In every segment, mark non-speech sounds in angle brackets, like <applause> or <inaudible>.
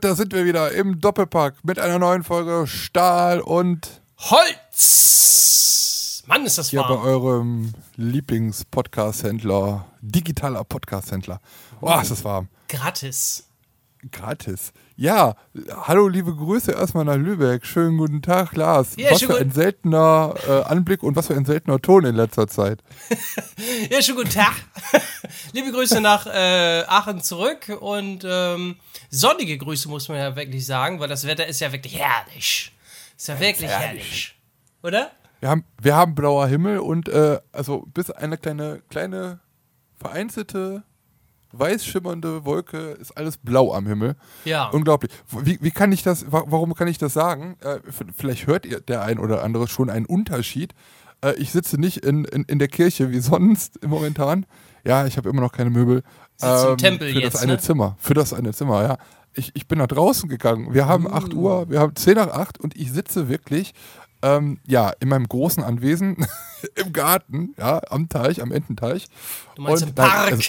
Und da sind wir wieder im Doppelpack mit einer neuen Folge Stahl und Holz. Mann, ist das hier bei warm. eurem Lieblings-Podcast-Händler, digitaler Podcast-Händler. Oh, ist das warm. Gratis. Gratis. Ja, hallo, liebe Grüße erstmal nach Lübeck. Schönen guten Tag, Lars. Ja, was für ein seltener äh, Anblick und was für ein seltener Ton in letzter Zeit. <laughs> Ja, schönen guten Tag. <laughs> Liebe Grüße nach äh, Aachen zurück und ähm, sonnige Grüße muss man ja wirklich sagen, weil das Wetter ist ja wirklich herrlich. Ist ja wirklich herrlich. herrlich. Oder? Wir haben, wir haben blauer Himmel und äh, also bis eine kleine, kleine, vereinzelte, weiß schimmernde Wolke ist alles blau am Himmel. Ja. Unglaublich. Wie, wie kann ich das, wa- warum kann ich das sagen? Äh, vielleicht hört ihr der ein oder andere schon einen Unterschied. Äh, ich sitze nicht in, in, in der Kirche wie <laughs> sonst momentan. Ja, ich habe immer noch keine Möbel. Sitzt im Tempel für jetzt, das eine ne? Zimmer. Für das eine Zimmer, ja. Ich, ich bin nach draußen gegangen. Wir haben Uh. 8 Uhr, wir haben 10 nach 8 und ich sitze wirklich ähm, ja, in meinem großen Anwesen <laughs> im Garten, ja, am Teich, am Ententeich. Du meinst Und im Park. also-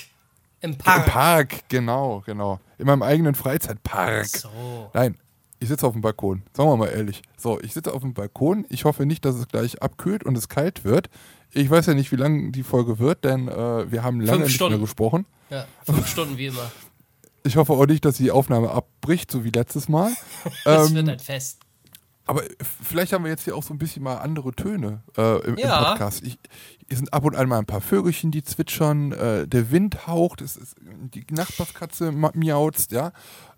Im im Park. Park, genau, genau. In meinem eigenen Freizeitpark. So. Nein, ich sitze auf dem Balkon. Sagen wir mal ehrlich. So, ich sitze auf dem Balkon. Ich hoffe nicht, dass es gleich abkühlt und es kalt wird. Ich weiß ja nicht, wie lang die Folge wird, denn äh, wir haben lange nicht Stunden. mehr gesprochen. Ja, fünf Stunden wie immer. Ich hoffe auch nicht, dass die Aufnahme abbricht, so wie letztes Mal. <laughs> Das Ähm, wird ein Fest. Aber vielleicht haben wir jetzt hier auch so ein bisschen mal andere Töne äh, im, Ja. im Podcast. Ich, hier sind ab und an mal ein paar Vögelchen, die zwitschern, äh, der Wind haucht, es ist, die Nachbarskatze miauzt, ja.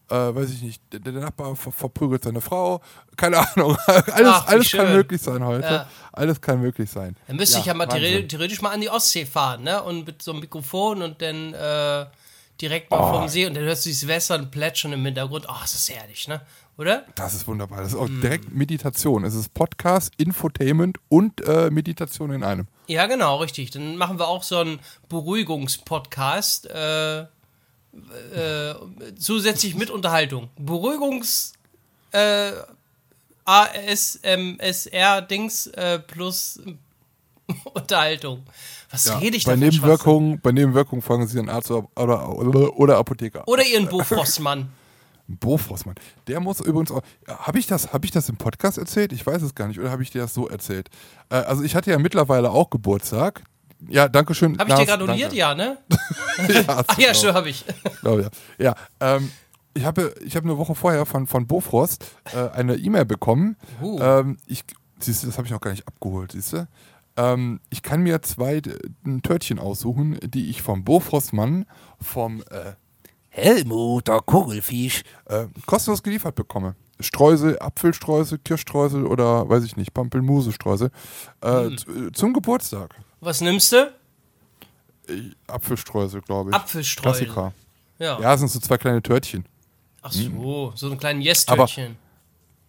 Äh, weiß ich nicht, der, der Nachbar ver verprügelt seine Frau. Keine Ahnung. <laughs> Alles, Ach, alles kann möglich sein heute. Ja. Alles kann möglich sein. Dann müsste ich ja mal Wahnsinn. theoretisch, mal an die Ostsee fahren, ne? Und mit so einem Mikrofon und dann äh, direkt mal Oh. vom See und dann hörst du dieses Wässern plätschern im Hintergrund. Ach, das ist herrlich, ne? Oder? Das ist wunderbar. Das ist auch Mm. direkt Meditation. Es ist Podcast, Infotainment und äh, Meditation in einem. Ja, genau, richtig. Dann machen wir auch so einen Beruhigungspodcast. Äh, äh, zusätzlich mit Unterhaltung. Beruhigungs äh, ASMSR-Dings äh, plus <laughs> Unterhaltung. Was Ja. rede ich bei da Schwachsinn? Nebenwirkungen, bei Nebenwirkungen fragen Sie einen Arzt oder, oder, oder Apotheker. Oder ihren Bofrostmann. Bofrostmann. Der muss übrigens auch. Habe ich, das- hab ich das im Podcast erzählt? Ich weiß es gar nicht. Oder habe ich dir das so erzählt? Äh, also, ich hatte ja mittlerweile auch Geburtstag. Ja, danke schön. Habe ich dir gratuliert? danke. Ja, ne? <laughs> ja, <laughs> Ach ja, schon habe ich. Glaube, ja. ja ähm, ich habe ich habe eine Woche vorher von, von Bofrost äh, eine E-Mail bekommen. Uh. Ähm, ich, siehst du, das habe ich noch gar nicht abgeholt, siehst du? Ähm, ich kann mir zwei äh, ein Törtchen aussuchen, die ich vom Bofrostmann, vom äh, Helmut, der Kugelfisch, äh, kostenlos geliefert bekomme. Streusel, Apfelstreusel, Kirschstreusel oder weiß ich nicht, Pampelmusestreusel äh, Hm. z- zum Geburtstag. Was nimmst du? Äh, Apfelstreusel, glaube ich. Apfelstreusel. Klassiker. Ja. Ja, sind so zwei kleine Törtchen. Ach so, so einen kleinen Aber- Yes-Törtchen.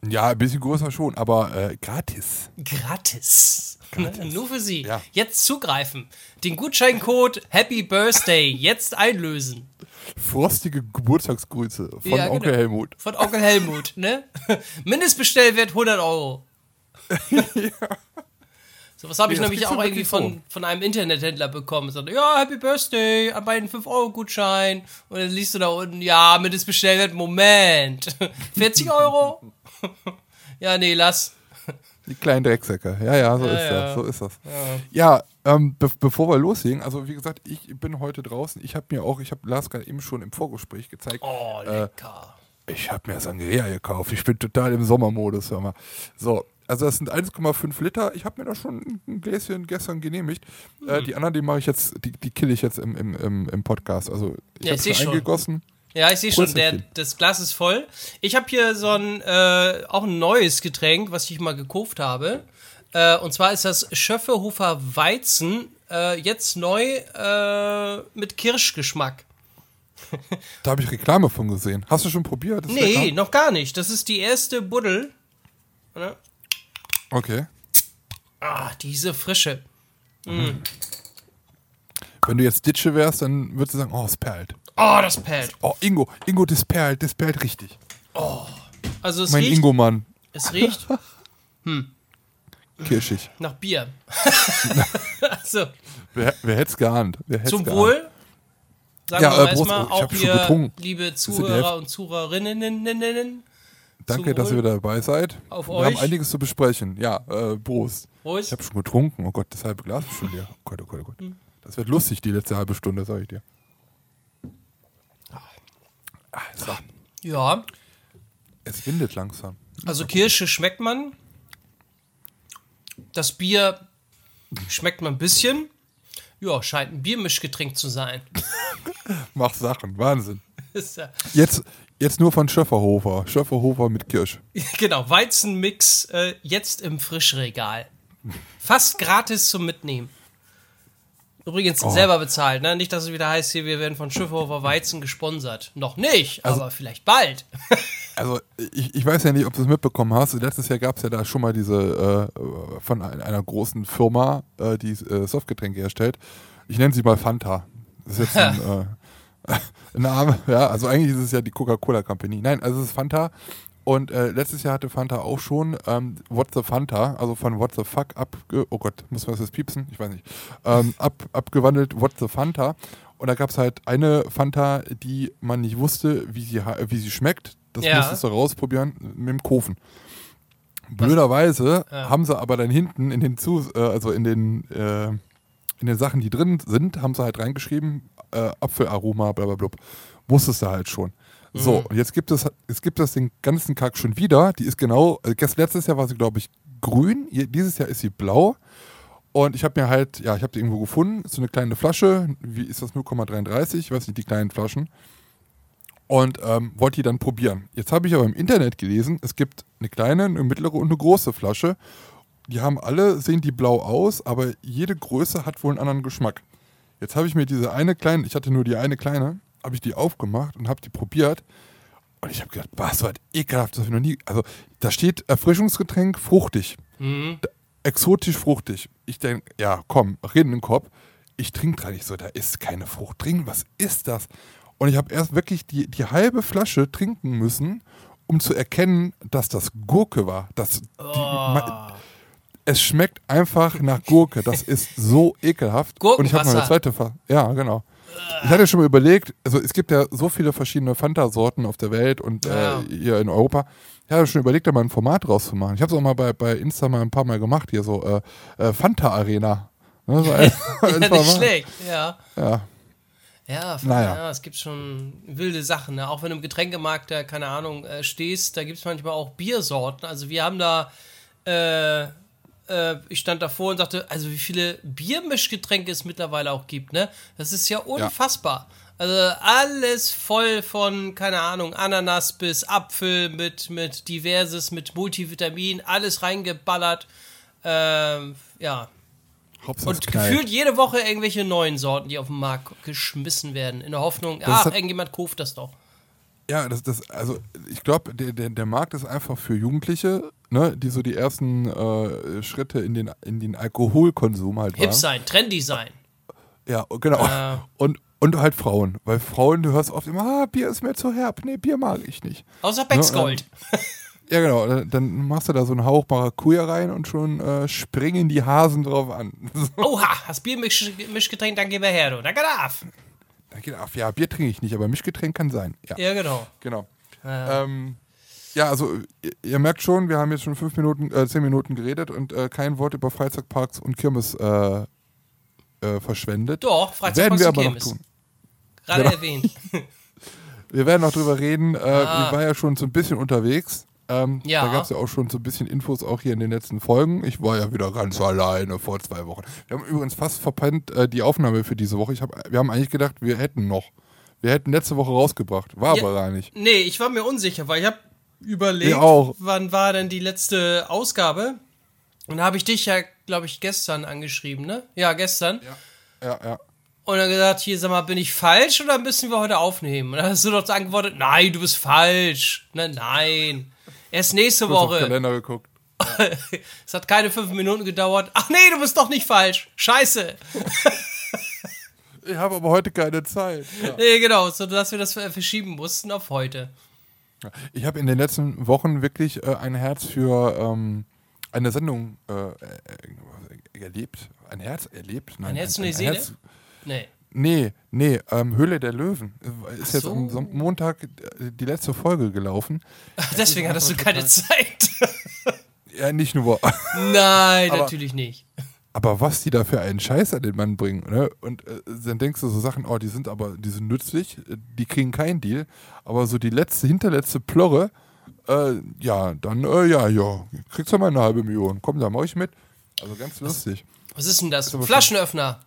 Ja, ein bisschen größer schon, aber äh, gratis. Gratis. Ne? Nur für Sie. Ja. Jetzt zugreifen. Den Gutscheincode Happy Birthday jetzt einlösen. Frostige Geburtstagsgrüße von Ja, Onkel genau. Helmut. Von Onkel Helmut, ne? <laughs> Mindestbestellwert 100 Euro. <laughs> So was habe ich nämlich auch irgendwie von, von einem Internethändler bekommen. So, ja, Happy Birthday, an meinen 5-Euro-Gutschein. Und dann liest du da unten, ja, Mindestbestellwert, Moment. <laughs> 40 Euro? ja, nee, lass. Die kleinen Drecksäcke. Ja, ja, so Ja, ist ja. das. So ist das. Ja, ähm, be bevor wir loslegen, also wie gesagt, ich bin heute draußen. Ich habe mir auch, ich habe Lars gerade eben schon im Vorgespräch gezeigt. Oh, Äh, lecker. Ich habe mir Sangria gekauft. Ich bin total im Sommermodus, hör mal. So, also das sind 1,5 Liter. Ich habe mir da schon ein Gläschen gestern genehmigt. Äh, Hm. die anderen, die mache ich jetzt, die, die kill ich jetzt im, im, im, Podcast. Also ich Ja, habe schon schon. eingegossen. Ja, ich sehe schon, der, das Glas ist voll. Ich habe hier so ein, äh, auch ein neues Getränk, was ich mal gekauft habe. Äh, und zwar ist das Schöffehofer Weizen, äh, jetzt neu äh, mit Kirschgeschmack. <laughs> Da habe ich Reklame von gesehen. Hast du schon probiert? Das Nee, noch gar nicht. Das ist die erste Buddel. Ne? Okay. Ah, diese Frische. Wenn du jetzt Ditsche wärst, dann würdest du sagen, oh, es perlt. Oh, das perlt. Oh, Ingo, Ingo, das perlt, das perlt richtig. Also es mein riecht, Ingo-Mann, es riecht <laughs> kirschig. nach Bier. <laughs> also, Wer, wer hätte es geahnt? Wer hätt's zum geahnt? Wohl. Sagen Ja, wir äh, mal Prost. erstmal Oh, ich auch hab schon getrunken. liebe Zuhörer und Zuhörerinnen. Danke, Zum dass ihr wieder dabei seid. Auf Wir euch. haben einiges zu besprechen. Ja, äh, Prost. Prost. Ich habe schon getrunken. Oh Gott, das halbe Glas ist schon leer. Oh Gott, oh Gott, oh Gott. Hm. Das wird lustig, die letzte halbe Stunde, sag ich dir. So. Ja, Es windet langsam. also Kirsche schmeckt man. Das Bier schmeckt man ein bisschen. Ja, scheint ein Biermischgetränk zu sein. <laughs> Mach Sachen, Wahnsinn. <laughs> Jetzt, jetzt nur von Schöfferhofer. Schöfferhofer mit Kirsch. <laughs> genau, Weizenmix äh, jetzt im Frischregal. Fast gratis zum Mitnehmen. Übrigens Oh. selber bezahlt, ne? Nicht, dass es wieder heißt, hier, wir werden von Schiffhofer Weizen gesponsert. Noch nicht, Also aber vielleicht bald. <laughs> Also, ich, ich weiß ja nicht, ob du es mitbekommen hast. Letztes Jahr gab es ja da schon mal diese äh, von ein- einer großen Firma, äh, die äh, Softgetränke herstellt. Ich nenne sie mal Fanta. Das ist jetzt ein <laughs> äh, <laughs> Name, ja. Also eigentlich ist es ja die Coca-Cola Company. Nein, also es ist Fanta. Und äh, letztes Jahr hatte Fanta auch schon ähm, What the Fanta, also von What the Fuck ab, oh Gott, muss man das jetzt piepsen? Ich weiß nicht. Ähm, <laughs> ab, abgewandelt What the Fanta. Und da gab es halt eine Fanta, die man nicht wusste, wie sie, wie sie schmeckt. Das Ja. musstest du rausprobieren mit dem Kofen. Blöderweise Ja. haben sie aber dann hinten in den Zus äh, also in den äh, in den Sachen, die drin sind, haben sie halt reingeschrieben, äh, Apfelaroma, bla bla bla. Wusstest du halt schon. So, Mhm. und jetzt gibt es, es gibt es den ganzen Kack schon wieder. Die ist genau, gest- letztes Jahr war sie, glaube ich, grün. Dieses Jahr ist sie blau. Und ich habe mir halt, ja, ich habe die irgendwo gefunden. So eine kleine Flasche. Wie ist das? 0,33? Ich weiß nicht, die kleinen Flaschen. Und ähm, wollte die dann probieren. Jetzt habe ich aber im Internet gelesen, es gibt eine kleine, eine mittlere und eine große Flasche. Die haben alle, sehen die blau aus, aber jede Größe hat wohl einen anderen Geschmack. Jetzt habe ich mir diese eine kleine, ich hatte nur die eine kleine, habe ich die aufgemacht und habe die probiert. Und ich habe gedacht, was, was ekelhaft, das habe ich noch nie. Also, da steht Erfrischungsgetränk fruchtig. Mhm. Da- Exotisch fruchtig. Ich denke, ja, komm, reden im Kopf. Ich trinke dran. Ich so, da ist keine Frucht drin. Was ist das? Und ich habe erst wirklich die, die halbe Flasche trinken müssen, um zu erkennen, dass das Gurke war. Das, die, ma- es schmeckt einfach nach Gurke. Das ist so ekelhaft. Und ich habe noch eine zweite Fa Ja, genau. Ich hatte schon mal überlegt, also es gibt ja so viele verschiedene Fanta-Sorten auf der Welt und Ja. äh, hier in Europa. Ich hatte schon überlegt, da mal ein Format rauszumachen. Ich habe es auch mal bei, bei Insta mal ein paar Mal gemacht, hier so äh, äh, Fanta-Arena. Ne, so <laughs> ein, Ja, <laughs> nicht mal. schlecht, ja. Ja. Ja, Naja. ja, es gibt schon wilde Sachen. Ne? Auch wenn du im Getränkemarkt, da, keine Ahnung, äh, stehst, da gibt es manchmal auch Biersorten. Also wir haben da, äh, äh, ich stand davor und sagte, also wie viele Biermischgetränke es mittlerweile auch gibt, ne? Das ist ja unfassbar. Also alles voll von, keine Ahnung, Ananas bis Apfel mit, mit diverses, mit Multivitamin, alles reingeballert. Ähm, ja, Hauptsache und knallt. gefühlt jede Woche irgendwelche neuen Sorten, die auf den Markt geschmissen werden. In der Hoffnung, Das ach, hat- irgendjemand kauft das doch. Ja, das, das, also ich glaube, der, der, der Markt ist einfach für Jugendliche, ne, die so die ersten äh, Schritte in den, in den Alkoholkonsum halt Hip waren. sein, trendy sein. Ja, genau. Äh. Und, und halt Frauen. Weil Frauen, du hörst oft immer, ah, Bier ist mir zu herb. Nee, Bier mag ich nicht. Außer Becks Gold. <laughs> Ja, genau. Dann- Dann machst du da so einen Hauch Maracuja rein und schon äh, springen die Hasen drauf an. <laughs> Oha, hast Biermischgetränk, dann geh mal her, du. Danke darf. da geht auf, ja, Bier trinke ich nicht, aber Mischgetränk kann sein. Ja, Ja, genau. genau. Ja. Ähm, ja, also ihr, merkt schon, wir haben jetzt schon fünf Minuten, äh, zehn Minuten geredet und äh, kein Wort über Freizeitparks und Kirmes äh, äh, verschwendet. Doch, Werden Freizeitparks wir und aber noch Kirmes. tun. Gerade Genau. erwähnt. <laughs> Wir werden noch drüber reden. Äh, Ah. Ich war ja schon so ein bisschen unterwegs. Ähm, Ja. Da gab es ja auch schon so ein bisschen Infos auch hier in den letzten Folgen. Ich war ja wieder ganz alleine vor zwei Wochen. Wir haben übrigens fast verpennt äh, die Aufnahme für diese Woche. Ich hab, wir haben eigentlich gedacht, wir hätten noch. Wir hätten letzte Woche rausgebracht. War Ja. aber gar nicht. Nee, ich war mir unsicher, weil ich habe überlegt, Ich auch. wann war denn die letzte Ausgabe? Und da habe ich dich ja, glaube ich, gestern angeschrieben, ne? Ja, gestern. Ja, ja. Und dann gesagt, hier, sag mal, bin ich falsch oder müssen wir heute aufnehmen? Und dann hast du doch geantwortet, nein, du bist falsch. Ne, nein. Erst nächste Du hast auf den Woche. Kalender geguckt. <laughs> Es hat keine fünf Minuten gedauert. Ach nee, du bist doch nicht falsch. Scheiße. Ich habe aber heute keine Zeit. Ja. Nee, genau, sodass wir das verschieben mussten auf heute. Ich habe in den letzten Wochen wirklich äh, ein Herz für ähm, eine Sendung äh, äh, erlebt. Ein Herz erlebt? Nein, Ein Herz und eine Seele? Herz- Nee. Nee, nee, ähm, Höhle der Löwen. Ist jetzt so. am Son- Montag äh, die letzte Folge gelaufen. Deswegen hattest du keine Zeit. Ja, nicht nur. Nein, <laughs> natürlich nicht. Aber was die da für einen Scheiß an den Mann bringen, ne? Und äh, dann denkst du so Sachen, oh, die sind aber, die sind nützlich, äh, die kriegen keinen Deal. Aber so die letzte, hinterletzte Plörre, äh, ja, dann, äh, ja, ja, kriegst du mal eine halbe Million. Komm, da mach ich mit. Also ganz lustig. Was ist denn das? aber Flaschenöffner.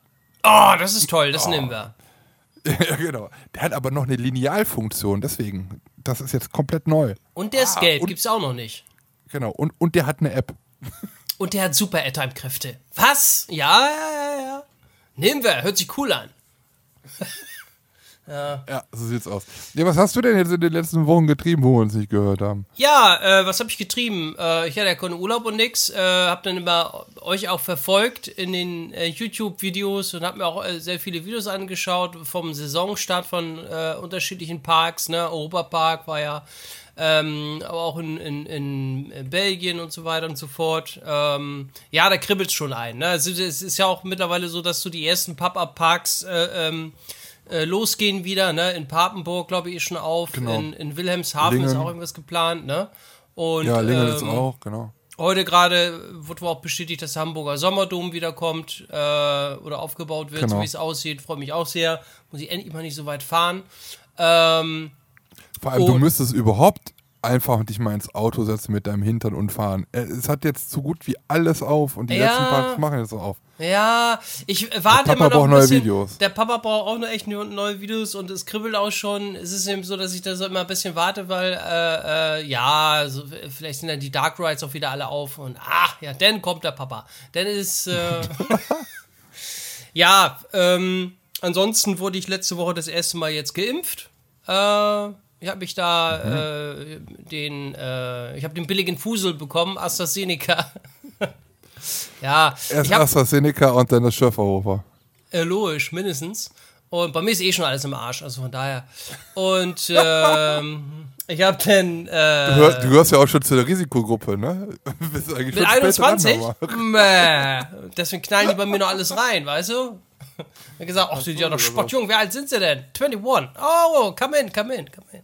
Oh, das ist toll, das nehmen wir. <laughs> ja, genau. Der hat aber noch eine Linealfunktion, deswegen, das ist jetzt komplett neu. Und der ist gelb, und- gibt's auch noch nicht. Genau. Und, und der hat eine App. <laughs> Und der hat super Airtime-Kräfte. Was? Ja, ja, ja, ja. Nehmen wir, hört sich cool an. Ja, so sieht's aus. Ja, was hast du denn jetzt in den letzten Wochen getrieben, wo wir uns nicht gehört haben? Ja, äh, was habe ich getrieben? Äh, ich hatte ja keinen Urlaub und nix. Äh, hab dann immer euch auch verfolgt in den äh, YouTube-Videos und hab mir auch äh, sehr viele Videos angeschaut vom Saisonstart von äh, unterschiedlichen Parks. Ne? Europapark war ja, ähm, aber auch in, in, in Belgien und so weiter und so fort. Ähm, ja, da kribbelt's schon ein. Ne? Es, ist- es ist ja auch mittlerweile so, dass du die ersten Pop-Up-Parks äh, ähm, äh, losgehen wieder, ne? In Papenburg, glaube ich, ist schon auf. Genau. In, in Wilhelmshaven ist Lingen. auch irgendwas geplant, ne? Und Ja, Lingel ist ähm, auch, genau. heute gerade wurde auch bestätigt, dass der Hamburger Sommerdom wiederkommt äh, oder aufgebaut wird, so Genau. wie es aussieht. Freue mich auch sehr. Muss ich endlich mal nicht so weit fahren. Ähm, Vor allem, du müsstest überhaupt einfach dich mal ins Auto setzen mit deinem Hintern und fahren. Äh, Es hat jetzt so gut wie alles auf und die Ja. letzten Parks machen jetzt auch auf. Ja, ich warte Der Papa immer noch braucht neue bisschen, Videos. Der Papa braucht auch noch echt neue neue Videos und es kribbelt auch schon. Es ist eben so, dass ich da so immer ein bisschen warte, weil äh, äh, ja, so, vielleicht sind dann die Dark Rides auch wieder alle auf und ach ja, dann kommt der Papa. Dann ist äh, <laughs> ja, ähm, ansonsten wurde ich letzte Woche das erste Mal jetzt geimpft. Äh, ich habe mich da äh, den, äh, ich habe den billigen Fusel bekommen, AstraZeneca. <laughs> ja, Erst habe AstraZeneca und dann das Schöfferhofer. äh, logisch, mindestens. Und bei mir ist eh schon alles im Arsch, also von daher. Und <laughs> ähm, ich habe dann Du, äh, hörst, du gehörst ja auch schon zu der Risikogruppe, ne? <laughs> Bist eigentlich mit schon spät dran, 21, aber- Mäh, deswegen knallen die bei mir noch alles rein, weißt du? <laughs> Ich hab gesagt, ach, die sind ja noch spottjung, wie alt sind sie denn? 21. Oh, come in, come in, come in.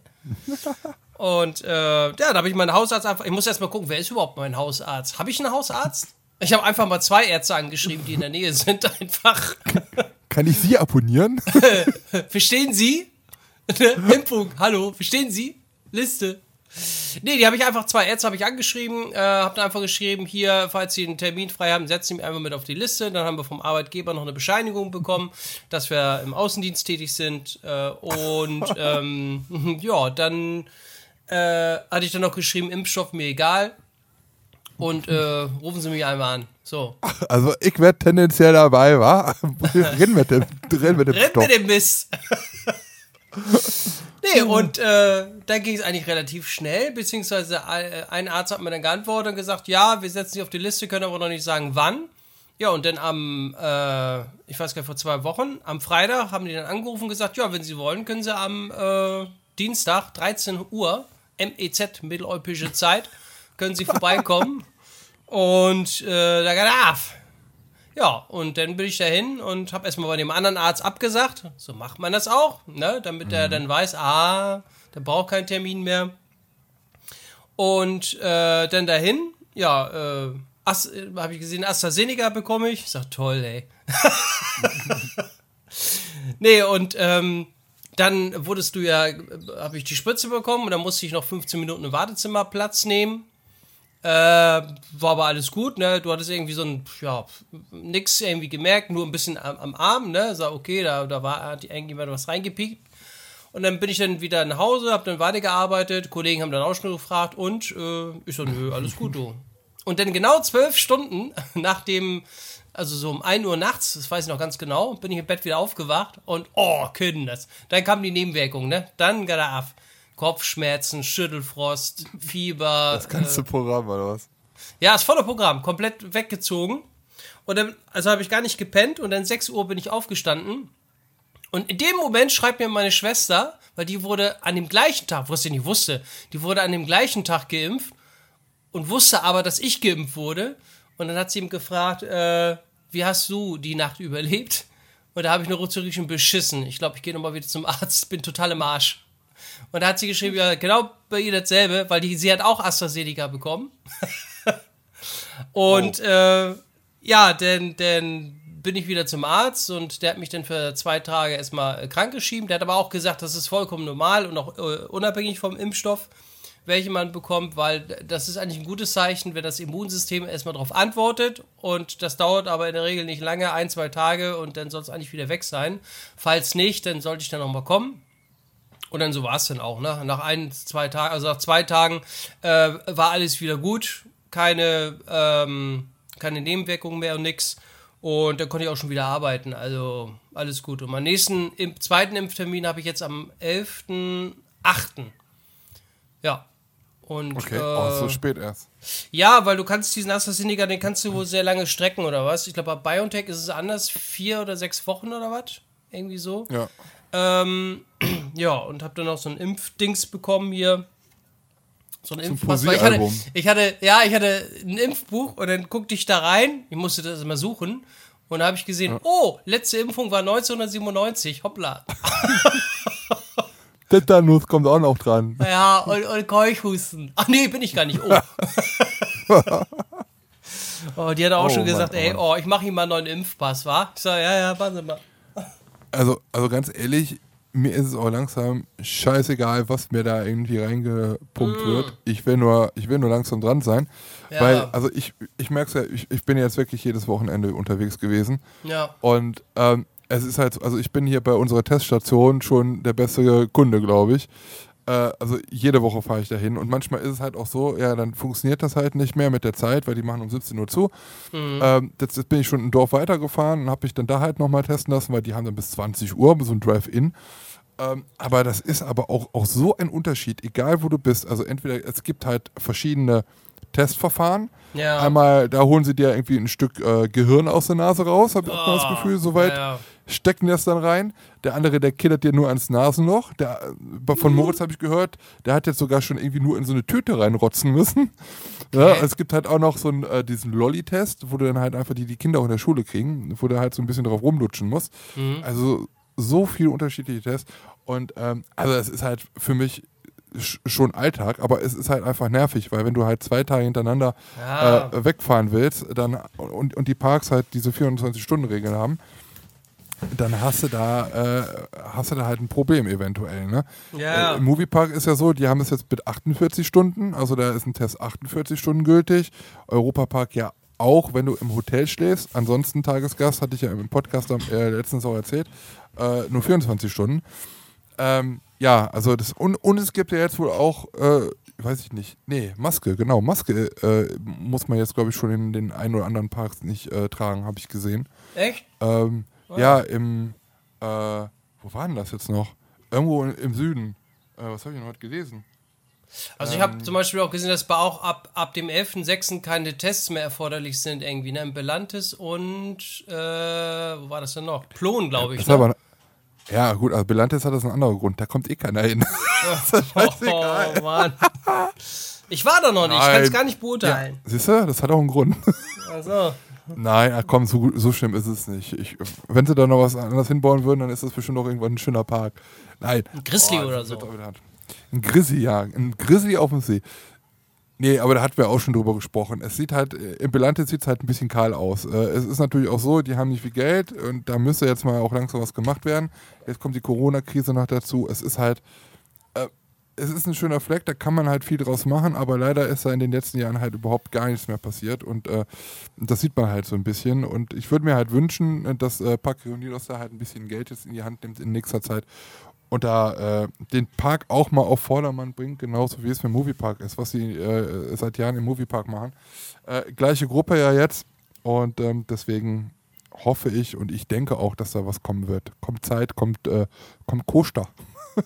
<laughs> Und äh, ja, da habe ich meinen Hausarzt einfach, ich muss erst mal gucken, wer ist überhaupt mein Hausarzt? Habe ich einen Hausarzt? Ich habe einfach mal zwei Ärzte angeschrieben, die in der Nähe sind, <laughs> einfach. Kann ich sie abonnieren? Verstehen Sie? Impfung, hallo, verstehen Sie? Liste. Nee, die habe ich einfach, zwei Ärzte habe ich angeschrieben, äh, habe dann einfach geschrieben, hier, falls Sie einen Termin frei haben, setzen Sie mich einfach mit auf die Liste. Dann haben wir vom Arbeitgeber noch eine Bescheinigung bekommen, dass wir im Außendienst tätig sind. Äh, und <laughs> ähm, <laughs> ja, dann äh, hatte ich dann noch geschrieben, Impfstoff mir egal. Und äh, rufen Sie mich einmal an. So. Also ich werde tendenziell dabei, wa? <laughs> Rennen mit dem, rennen mit dem Stoff. mit dem Mist. Nee, und äh, dann ging es eigentlich relativ schnell, beziehungsweise äh, ein Arzt hat mir dann geantwortet und gesagt, ja, wir setzen Sie auf die Liste, können aber noch nicht sagen, wann. Ja, und dann am, äh, ich weiß gar nicht, vor zwei Wochen, am Freitag haben die dann angerufen und gesagt, ja, wenn Sie wollen, können Sie am äh, Dienstag, 13 Uhr, MEZ, mitteleuropäische Zeit, können Sie vorbeikommen. <laughs> und äh, da darf. Ja, und dann bin ich dahin und habe erstmal bei dem anderen Arzt abgesagt. So macht man das auch, ne? damit er dann weiß, ah, der braucht keinen Termin mehr. Und äh, dann dahin, ja, äh, äh, habe ich gesehen, AstraZeneca bekomme ich. Ich sag, toll, ey. <laughs> nee, und ähm, dann wurdest du ja, habe ich die Spritze bekommen und dann musste ich noch 15 Minuten im Wartezimmer Platz nehmen. Äh, war aber alles gut, ne? Du hattest irgendwie so ein, ja, nix irgendwie gemerkt, nur ein bisschen am, am Arm, ne? Sag, okay, da, da war, hat irgendjemand was reingepiekt. Und dann bin ich dann wieder nach Hause, hab dann weitergearbeitet, Kollegen haben dann auch schon gefragt und äh, ich so, nö, alles gut, du. Und dann genau zwölf Stunden <laughs> nach dem, also so um 1 Uhr nachts, das weiß ich noch ganz genau, bin ich im Bett wieder aufgewacht und oh, Kinders. Dann kamen die Nebenwirkungen, ne? Dann er ab. Kopfschmerzen, Schüttelfrost, Fieber. Das ganze Programm, oder was? Ja, das volle Programm, komplett weggezogen. Und dann, also habe ich gar nicht gepennt und dann 6 Uhr bin ich aufgestanden. Und in dem Moment schreibt mir meine Schwester, weil die wurde an dem gleichen Tag, was sie nicht wusste, die wurde an dem gleichen Tag geimpft und wusste aber, dass ich geimpft wurde. Und dann hat sie ihm gefragt, äh, wie hast du die Nacht überlebt? Und da habe ich nur zurückgeschrieben, beschissen. Ich glaube, ich gehe nochmal wieder zum Arzt, bin total im Arsch. Und da hat sie geschrieben, ja, genau bei ihr dasselbe, weil die, sie hat auch AstraZeneca bekommen. <laughs> und oh. äh, ja, denn, denn bin ich wieder zum Arzt und der hat mich dann für zwei Tage erstmal krank geschrieben. Der hat aber auch gesagt, das ist vollkommen normal und auch äh, unabhängig vom Impfstoff welche man bekommt, weil das ist eigentlich ein gutes Zeichen, wenn das Immunsystem erstmal darauf antwortet und das dauert aber in der Regel nicht lange, ein, zwei Tage und dann soll es eigentlich wieder weg sein. Falls nicht, dann sollte ich dann nochmal kommen. Und dann so war es dann auch, ne? Nach ein, zwei Tagen, also nach zwei Tagen äh, war alles wieder gut, keine, ähm, keine Nebenwirkungen mehr und nix. Und dann konnte ich auch schon wieder arbeiten. Also alles gut. Und meinen nächsten im, zweiten Impftermin habe ich jetzt am 11.8. Ja. Und, okay, äh, oh, so spät erst. Ja, weil du kannst diesen AstraZeneca, den kannst du wohl sehr lange strecken oder was? Ich glaube, bei BioNTech ist es anders, vier oder sechs Wochen oder was? Irgendwie so. Ja. Ähm, <clears throat> ja, und hab dann auch so ein Impfdings bekommen hier. So ein Impfpass. Ich hatte, ich hatte, ja, ich hatte ein Impfbuch und dann guckte ich da rein. Ich musste das immer suchen. Und da habe ich gesehen, ja. oh, letzte Impfung war 1997. Hoppla. <laughs> Tetanus kommt auch noch dran. Ja, und, und Keuchhusten. Ach nee, bin ich gar nicht. Oh. <laughs> oh die hat auch oh, schon gesagt, Mann, ey, oh, ich mache ihm mal einen neuen Impfpass, wa? Ich sag, ja, ja, warten Sie mal. Also, also ganz ehrlich, mir ist es auch langsam scheißegal, was mir da irgendwie reingepumpt mm. wird. Ich will nur, ich will nur langsam dran sein. Ja. Weil, also ich, ich merke es ja, ich, ich bin jetzt wirklich jedes Wochenende unterwegs gewesen. Ja. Und ähm, es ist halt, also ich bin hier bei unserer Teststation schon der beste Kunde, glaube ich. Äh, also jede Woche fahre ich dahin und manchmal ist es halt auch so, ja, dann funktioniert das halt nicht mehr mit der Zeit, weil die machen um 17 Uhr zu. Mhm. Ähm, jetzt, jetzt, bin ich schon ein Dorf weitergefahren und habe mich dann da halt nochmal testen lassen, weil die haben dann bis 20 Uhr so ein Drive-In. Ähm, aber das ist aber auch, auch so ein Unterschied, egal wo du bist. Also entweder es gibt halt verschiedene Testverfahren. Ja. Einmal, da holen sie dir irgendwie ein Stück äh, Gehirn aus der Nase raus, habe ich oh, auch mal das Gefühl, soweit. Ja stecken das dann rein. Der andere, der killert dir nur ans Nasenloch. Der, von mhm. Moritz habe ich gehört, der hat jetzt sogar schon irgendwie nur in so eine Tüte reinrotzen müssen. <laughs> Ja, okay. Es gibt halt auch noch so einen, äh, diesen Lolli-Test, wo du dann halt einfach die, die Kinder auch in der Schule kriegen, wo du halt so ein bisschen drauf rumlutschen musst. Mhm. Also so viele unterschiedliche Tests. Und ähm, also es ist halt für mich schon Alltag, aber es ist halt einfach nervig, weil wenn du halt zwei Tage hintereinander ja. äh, wegfahren willst, dann und, und die Parks halt diese 24-Stunden-Regeln haben, dann hast du da, äh, hast du da halt ein Problem eventuell. Ne? Ja. Äh, Im Moviepark ist ja so, die haben es jetzt mit 48 Stunden, also da ist ein Test 48 Stunden gültig. Europapark ja auch, wenn du im Hotel schläfst. Ansonsten Tagesgast, hatte ich ja im Podcast äh, letztens auch erzählt, äh, nur 24 Stunden. Ähm, ja, also das, und, und es gibt ja jetzt wohl auch, äh, weiß ich nicht, nee, Maske, genau, Maske äh, muss man jetzt, glaube ich, schon in den ein oder anderen Parks nicht tragen, habe ich gesehen. Echt? Ähm, ja, im, äh, wo war denn das jetzt noch? Irgendwo im Süden. Äh, was habe ich denn heute gelesen? Also ich habe ähm, zum Beispiel auch gesehen, dass bei auch ab, ab dem 11.06. keine Tests mehr erforderlich sind irgendwie, ne? In Belantis und, äh, wo war das denn noch? Plon, glaube ich. Ne? Aber, ja, gut, also Belantis hat das einen anderen Grund, da kommt eh keiner hin. <laughs> oh, oh, Mann. Ich war da noch nicht, Nein. ich kann es gar nicht beurteilen. Ja, siehst du, das hat auch einen Grund. Also. Nein, ach komm, so, so schlimm ist es nicht. Ich, wenn sie da noch was anderes hinbauen würden, dann ist das bestimmt auch irgendwann ein schöner Park. Nein. Ein Grizzly oh, oder so. Ein Grizzly, ja. Ein Grizzly auf dem See. Nee, aber da hatten wir auch schon drüber gesprochen. Es sieht halt, im Belantes sieht es halt ein bisschen kahl aus. Äh, es ist natürlich auch so, die haben nicht viel Geld und da müsste jetzt mal auch langsam was gemacht werden. Jetzt kommt die Corona-Krise noch dazu. Es ist halt, es ist ein schöner Fleck, da kann man halt viel draus machen, aber leider ist da in den letzten Jahren halt überhaupt gar nichts mehr passiert und äh, das sieht man halt so ein bisschen und ich würde mir halt wünschen, dass äh, Park Reunidos da halt ein bisschen Geld jetzt in die Hand nimmt in nächster Zeit und da äh, den Park auch mal auf Vordermann bringt, genauso wie es mit Moviepark ist, was sie äh, seit Jahren im Moviepark machen. Äh, gleiche Gruppe ja jetzt und ähm, deswegen hoffe ich und ich denke auch, dass da was kommen wird. Kommt Zeit, kommt, äh, kommt Costa.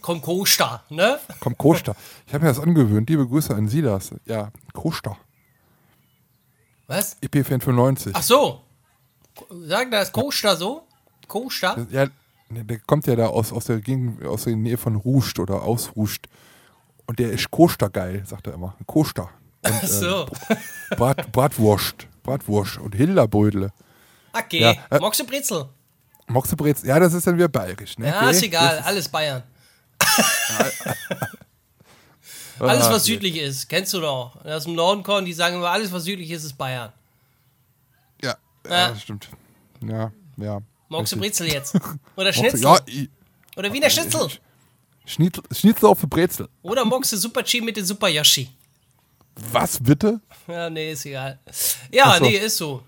Komm Costa, ne? Komm Costa. Ich habe mir das angewöhnt. Liebe Grüße an Silas. Ja, Costa. Was? EP95. Ach so. Sagen das Costa so? Costa? Ja, der kommt ja da aus, aus, der, Gegend, aus der Nähe von Ruscht oder aus Ruscht. Und der ist Costa geil, sagt er immer. Costa. Und, Ach so. Äh, Brat, Bratwurst. Bratwurst und Hilderbeutel. Okay. Ja, äh, Magst du Brezel? Moxebrezel, ja, das ist dann wieder bayerisch, ne? Ja, Okay, ist egal, das alles Bayern. Alles, was südlich ist, kennst du doch. Aus dem Norden kommen, die sagen immer, alles, was südlich ist, ist Bayern. Ja, ja, Ja. das stimmt. Ja, ja. Magst du. Brezel jetzt? <laughs> Oder Schnitzel? Ja, i- Oder Wiener Schnitzel? Schnitzel, Schnitzel auf Brezel. Oder magst du Super Chi mit dem Super Yoshi? Was bitte? Ja, nee, ist egal. Ja, so. nee, ist so.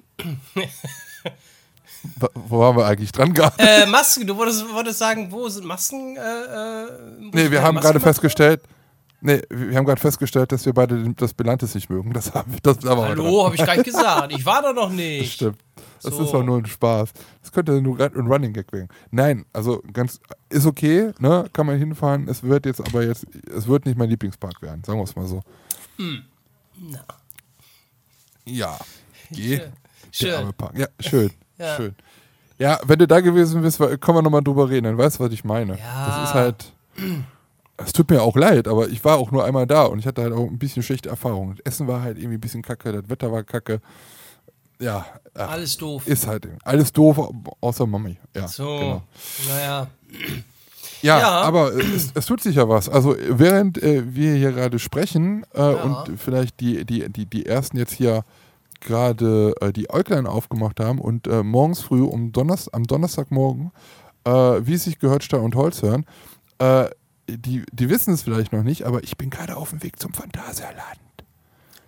Wo waren wir eigentlich dran gehabt? Äh, Masken, du wolltest, wolltest sagen, wo sind Masken? Äh, äh, nee, wir haben Masken gerade festgestellt, nee, wir haben gerade festgestellt, dass wir beide das Belantes nicht mögen. Das haben wir, das da. Hallo, habe ich gar nicht gesagt. Ich war da noch Das nicht. stimmt. Das So. ist doch nur ein Spaß. Das könnte nur gerade ein Running Gag werden. Nein, also ganz ist okay, ne? Kann man hinfahren. Es wird jetzt aber jetzt, es wird nicht mein Lieblingspark werden, sagen wir es mal so. Hm. Na. Ja. Geh. Schön. Park. Ja, schön. Ja. Schön. Ja, wenn du da gewesen bist, können wir nochmal drüber reden, dann weißt du, was ich meine. Ja. Das ist halt. Es tut mir auch leid, aber ich war auch nur einmal da und ich hatte halt auch ein bisschen schlechte Erfahrungen. Das Essen war halt irgendwie ein bisschen kacke, das Wetter war kacke. Ja, ach, Alles doof. ist halt alles doof, außer Mami. Ja, So, genau. naja. Ja, Ja. aber es, es tut sich ja was. Also während äh, wir hier gerade sprechen äh, und vielleicht die, die, die, die ersten jetzt hier gerade äh, die Äuglein aufgemacht haben und äh, morgens früh um Donnerstag, am Donnerstagmorgen, äh, wie es sich gehört, Stein und Holz hören, äh, die, die wissen es vielleicht noch nicht, aber ich bin gerade auf dem Weg zum Phantasialand.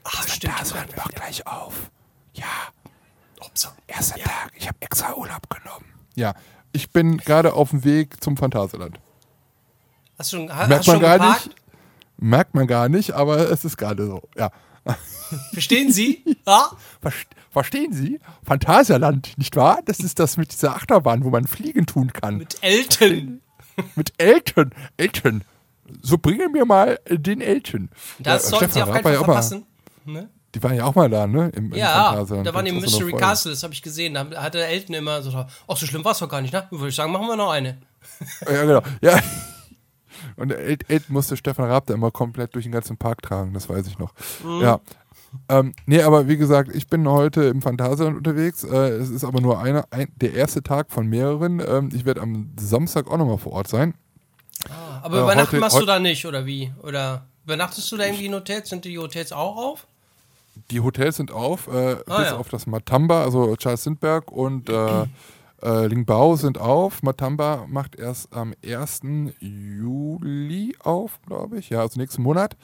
Ach, Das stimmt. Phantasialand macht gleich auf. Ja, Upsa. erster Tag. Ich habe extra Urlaub genommen. Ja, ich bin gerade auf dem Weg zum Phantasialand. Hast du schon, ha- Merkt man schon gar geparkt? nicht. Merkt man gar nicht, aber es ist gerade so. Ja. Verstehen Sie? <laughs> Ja? Verst- Verstehen Sie? Phantasialand, nicht wahr? Das ist das mit dieser Achterbahn, wo man fliegen tun kann. Mit, <laughs> Mit Elton. Eltern. Eltern. So bringe mir mal den Eltern. Das Ja, sollten Sie auf keinen Fall auch mal- verpassen. Ne? Die waren ja auch mal da, ne? Im, im Ja, Phantasialand. da waren die im Mystery. Castle, das habe ich gesehen. Da hatte Elton immer so, ach, so schlimm war es doch gar nicht, ne? Würde ich sagen, machen wir noch eine. Ja, genau. Ja. <laughs> Und El Elton musste Stefan Raab da immer komplett durch den ganzen Park tragen, das weiß ich noch. Mhm. Ja. Ähm, nee, aber wie gesagt, ich bin heute im Phantasialand unterwegs. Äh, es ist aber nur einer, ein, der erste Tag von mehreren. Ähm, ich werde am Samstag auch nochmal vor Ort sein. Aber Äh, übernachten heute- machst du da nicht, oder wie? Oder übernachtest du da irgendwie in Hotels? Sind die Hotels auch auf? Die Hotels sind auf, äh, bis Ah, ja. auf das Matamba, also Charles Sindberg und äh, <clears throat> äh, Lingbao sind auf. Matamba macht erst am 1. Juli auf, glaube ich. Ja, also nächsten Monat.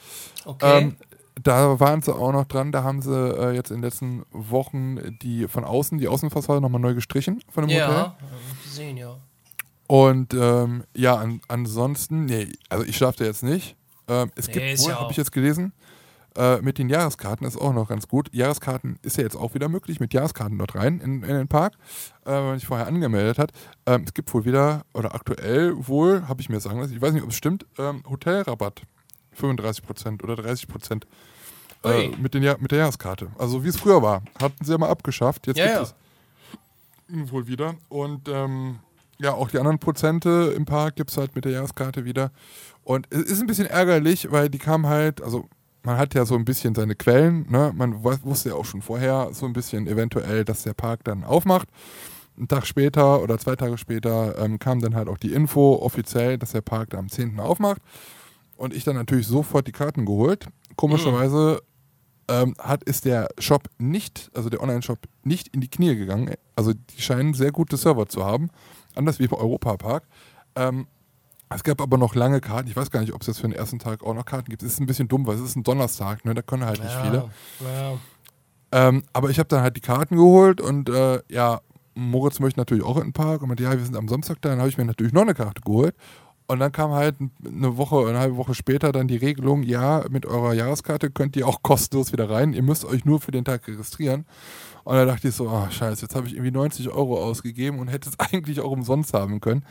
Okay. Ähm, da waren sie auch noch dran, da haben sie äh, jetzt in den letzten Wochen die von außen, die Außenfassade nochmal neu gestrichen von dem ja, Hotel. hab ich gesehen, ja. Und ähm, ja, an, ansonsten, nee, also ich schlafe da jetzt nicht. Ähm, es Nee, gibt wohl, ja habe ich jetzt gelesen, äh, mit den Jahreskarten ist auch noch ganz gut. Jahreskarten ist ja jetzt auch wieder möglich, mit Jahreskarten dort rein in, in den Park, äh, wenn man sich vorher angemeldet hat. Ähm, es gibt wohl wieder, oder aktuell wohl, habe ich mir sagen lassen, ich weiß nicht, ob es stimmt, ähm, Hotelrabatt. 35% oder 30% äh, mit, den, Ja- mit der Jahreskarte. Also wie es früher war. Hatten sie ja mal abgeschafft. Jetzt Ja, gibt ja. es wohl wieder. Und ähm, ja, auch die anderen Prozente im Park gibt es halt mit der Jahreskarte wieder. Und es ist ein bisschen ärgerlich, weil die kam halt, also man hat ja so ein bisschen seine Quellen, ne? Man wusste ja auch schon vorher so ein bisschen eventuell, dass der Park dann aufmacht. Einen Tag später oder zwei Tage später ähm, kam dann halt auch die Info offiziell, dass der Park dann am 10. aufmacht. Und ich dann natürlich sofort die Karten geholt. Komischerweise ähm, hat, ist der Shop nicht, also der Online-Shop nicht in die Knie gegangen. Also die scheinen sehr gute Server zu haben. Anders wie beim Europapark. Ähm, es gab aber noch lange Karten. Ich weiß gar nicht, ob es jetzt für den ersten Tag auch noch Karten gibt. Es ist ein bisschen dumm, weil es ist ein Donnerstag, ne? da können halt nicht ja, viele. Ja. Ähm, aber ich habe dann halt die Karten geholt und äh, ja, Moritz möchte natürlich auch in den Park und meinte, ja, wir sind am Samstag da. Dann habe ich mir natürlich noch eine Karte geholt. Und dann kam halt eine Woche, eine halbe Woche später dann die Regelung, ja, mit eurer Jahreskarte könnt ihr auch kostenlos wieder rein. Ihr müsst euch nur für den Tag registrieren. Und da dachte ich so, ah, scheiße, jetzt habe ich irgendwie 90 Euro ausgegeben und hätte es <laughs> eigentlich auch umsonst haben können.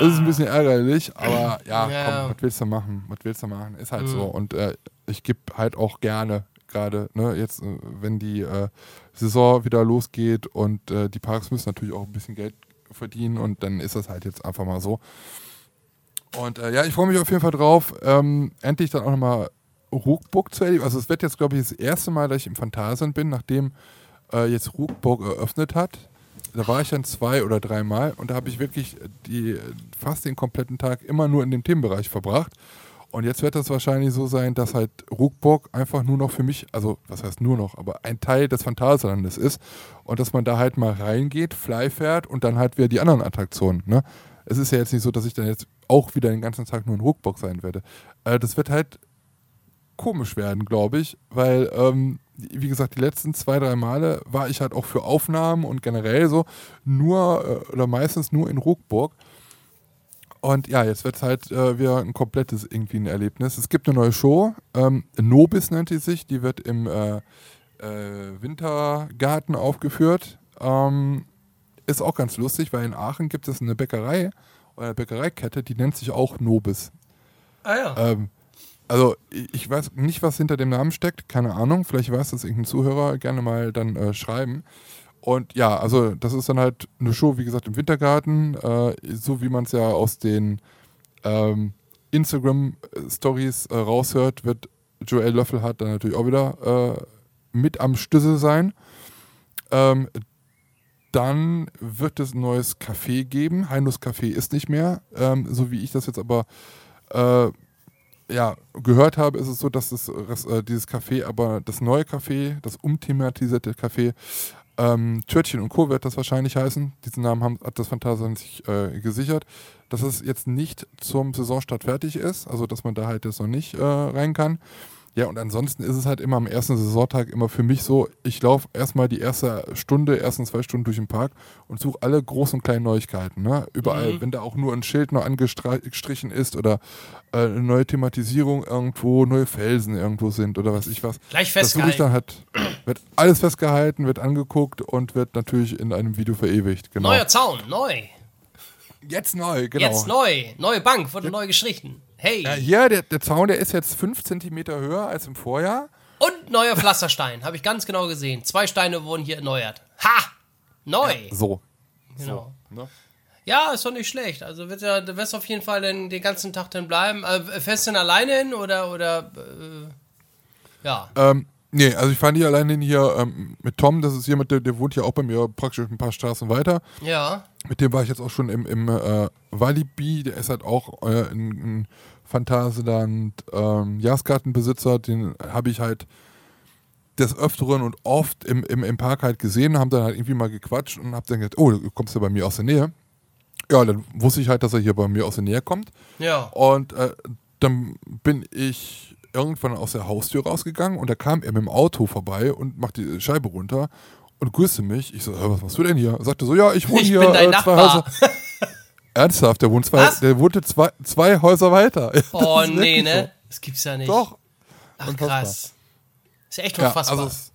Das ist ein bisschen ärgerlich, aber <clears throat> ja, Ja. komm, was willst du machen? Was willst du machen? Ist halt so. Und äh, ich gebe halt auch gerne, gerade, ne, jetzt, äh, wenn die äh, Saison wieder losgeht und äh, die Parks müssen natürlich auch ein bisschen Geld verdienen und dann ist das halt jetzt einfach mal so. Und äh, ja, ich freue mich auf jeden Fall drauf, ähm, endlich dann auch nochmal Ruckburg zu erleben. Also es wird jetzt, glaube ich, das erste Mal, dass ich im Phantasien bin, nachdem äh, jetzt Ruckburg eröffnet hat. da war ich dann zwei oder dreimal und da habe ich wirklich die, fast den kompletten Tag immer nur in dem Themenbereich verbracht. Und jetzt wird das wahrscheinlich so sein, dass halt Ruckburg einfach nur noch für mich, also was heißt nur noch, aber ein Teil des Phantasialandes ist und dass man da halt mal reingeht, Fly fährt und dann halt wieder die anderen Attraktionen. Ne? Es ist ja jetzt nicht so, dass ich dann jetzt auch wieder den ganzen Tag nur in Ruckburg sein werde. Äh, das wird halt komisch werden, glaube ich, weil, ähm, wie gesagt, die letzten zwei, drei Male war ich halt auch für Aufnahmen und generell so nur äh, oder meistens nur in Ruckburg. Und ja, jetzt wird es halt äh, wieder ein komplettes irgendwie ein Erlebnis. Es gibt eine neue Show, ähm, Nobis nennt die sich, die wird im äh, äh, Wintergarten aufgeführt. Ähm, ist auch ganz lustig, weil in Aachen gibt es eine Bäckerei oder eine Bäckereikette, die nennt sich auch Nobis. Ah ja. Ähm, also ich weiß nicht, was hinter dem Namen steckt, keine Ahnung. Vielleicht weiß das irgendein Zuhörer, gerne mal dann äh, schreiben. Und ja, also das ist dann halt eine Show, wie gesagt, im Wintergarten, äh, so wie man es ja aus den ähm, Instagram-Stories äh, raushört, wird Joel Löffelhardt dann natürlich auch wieder äh, mit am Stüssel sein. Ähm, dann wird es ein neues Café geben. Heinus Café ist nicht mehr, ähm, so wie ich das jetzt aber äh, ja, gehört habe, ist es so, dass das, äh, dieses Café, aber das neue Café, das umthematisierte Café, ähm, Törtchen und Co. wird das wahrscheinlich heißen. Diesen Namen haben, hat das Phantasialand sich äh, gesichert. Dass es jetzt nicht zum Saisonstart fertig ist, also dass man da halt jetzt noch nicht äh, rein kann. Ja, und ansonsten ist es halt immer am ersten Saisontag immer für mich so, ich laufe erstmal die erste Stunde, ersten zwei Stunden durch den Park und suche alle großen und kleinen Neuigkeiten. Ne? Überall, mhm. wenn da auch nur ein Schild noch angestrichen ist oder äh, eine neue Thematisierung irgendwo, neue Felsen irgendwo sind oder was ich was. Gleich festgehalten. Das dann halt, wird alles festgehalten, wird angeguckt und wird natürlich in einem Video verewigt. Genau. Neuer Zaun, neu. Jetzt neu, genau. Jetzt neu. Neue Bank wurde ja. neu gestrichen. Hey. Ja, hier, der, der Zaun, der ist jetzt 5 cm höher als im Vorjahr. Und neuer Pflasterstein, <laughs> habe ich ganz genau gesehen. Zwei Steine wurden hier erneuert. Ha! Neu! Ja, so. Genau. So, ne? Ja, ist doch nicht schlecht. Also wird ja, du wirst auf jeden Fall den, den ganzen Tag dann bleiben. Äh, fährst du denn alleine hin oder, oder äh, ja? Ähm, nee, also ich fahre nicht alleine hin hier ähm, mit Tom, das ist jemand, der, der wohnt ja auch bei mir praktisch ein paar Straßen weiter. Ja. Mit dem war ich jetzt auch schon im, im äh, Walibi, der ist halt auch äh, ein, ein Phantasialand ähm, Jahreskartenbesitzer, den habe ich halt des Öfteren und oft im, im, im Park halt gesehen, haben dann halt irgendwie mal gequatscht und hab dann gedacht, oh, du kommst ja bei mir aus der Nähe. Ja, dann wusste ich halt, dass er hier bei mir aus der Nähe kommt. Ja. Und äh, dann bin ich irgendwann aus der Haustür rausgegangen und da kam er mit dem Auto vorbei und macht die Scheibe runter und grüßte mich. Ich so, was machst du denn hier? Er sagte so, ja, ich wohne ich hier bin dein äh, zwei Häuser. <laughs> Ernsthaft, der wohnt zwei, der wohnte zwei, zwei Häuser weiter. <laughs> Oh nee, ne? So. Das gibt's ja nicht. Doch. Ach unfassbar. krass. Ist ja echt unfassbar. Ja, also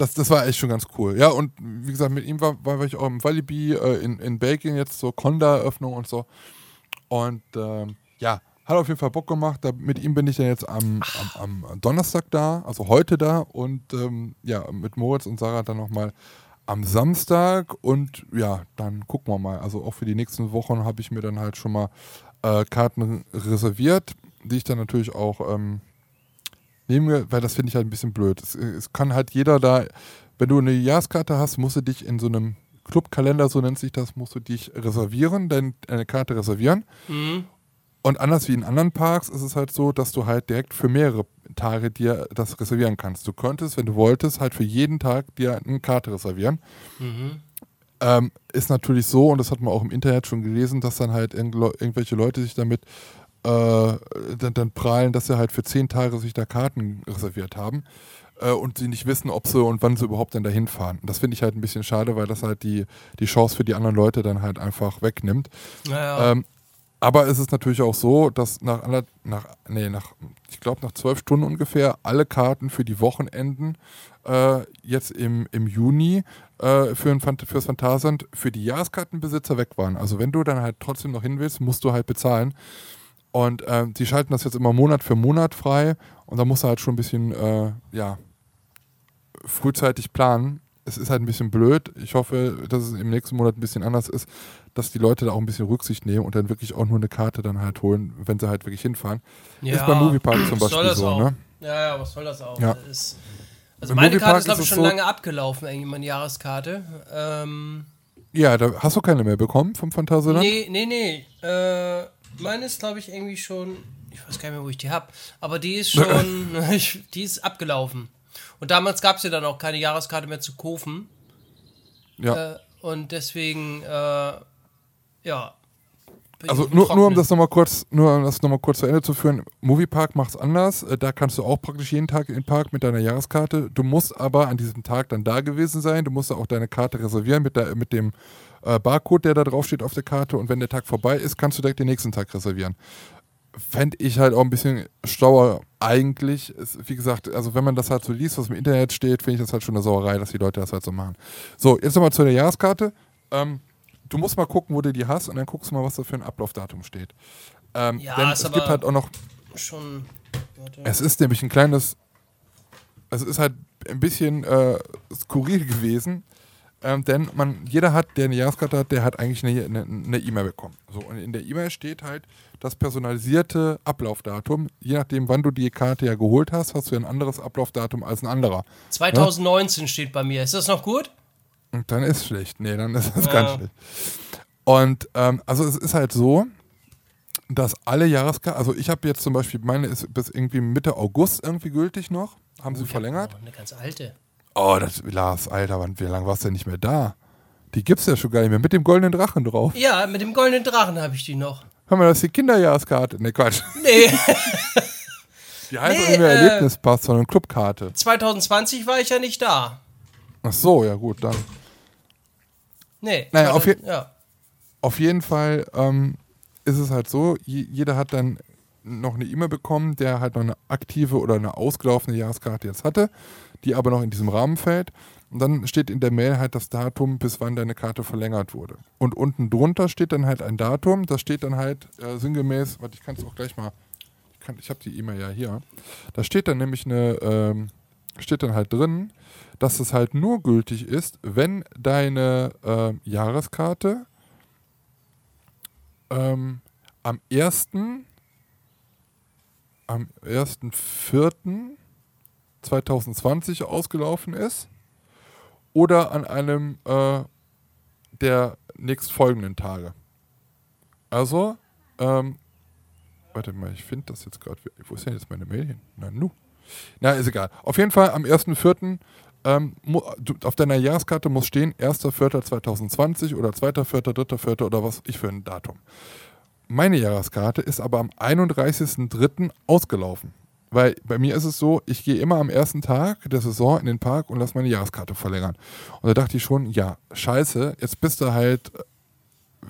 das, das war echt schon ganz cool. Ja, und wie gesagt, mit ihm war, war ich auch im Walibi äh, in, in Belgien jetzt so Conda-Eröffnung und so. Und ähm, ja, hat auf jeden Fall Bock gemacht. Da, mit ihm bin ich ja jetzt am, am, am, Donnerstag da, also heute da. Und ähm, ja, mit Moritz und Sarah dann nochmal am Samstag. Und ja, dann gucken wir mal. Also auch für die nächsten Wochen habe ich mir dann halt schon mal äh, Karten reserviert, die ich dann natürlich auch ähm, nehme, weil das finde ich halt ein bisschen blöd. Es, es kann halt jeder da, wenn du eine Jahreskarte hast, musst du dich in so einem Clubkalender, so nennt sich das, musst du dich reservieren, deine Karte reservieren. Mhm. Und anders wie in anderen Parks ist es halt so, dass du halt direkt für mehrere Tage dir das reservieren kannst. Du könntest, wenn du wolltest, halt für jeden Tag dir eine Karte reservieren. Mhm. Ähm, ist natürlich so, und das hat man auch im Internet schon gelesen, dass dann halt irgendwelche Leute sich damit äh, dann, dann, prahlen, dass sie halt für zehn Tage sich da Karten reserviert haben äh, und sie nicht wissen, ob sie und wann sie überhaupt denn dahin fahren. Das finde ich halt ein bisschen schade, weil das halt die, die Chance für die anderen Leute dann halt einfach wegnimmt. Naja. Ähm, aber es ist natürlich auch so, dass nach, nach, nee, nach ich glaube, nach zwölf Stunden ungefähr alle Karten für die Wochenenden äh, jetzt im, im Juni äh, für ein, fürs Phantasand für die Jahreskartenbesitzer weg waren. Also wenn du dann halt trotzdem noch hin willst, musst du halt bezahlen. Und äh, die schalten das jetzt immer Monat für Monat frei und da musst du halt schon ein bisschen, äh, ja, frühzeitig planen. Es ist halt ein bisschen blöd. Ich hoffe, dass es im nächsten Monat ein bisschen anders ist, dass die Leute da auch ein bisschen Rücksicht nehmen und dann wirklich auch nur eine Karte dann halt holen, wenn sie halt wirklich hinfahren. Ja, ist beim Moviepark zum Beispiel so, auch. ne? Ja, ja, was soll das auch? Ja. Ist, Also Im meine Moviepark Karte ist, glaube ich, schon so- lange abgelaufen, irgendwie meine Jahreskarte. Ähm, Ja, da hast du keine mehr bekommen vom Phantasialand? nee, nee, nee. Äh, meine ist, glaube ich, irgendwie schon. Ich weiß gar nicht mehr, wo ich die hab. Aber die ist schon. <laughs> <laughs> die ist abgelaufen. Und damals gab es ja dann auch keine Jahreskarte mehr zu kaufen. Ja. Äh, und deswegen, äh, ja. Also nur, nur um das nochmal kurz, nur um das noch mal kurz zu Ende zu führen, Moviepark macht es anders. Äh, Da kannst du auch praktisch jeden Tag in den Park mit deiner Jahreskarte. Du musst aber an diesem Tag dann da gewesen sein. Du musst auch deine Karte reservieren mit, der, mit dem äh, Barcode, der da drauf steht auf der Karte. Und wenn der Tag vorbei ist, kannst du direkt den nächsten Tag reservieren. Fände ich halt auch ein bisschen schlauer eigentlich. Ist, wie gesagt, also wenn man das halt so liest, was im Internet steht, finde ich das halt schon eine Sauerei, dass die Leute das halt so machen. So, jetzt nochmal zu der Jahreskarte. Ähm, du musst mal gucken, wo du die hast und dann guckst du mal, was da für ein Ablaufdatum steht. Ähm, Ja, denn es gibt halt auch noch, schon. Warte. es ist nämlich ein kleines, es ist halt ein bisschen äh, skurril gewesen, ähm, denn man, jeder hat, der eine Jahreskarte hat, der hat eigentlich eine E-Mail bekommen. So, und in der E-Mail steht halt das personalisierte Ablaufdatum. Je nachdem, wann du die Karte ja geholt hast, hast du ja ein anderes Ablaufdatum als ein anderer. 2019 steht bei mir. Ist das noch gut? Und dann ist schlecht. Nee, dann ist das Ja. ganz schlecht. Und ähm, also es ist halt so, dass alle Jahreskarten, also ich habe jetzt zum Beispiel, meine ist bis irgendwie Mitte August irgendwie gültig noch. Haben sie Ich hab verlängert? noch Eine ganz alte. Oh, das, Lars, Alter, wann, wie lange warst du denn nicht mehr da? Die gibt's ja schon gar nicht mehr. Mit dem goldenen Drachen drauf. Ja, mit dem goldenen Drachen habe ich die noch. Hör mal, das ist die Kinderjahreskarte. Ne, Quatsch. Nee, <laughs> Die heißt Nee, auch nicht mehr äh, Erlebnispass, sondern Clubkarte. 2020 war ich ja nicht da. Ach so, ja gut, dann. Nee. Naja, auf 2000 ja. Auf jeden Fall ähm, ist es halt so, je, jeder hat dann noch eine E-Mail bekommen, der halt noch eine aktive oder eine ausgelaufene Jahreskarte jetzt hatte, die aber noch in diesem Rahmen fällt. Und dann steht in der Mail halt das Datum, bis wann deine Karte verlängert wurde. Und unten drunter steht dann halt ein Datum, das steht dann halt äh, sinngemäß, warte, ich kann es auch gleich mal, ich, kann- ich habe die E-Mail ja hier, da steht dann nämlich eine, ähm, steht dann halt drin, dass es halt nur gültig ist, wenn deine äh, Jahreskarte ähm, am 1. am 1.4.2020 ausgelaufen ist oder an einem äh, der nächstfolgenden Tage. Also, ähm, warte mal, ich finde das jetzt gerade. Wo ist denn jetzt meine Mail hin? Na, nu. Na, ist egal. Auf jeden Fall am 1.4. Ähm, auf deiner Jahreskarte muss stehen 1.4.2020 oder 2.4., 3.4. oder was ich für ein Datum. Meine Jahreskarte ist aber am 31.03. ausgelaufen. Weil bei mir ist es so, ich gehe immer am ersten Tag der Saison in den Park und lasse meine Jahreskarte verlängern. Und da dachte ich schon, ja, scheiße, jetzt bist du halt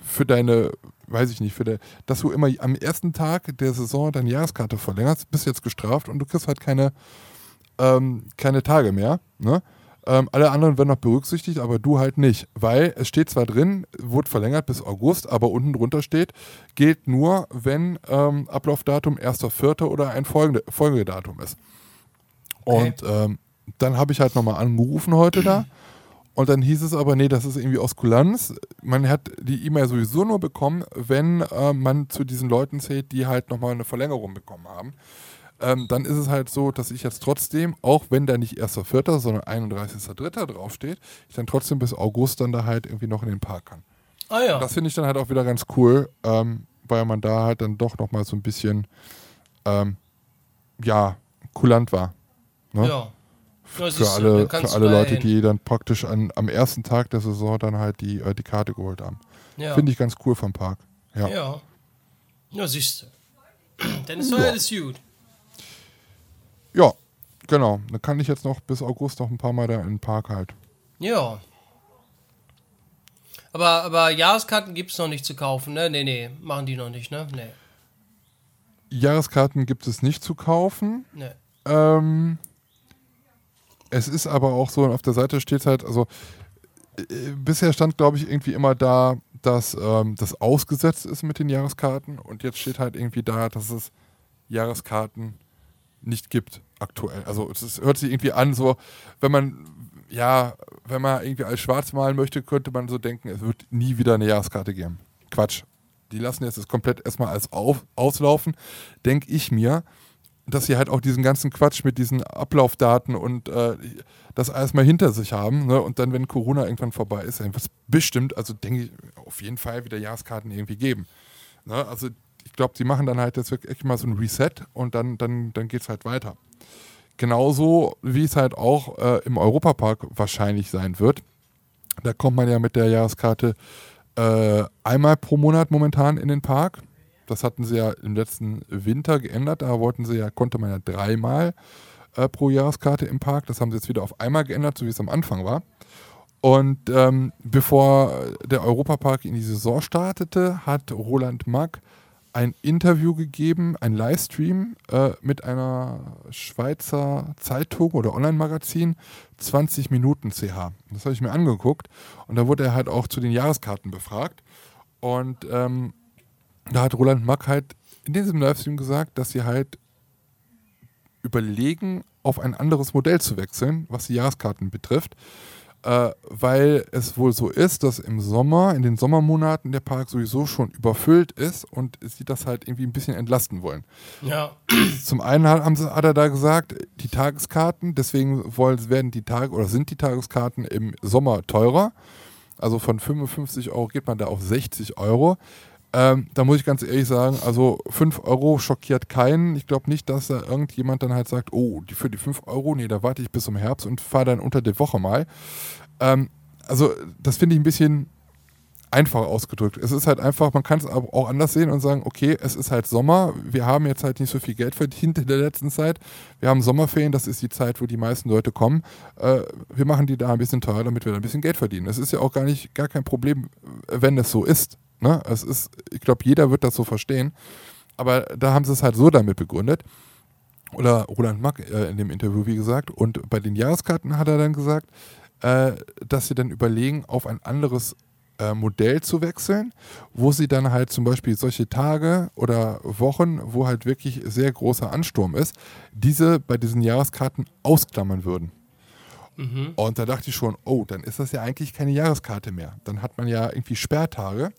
für deine, weiß ich nicht, für der, dass du immer am ersten Tag der Saison deine Jahreskarte verlängerst, bist jetzt gestraft und du kriegst halt keine, ähm, keine Tage mehr. Ne? Ähm, alle anderen werden noch berücksichtigt, aber du halt nicht. Weil es steht zwar drin, wurde verlängert bis August, aber unten drunter steht, gilt nur, wenn ähm, Ablaufdatum 1.4. oder ein folgende, Folgedatum ist. Okay. Und ähm, dann habe ich halt nochmal angerufen heute da. Und dann hieß es aber, nee, das ist irgendwie aus Kulanz. Man hat die E-Mail sowieso nur bekommen, wenn äh, man zu diesen Leuten zählt, die halt nochmal eine Verlängerung bekommen haben. Ähm, dann ist es halt so, dass ich jetzt trotzdem, auch wenn da nicht 1.4., sondern 31.3. draufsteht, ich dann trotzdem bis August dann da halt irgendwie noch in den Park kann. Ah ja. Das finde ich dann halt auch wieder ganz cool, ähm, weil man da halt dann doch nochmal so ein bisschen, ähm, ja, kulant war. Ne? ja. Für du, alle, für alle Leute, hin. die dann praktisch an, am ersten Tag der Saison dann halt die, äh, die Karte geholt haben. Ja. Finde ich ganz cool vom Park. Ja. Ja. Ja, siehst du. Dann ist doch Ja. alles gut. ja, genau. Dann kann ich jetzt noch bis August noch ein paar Mal da in den Park halt. Ja. Aber, aber Jahreskarten gibt es noch nicht zu kaufen, ne? Nee, nee, machen die noch nicht, ne? Nee. Jahreskarten gibt es nicht zu kaufen. nee. Ähm, es ist aber auch so, auf der Seite steht halt, also äh, bisher stand, glaube ich, irgendwie immer da, dass ähm, das ausgesetzt ist mit den Jahreskarten und jetzt steht halt irgendwie da, dass es Jahreskarten nicht gibt aktuell. Also es hört sich irgendwie an, so, wenn man, ja, wenn man irgendwie als schwarz malen möchte, könnte man so denken, es wird nie wieder eine Jahreskarte geben. Quatsch. Die lassen jetzt das komplett erstmal als auf, auslaufen, denke ich mir. Dass sie halt auch diesen ganzen Quatsch mit diesen Ablaufdaten und äh, das alles mal hinter sich haben. Ne? Und dann, wenn Corona irgendwann vorbei ist, dann wird es bestimmt, also denke ich, auf jeden Fall wieder Jahreskarten irgendwie geben. Ne? Also ich glaube, sie machen dann halt jetzt wirklich mal so ein Reset und dann, dann, dann geht es halt weiter. Genauso wie es halt auch äh, im Europapark wahrscheinlich sein wird. Da kommt man ja mit der Jahreskarte äh, einmal pro Monat momentan in den Park. Das hatten sie ja im letzten Winter geändert. Da wollten sie ja, konnte man ja dreimal äh, pro Jahreskarte im Park. Das haben sie jetzt wieder auf einmal geändert, so wie es am Anfang war. Und ähm, bevor der Europapark in die Saison startete, hat Roland Mack ein Interview gegeben, ein Livestream äh, mit einer Schweizer Zeitung oder Online-Magazin, 20 Minuten CH. Das habe ich mir angeguckt und da wurde er halt auch zu den Jahreskarten befragt. Und ähm, da hat Roland Mack halt in diesem Livestream gesagt, dass sie halt überlegen, auf ein anderes Modell zu wechseln, was die Jahreskarten betrifft äh, weil es wohl so ist, dass im Sommer, in den Sommermonaten der Park sowieso schon überfüllt ist und sie das halt irgendwie ein bisschen entlasten wollen. Ja. Zum einen haben sie, hat er da gesagt, die Tageskarten, deswegen wollen, werden die Tage oder sind die Tageskarten im Sommer teurer. Also von 55 Euro geht man da auf 60 Euro. Ähm, da muss ich ganz ehrlich sagen, also 5 Euro schockiert keinen. Ich glaube nicht, dass da irgendjemand dann halt sagt, oh, für die 5 Euro, nee, da warte ich bis zum Herbst und fahre dann unter der Woche mal. Ähm, also das finde ich ein bisschen einfach ausgedrückt. Es ist halt einfach, man kann es auch anders sehen und sagen, okay, es ist halt Sommer, wir haben jetzt halt nicht so viel Geld verdient in der letzten Zeit. Wir haben Sommerferien, das ist die Zeit, wo die meisten Leute kommen. Äh, wir machen die da ein bisschen teurer, damit wir da ein bisschen Geld verdienen. Es ist ja auch gar nicht, gar kein Problem, wenn es so ist. Ne? Es ist, ich glaube, jeder wird das so verstehen. Aber da haben sie es halt so damit begründet. Oder Roland Mack äh, in dem Interview, wie gesagt. Und bei den Jahreskarten hat er dann gesagt, äh, dass sie dann überlegen, auf ein anderes äh, Modell zu wechseln, wo sie dann halt zum Beispiel solche Tage oder Wochen, wo halt wirklich sehr großer Ansturm ist, diese bei diesen Jahreskarten ausklammern würden. Mhm. Und da dachte ich schon, oh, dann ist das ja eigentlich keine Jahreskarte mehr. Dann hat man ja irgendwie Sperrtage.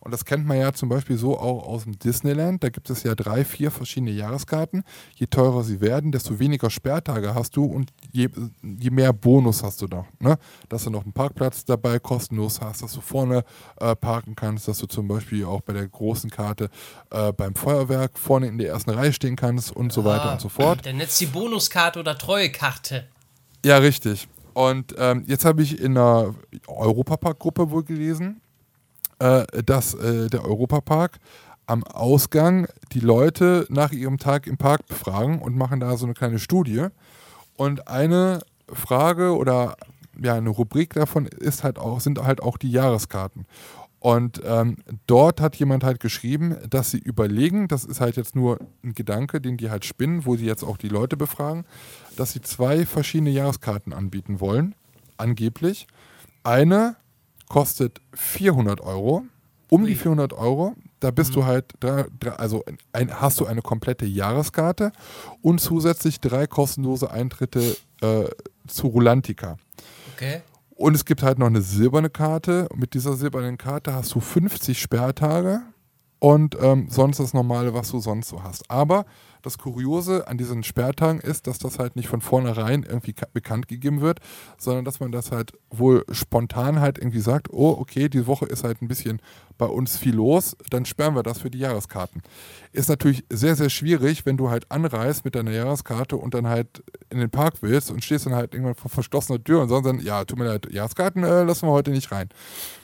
Und das kennt man ja zum Beispiel so auch aus dem Disneyland. Da gibt es ja drei, vier verschiedene Jahreskarten. Je teurer sie werden, desto weniger Sperrtage hast du und je, je mehr Bonus hast du da. Ne? Dass du noch einen Parkplatz dabei kostenlos hast, dass du vorne äh, parken kannst, dass du zum Beispiel auch bei der großen Karte äh, beim Feuerwerk vorne in der ersten Reihe stehen kannst und so weiter ah, und so fort. Dann jetzt die Bonuskarte oder Treuekarte. Ja, richtig. Und ähm, jetzt habe ich in einer Europapark-Gruppe wohl gelesen, äh, dass äh, der Europapark am Ausgang die Leute nach ihrem Tag im Park befragen und machen da so eine kleine Studie. Und eine Frage oder ja, eine Rubrik davon ist halt auch, sind halt auch die Jahreskarten. Und ähm, dort hat jemand halt geschrieben, dass sie überlegen, das ist halt jetzt nur ein Gedanke, den die halt spinnen, wo sie jetzt auch die Leute befragen, dass sie zwei verschiedene Jahreskarten anbieten wollen, angeblich. Eine kostet 400 Euro, um die 400 Euro, da bist mhm. du halt, drei, drei, also ein, hast du eine komplette Jahreskarte und zusätzlich drei kostenlose Eintritte äh, zu Rulantica. Okay. Und es gibt halt noch eine silberne Karte. Mit dieser silbernen Karte hast du 50 Sperrtage und ähm, sonst das Normale, was du sonst so hast. Aber das Kuriose an diesen Sperrtagen ist, dass das halt nicht von vornherein irgendwie bekannt gegeben wird, sondern dass man das halt wohl spontan halt irgendwie sagt, oh, okay, die Woche ist halt ein bisschen bei uns viel los, dann sperren wir das für die Jahreskarten. Ist natürlich sehr, sehr schwierig, wenn du halt anreist mit deiner Jahreskarte und dann halt in den Park willst und stehst dann halt irgendwann vor verschlossener Tür und sagst dann, ja, tut mir leid, Jahreskarten äh, lassen wir heute nicht rein.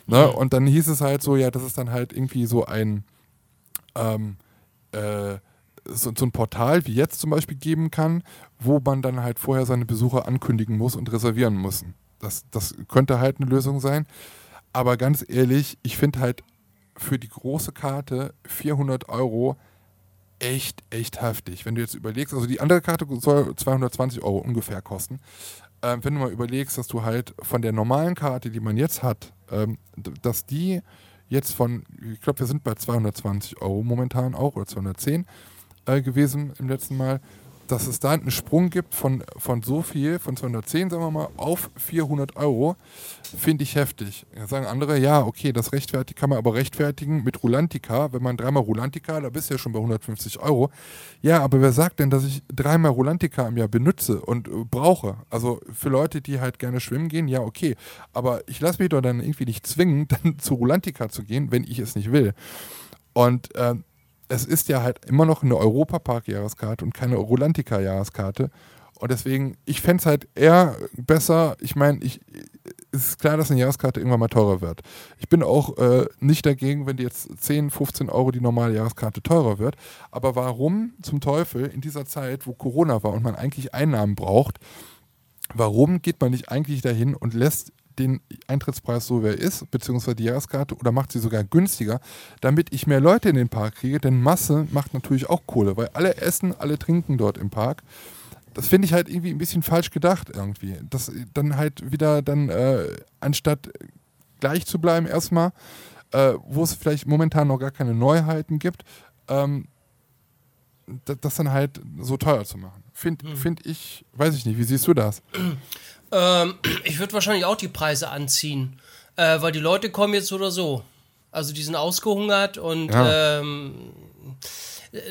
Ne? Und dann hieß es halt so, ja, das ist dann halt irgendwie so ein ähm, äh, so, so, ein Portal wie jetzt zum Beispiel geben kann, wo man dann halt vorher seine Besucher ankündigen muss und reservieren muss. Das, das könnte halt eine Lösung sein. Aber ganz ehrlich, ich finde halt für die große Karte 400 Euro echt, echt heftig. Wenn du jetzt überlegst, also die andere Karte soll 220 Euro ungefähr kosten. Ähm, wenn du mal überlegst, dass du halt von der normalen Karte, die man jetzt hat, ähm, dass die jetzt von, ich glaube, wir sind bei 220 Euro momentan auch oder 210 äh, gewesen im letzten Mal. dass es da einen Sprung gibt von, von so viel, von 210, sagen wir mal, auf 400 Euro, finde ich heftig. Da sagen andere, ja, okay, das rechtfertigt, kann man aber rechtfertigen mit Rulantica. Wenn man dreimal Rulantica, da bist du ja schon bei 150 Euro. Ja, aber wer sagt denn, dass ich dreimal Rulantica im Jahr benutze und äh, brauche? Also für Leute, die halt gerne schwimmen gehen, ja, okay. Aber ich lasse mich doch dann irgendwie nicht zwingen, <laughs> dann zu Rulantica zu gehen, wenn ich es nicht will. Und äh, es ist ja halt immer noch eine Europapark-Jahreskarte und keine Rolantica-Jahreskarte. Und deswegen, ich fände es halt eher besser, ich meine, ich, es ist klar, dass eine Jahreskarte irgendwann mal teurer wird. Ich bin auch äh, nicht dagegen, wenn die jetzt 10, 15 Euro die normale Jahreskarte teurer wird. Aber warum zum Teufel in dieser Zeit, wo Corona war und man eigentlich Einnahmen braucht, warum geht man nicht eigentlich dahin und lässt den Eintrittspreis so, wie er ist, beziehungsweise die Jahreskarte oder macht sie sogar günstiger, damit ich mehr Leute in den Park kriege, denn Masse macht natürlich auch Kohle, weil alle essen, alle trinken dort im Park. Das finde ich halt irgendwie ein bisschen falsch gedacht irgendwie. Das dann halt wieder dann, äh, anstatt gleich zu bleiben erstmal, äh, wo es vielleicht momentan noch gar keine Neuheiten gibt, ähm, das, das, dann halt so teuer zu machen. Finde hm. find ich, weiß ich nicht, wie siehst du das? <clears throat> Ähm, <clears throat> ich würde wahrscheinlich auch die Preise anziehen, äh, weil die Leute kommen jetzt oder so. Also die sind ausgehungert und ja. ähm,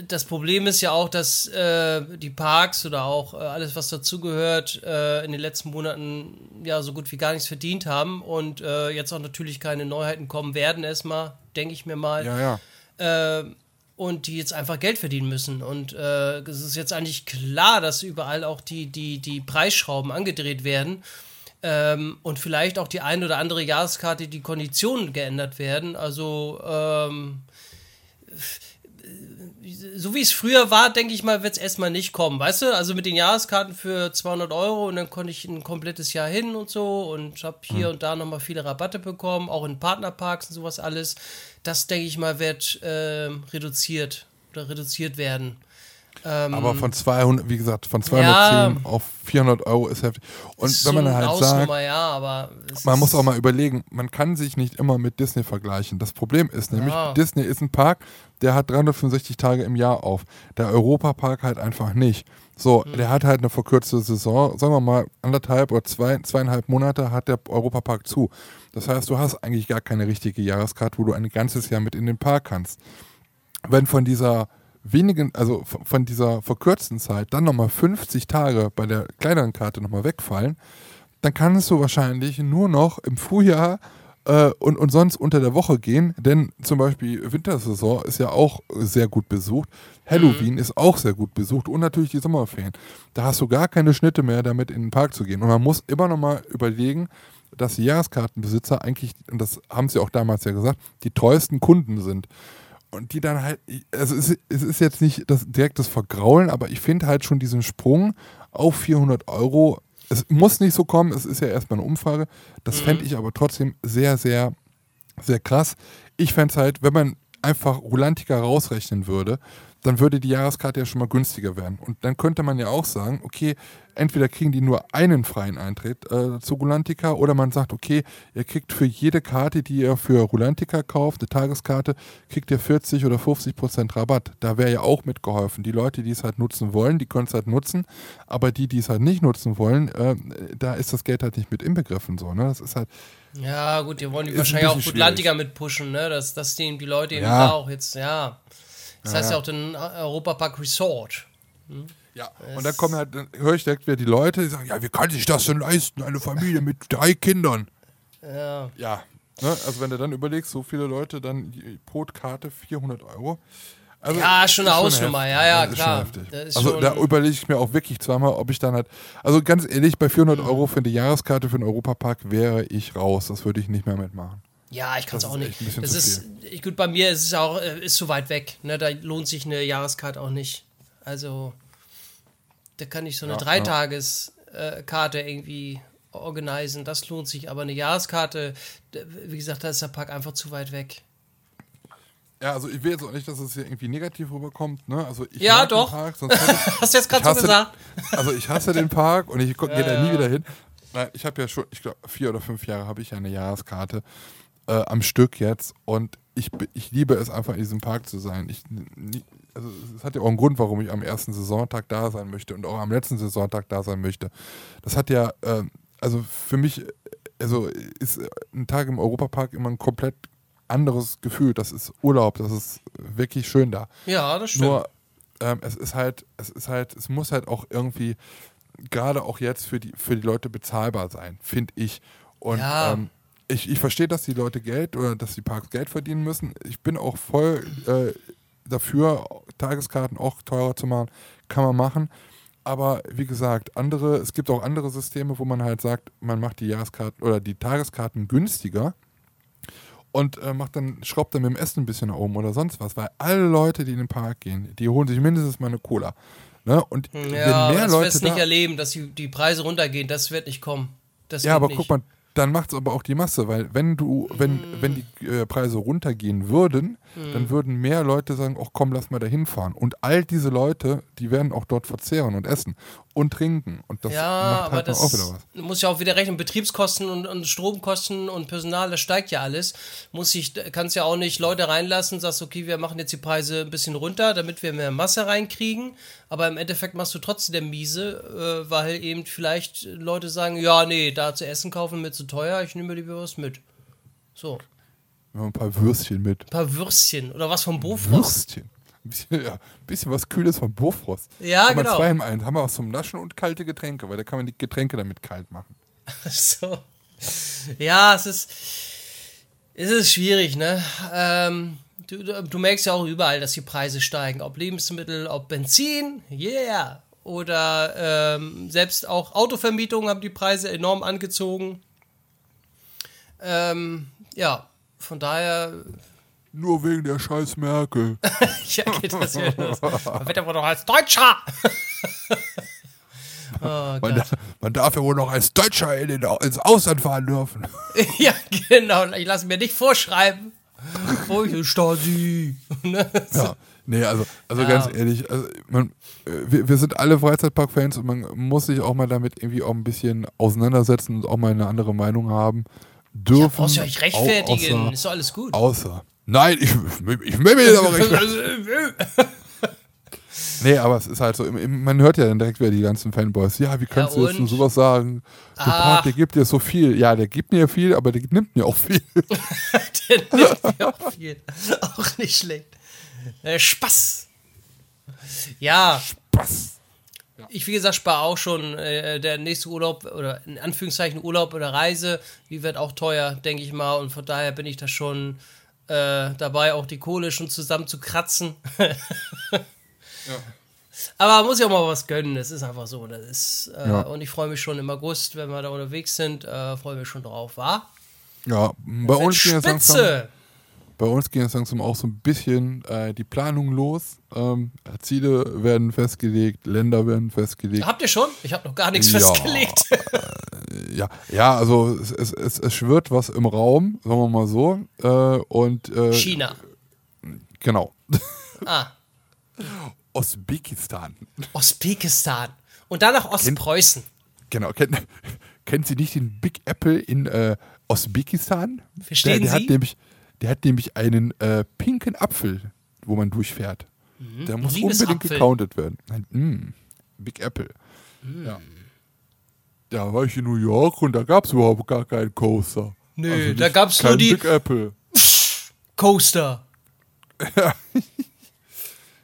das Problem ist ja auch, dass äh, die Parks oder auch äh, alles, was dazugehört, äh, in den letzten Monaten ja so gut wie gar nichts verdient haben und äh, jetzt auch natürlich keine Neuheiten kommen werden, erstmal, denke ich mir mal. Ja, ja. Und die jetzt einfach Geld verdienen müssen. Und äh, es ist jetzt eigentlich klar, dass überall auch die, die, die Preisschrauben angedreht werden. Ähm, und vielleicht auch die ein oder andere Jahreskarte, die Konditionen geändert werden. Also ähm, so wie es früher war, denke ich mal, wird es erstmal nicht kommen. Weißt du, also mit den Jahreskarten für 200 Euro und dann konnte ich ein komplettes Jahr hin und so und habe hier mhm. und da nochmal viele Rabatte bekommen, auch in Partnerparks und sowas alles. Das, denke ich mal, wird äh, reduziert oder reduziert werden. Ähm, Aber von 200, wie gesagt, von 210 ja, auf 400 Euro ist heftig. Und ist wenn man halt sagt, ja, man muss auch mal überlegen, man kann sich nicht immer mit Disney vergleichen. Das Problem ist nämlich, ja. Disney ist ein Park, der hat 365 Tage im Jahr auf. Der Europapark halt einfach nicht. So, mhm. der hat halt eine verkürzte Saison, sagen wir mal anderthalb oder zwei, zweieinhalb Monate hat der Europapark zu. Das heißt, du hast eigentlich gar keine richtige Jahreskarte, wo du ein ganzes Jahr mit in den Park kannst. Wenn von dieser wenigen, also von dieser verkürzten Zeit dann nochmal 50 Tage bei der kleineren Karte nochmal wegfallen, dann kannst du wahrscheinlich nur noch im Frühjahr äh, und, und sonst unter der Woche gehen, denn zum Beispiel Wintersaison ist ja auch sehr gut besucht. Halloween mhm. ist auch sehr gut besucht und natürlich die Sommerferien. Da hast du gar keine Schnitte mehr, damit in den Park zu gehen. Und man muss immer nochmal überlegen, dass die Jahreskartenbesitzer eigentlich, und das haben sie auch damals ja gesagt, die treuesten Kunden sind und die dann halt, also es, es ist jetzt nicht das, direkt das Vergraulen, aber ich finde halt schon diesen Sprung auf 400 Euro, es muss nicht so kommen, es ist ja erstmal eine Umfrage, das mhm. fände ich aber trotzdem sehr, sehr, sehr krass. Ich fände es halt, wenn man einfach Rulantica rausrechnen würde, dann würde die Jahreskarte ja schon mal günstiger werden. Und dann könnte man ja auch sagen, okay, entweder kriegen die nur einen freien Eintritt äh, zu Rulantica oder man sagt, okay, ihr kriegt für jede Karte, die ihr für Rulantica kauft, eine Tageskarte, kriegt ihr 40 oder 50 Prozent Rabatt. Da wäre ja auch mitgeholfen. Die Leute, die es halt nutzen wollen, die können es halt nutzen, aber die, die es halt nicht nutzen wollen, äh, da ist das Geld halt nicht mit inbegriffen. So, ne? Das ist halt. Ja, gut, die wollen die wahrscheinlich auch Rulantica mitpushen, ne? dass, dass die, die Leute eben ja. da auch jetzt, ja. Das ja, heißt ja auch den Europapark Resort. Hm? Ja, und dann kommen halt, dann höre ich direkt wieder die Leute, die sagen, ja, wie kann sich das denn leisten, eine Familie mit drei Kindern? Ja. Ja, ne? also wenn du dann überlegst, so viele Leute, dann die Brotkarte 400 Euro. Also, ja, schon eine Hausnummer, ja, ja, klar. also da überlege ich mir auch wirklich zweimal, ob ich dann halt, also ganz ehrlich, bei 400 mhm. Euro für eine Jahreskarte für den Europapark wäre ich raus, das würde ich nicht mehr mitmachen. Ja, ich kann es auch nicht. Das ist, gut, bei mir ist es auch, äh, ist zu weit weg, ne, da lohnt sich eine Jahreskarte auch nicht. Also, da kann ich so eine ja, Dreitageskarte äh, irgendwie organisieren. Das lohnt sich, aber eine Jahreskarte, wie gesagt, da ist der Park einfach zu weit weg. Ja, also ich will jetzt auch nicht, dass es hier irgendwie negativ rüberkommt, ne? Also ich ja, doch. Park, ich, <laughs> Hast du jetzt gerade so gesagt? Also ich hasse den Park und ich <laughs> ja, gehe da nie wieder hin. Nein, ich habe ja schon, ich glaube, vier oder fünf Jahre habe ich eine Jahreskarte äh, am Stück jetzt und ich, ich liebe es einfach in diesem Park zu sein. Ich, also es hat ja auch einen Grund, warum ich am ersten Saisontag da sein möchte und auch am letzten Saisontag da sein möchte. Das hat ja, äh, also für mich, also ist ein Tag im Europapark immer ein komplett anderes Gefühl. Das ist Urlaub, das ist wirklich schön da. Ja, das stimmt. Nur ähm, es ist halt, es ist halt, es muss halt auch irgendwie gerade auch jetzt für die für die Leute bezahlbar sein, finde ich. Und Ja. ähm, ich, ich verstehe, dass die Leute Geld oder dass die Parks Geld verdienen müssen. Ich bin auch voll äh, dafür, Tageskarten auch teurer zu machen. Kann man machen. Aber wie gesagt, andere, es gibt auch andere Systeme, wo man halt sagt, man macht die Jahreskarten oder die Tageskarten günstiger und äh, macht dann, schraubt dann mit dem Essen ein bisschen nach oben oder sonst was. Weil alle Leute, die in den Park gehen, die holen sich mindestens mal eine Cola. Ne? Und Ja, wenn aber mehr das Leute wirst da, nicht erleben, dass die, die Preise runtergehen. Das wird nicht kommen. Das Ja, aber nicht. guck mal, dann macht es aber auch die Masse, weil wenn du, wenn, wenn die äh, Preise runtergehen würden, Dann würden mehr Leute sagen, ach komm, lass mal da hinfahren. Und all diese Leute, die werden auch dort verzehren und essen und trinken. Und das ja, macht halt das auch wieder was. du musst ja auch wieder rechnen. Betriebskosten und, und Stromkosten und Personal, das steigt ja alles. Muss ich, kannst ja auch nicht Leute reinlassen, sagst, okay, wir machen jetzt die Preise ein bisschen runter, damit wir mehr Masse reinkriegen. Aber im Endeffekt machst du trotzdem der Miese, äh, weil eben vielleicht Leute sagen, ja, nee, da zu essen kaufen mir zu teuer, ich nehme mir lieber was mit. So, ein paar Würstchen mit. ein paar Würstchen oder was vom Bofrost. Würstchen. Ein bisschen, ja, ein bisschen was Kühles vom Bofrost. Ja, haben genau. zwei im einen. Haben wir was zum Naschen und kalte Getränke, weil da kann man die Getränke damit kalt machen. <laughs> So. Ja, es ist, es ist schwierig, ne? Ähm, du, du du merkst ja auch überall, dass die Preise steigen. Ob Lebensmittel, ob Benzin, yeah. Oder ähm, selbst auch Autovermietungen haben die Preise enorm angezogen. Ähm, ja, von daher, Nur wegen der scheiß Merkel. <laughs> ja, geht das ja los. Man wird aber doch als Deutscher. <laughs> oh Man, Gott. da, man darf ja wohl noch als Deutscher in den, ins Ausland fahren dürfen. <laughs> Ja, genau. Ich lasse mir nicht vorschreiben. Wo ich Stasi. Ne? Ja. Nee, also, also Ja. ganz ehrlich, also man, wir, wir sind alle Freizeitpark-Fans und man muss sich auch mal damit irgendwie auch ein bisschen auseinandersetzen und auch mal eine andere Meinung haben. Dürfen. Brauchst du euch rechtfertigen. Außer, ist doch alles gut. außer. Nein, ich, ich will mir jetzt aber rechtfertigen. <laughs> <laughs> Nee, aber es ist halt so, man hört ja dann direkt wieder die ganzen Fanboys. Ja, wie kannst du jetzt nur sowas sagen? Der Ach. Park, der gibt dir so viel. Ja, der gibt mir viel, aber der nimmt mir auch viel. <laughs> Der nimmt mir auch viel. Auch nicht schlecht. Äh, Spaß. Ja, Was? ich wie gesagt spare auch schon. Äh, der nächste Urlaub oder in Anführungszeichen Urlaub oder Reise, die wird auch teuer, denke ich mal. Und von daher bin ich da schon äh, dabei, auch die Kohle schon zusammen zu kratzen. <laughs> Aber man muss ja auch mal was gönnen, das ist einfach so. Das ist, äh, Ja. Und ich freue mich schon im August, wenn wir da unterwegs sind, äh, freue mich schon drauf, wa? Ja, bei uns ging es langsam, Spitze! Bei uns ging es langsam auch so ein bisschen äh, die Planung los. Ähm, Ziele werden festgelegt, Länder werden festgelegt. Habt ihr schon? Ich habe noch gar nichts Ja. festgelegt. <laughs> Ja, ja, also es, es, es, es schwirrt was im Raum, sagen wir mal so. Äh, und äh, China. genau. <laughs> Ah, Usbekistan. Usbekistan. Und dann nach Ostpreußen. Genau. Kennt, <laughs> kennt Sie nicht den Big Apple in äh, Usbekistan? Verstehen der, der Sie? Hat nämlich, der hat nämlich einen äh, pinken Apfel, wo man durchfährt. Der muss unbedingt gecountet werden. Ein, mm, Big Apple. Ja. Da war ich in New York und da gab es überhaupt gar keinen Coaster. Nö, Also da nicht- gab's nur die- Big Apple. <laughs> Coaster. <laughs>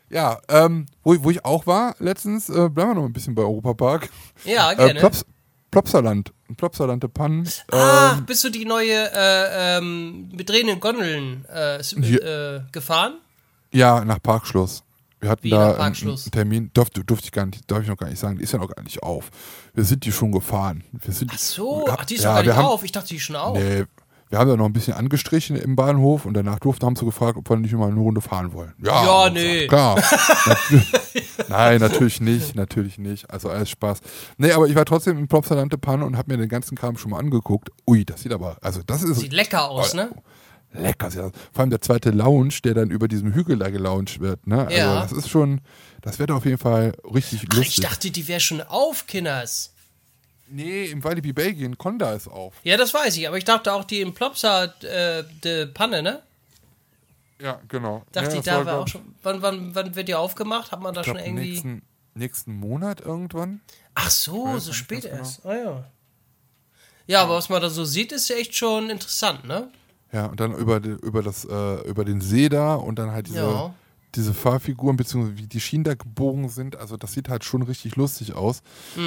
Ja, ähm, wo, wo ich auch war letztens, äh, bleiben wir noch ein bisschen bei Europapark. Ja, Äh, gerne. Plops, Plopsaland. Plopsaland de Pann. Ach, Ähm, bist du die neue äh, ähm, mit drehenden Gondeln äh, äh, gefahren? ja, nach Parkschluss. Wir hatten Wie da einen- Termin, durfte, durfte ich gar nicht, darf ich noch gar nicht sagen, die ist ja noch gar nicht auf. Wir sind die schon gefahren. Wir sind, Ach so, ach, die ist ja, doch gar nicht haben- auf. Ich dachte, die ist schon auf. Nee, wir haben da noch ein bisschen angestrichen im Bahnhof und danach durften, haben sie gefragt, ob wir nicht mal eine Runde fahren wollen. Ja, Ja, nee. gesagt, Klar. <laughs> Nein, natürlich nicht, natürlich nicht. Also alles Spaß. Nee, aber ich war trotzdem im Plopsaland de Panne und habe mir den ganzen Kram schon mal angeguckt. Ui, das sieht aber, also das ist Sieht lecker aus, ne? lecker. Vor allem der zweite Lounge, der dann über diesem Hügel da gelauncht wird. Ne? Also Ja. das ist schon, das wird auf jeden Fall richtig Ach, lustig. ich dachte, die wäre schon auf, Kinders. Nee, im Walibi Belgien, Conda ist auf. Ja, das weiß ich, aber ich dachte auch die im Plopsa äh, de Panne, ne? Ja, genau. Dachte ja, ich, da war glaub auch schon. Wann, wann, wann wird die aufgemacht? Hat man da ich schon glaub, irgendwie. nächsten, nächsten Monat irgendwann. Ach so, so spät genau. erst. Ah ja. Ja, aber was man da so sieht, ist ja echt schon interessant, ne? Ja, und dann über, über, das, äh, über den See da und dann halt diese, Ja. Diese Fahrfiguren, beziehungsweise wie die Schienen da gebogen sind. Also das sieht halt schon richtig lustig aus.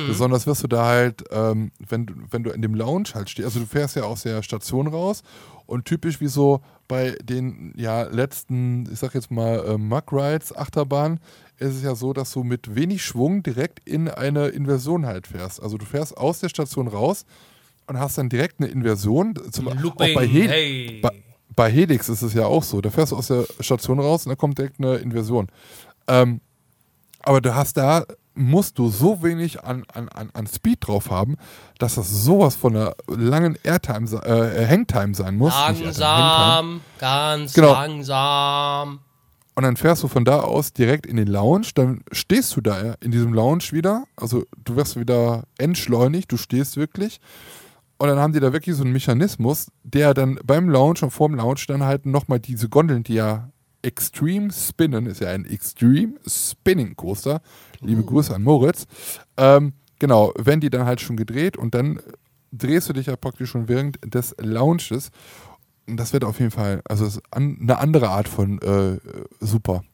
Besonders wirst du da halt, ähm, wenn, du, wenn du in dem Lounge halt stehst, also du fährst ja aus der Station raus und typisch wie so bei den ja, letzten, ich sag jetzt mal, äh, Mug Rides, Achterbahn, ist es ja so, dass du mit wenig Schwung direkt in eine Inversion halt fährst. Also du fährst aus der Station raus und hast dann direkt eine Inversion. Zum, auch Looping, bei, Hel hey. bei, bei Helix ist es ja auch so. Da fährst du aus der Station raus und da kommt direkt eine Inversion. Ähm, aber du hast da, musst du so wenig an, an, an, Speed drauf haben, dass das sowas von einer langen Airtime, se- äh, Hangtime sein muss. Langsam, ganz Genau. langsam. Und dann fährst du von da aus direkt in den Lounge, dann stehst du da in diesem Lounge wieder, also du wirst wieder entschleunigt, du stehst wirklich. Und dann haben die da wirklich so einen Mechanismus, der dann beim Lounge und vorm Lounge dann halt nochmal diese Gondeln, die ja Extreme Spinnen, ist ja ein Extreme Spinning Coaster, liebe Grüße an Moritz, ähm, genau, werden die dann halt schon gedreht und dann drehst du dich ja praktisch schon während des Lounges und das wird auf jeden Fall, also an, eine andere Art von äh, super.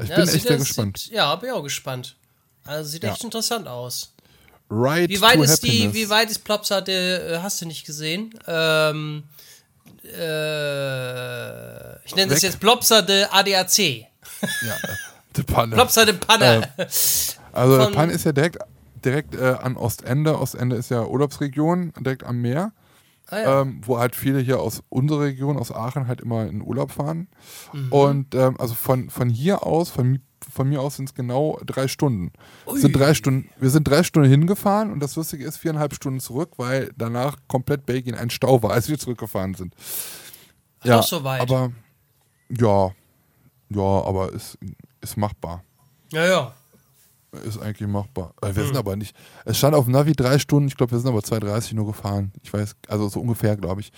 Ich Ja, bin echt sehr gespannt. Sieht, ja, bin ich auch gespannt. Also sieht Ja. echt interessant aus. Ride Wie weit to ist die, Happiness. wie weit ist Plopsa, äh, hast du nicht gesehen? Ähm, äh, ich nenne das Weg. jetzt Plopsa de ADAC. Ja, <laughs> die Panne. Plopsa de Panne. Also von- Panne ist ja direkt, direkt äh, an Ostende. Ostende ist ja Urlaubsregion, direkt am Meer. ah, ja. ähm, wo halt viele hier aus unserer Region, aus Aachen, halt immer in Urlaub fahren. Mhm. Und ähm, also von, von hier aus, von, von mir aus sind es genau drei Stunden. Sind drei Stunden. Wir sind drei Stunden hingefahren und das Lustige ist viereinhalb Stunden zurück, weil danach komplett Belgien ein Stau war, <laughs> als wir zurückgefahren sind. doch so weit. Aber ja, ja, aber ist, ist machbar. ja, ja. Ist eigentlich machbar. Äh, Wir Hm. sind aber nicht. Es stand auf dem Navi drei Stunden, ich glaube, wir sind aber 2,30 nur gefahren. Ich weiß, also so ungefähr, glaube ich.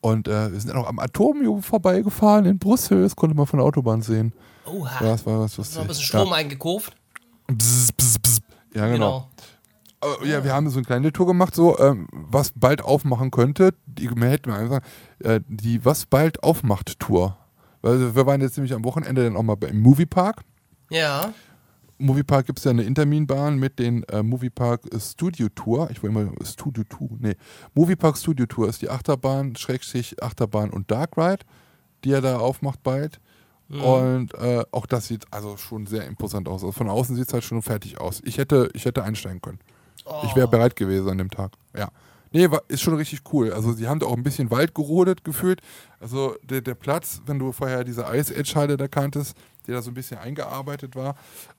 Und äh, wir sind dann auch am Atomium vorbeigefahren in Brüssel. Das konnte man von der Autobahn sehen. Oha. Das war was. Noch ein bisschen Strom ja. eingekauft. Bzz, bzz, bzz. ja, genau. Genau. Äh, ja, wir haben so eine kleine Tour gemacht, so ähm, was bald aufmachen könnte. Die, man hätte mal einfach äh, die was bald aufmacht Tour. Weil wir waren jetzt nämlich am Wochenende dann auch mal im Moviepark. Ja. Im Moviepark gibt es ja eine Interminbahn mit den äh, Moviepark Studio Tour. Ich wollte immer Studio Tour. Nee. Moviepark Studio Tour ist die Achterbahn, Schrägstrich Achterbahn und Dark Ride, die er da aufmacht bald. Und äh, auch das sieht also schon sehr imposant aus. Also von außen sieht es halt schon fertig aus. Ich hätte, ich hätte einsteigen können. Ich wäre bereit gewesen an dem Tag. Ja. Nee, war, ist schon richtig cool. Also sie haben da auch ein bisschen Wald gerodet gefühlt. Also der, der Platz, wenn du vorher diese Ice Edge Halle da kanntest, der da so ein bisschen eingearbeitet war,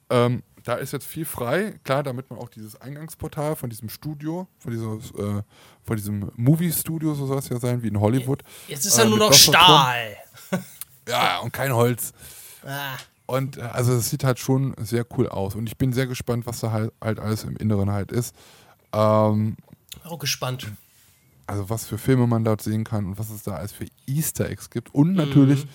ähm, da ist jetzt viel frei. Klar, damit man auch dieses Eingangsportal von diesem Studio, von, dieses, äh, von diesem Movie-Studio, so soll es ja sein, wie in Hollywood. Jetzt ist äh, ja nur mit noch Wasserturm. Stahl. Ja, und kein Holz. Ah. Und äh, also es sieht halt schon sehr cool aus. Und ich bin sehr gespannt, was da halt, halt alles im Inneren halt ist. Ähm, Auch gespannt. also was für Filme man dort sehen kann und was es da alles für Easter Eggs gibt. Und natürlich,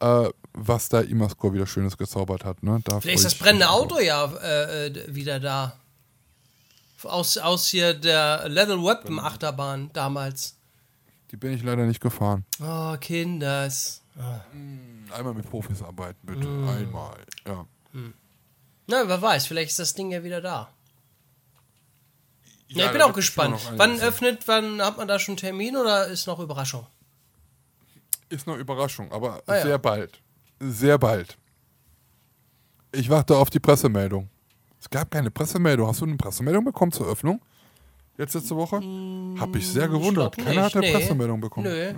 äh, was da Imascore wieder Schönes gezaubert hat. Ne? Da Vielleicht ist das brennende Auto ja äh, äh, wieder da. Aus, aus hier der Level Weapon Achterbahn damals. Die bin ich leider nicht gefahren. Oh, Kinders. Einmal mit Profis arbeiten, bitte. Einmal. Ja. Na, wer weiß, vielleicht ist das Ding ja wieder da. Ja, Ja, ich bin auch gespannt. noch Wann öffnet, wann hat man da schon einen Termin oder ist noch Überraschung? Ist eine Überraschung, aber Ah, ja. sehr bald. Sehr bald. Ich warte auf die Pressemeldung. Es gab keine Pressemeldung. Hast du eine Pressemeldung bekommen zur Öffnung? Jetzt letzte Woche? Hab ich sehr gewundert. glaub Keiner hat eine nee. Pressemeldung bekommen. Nö.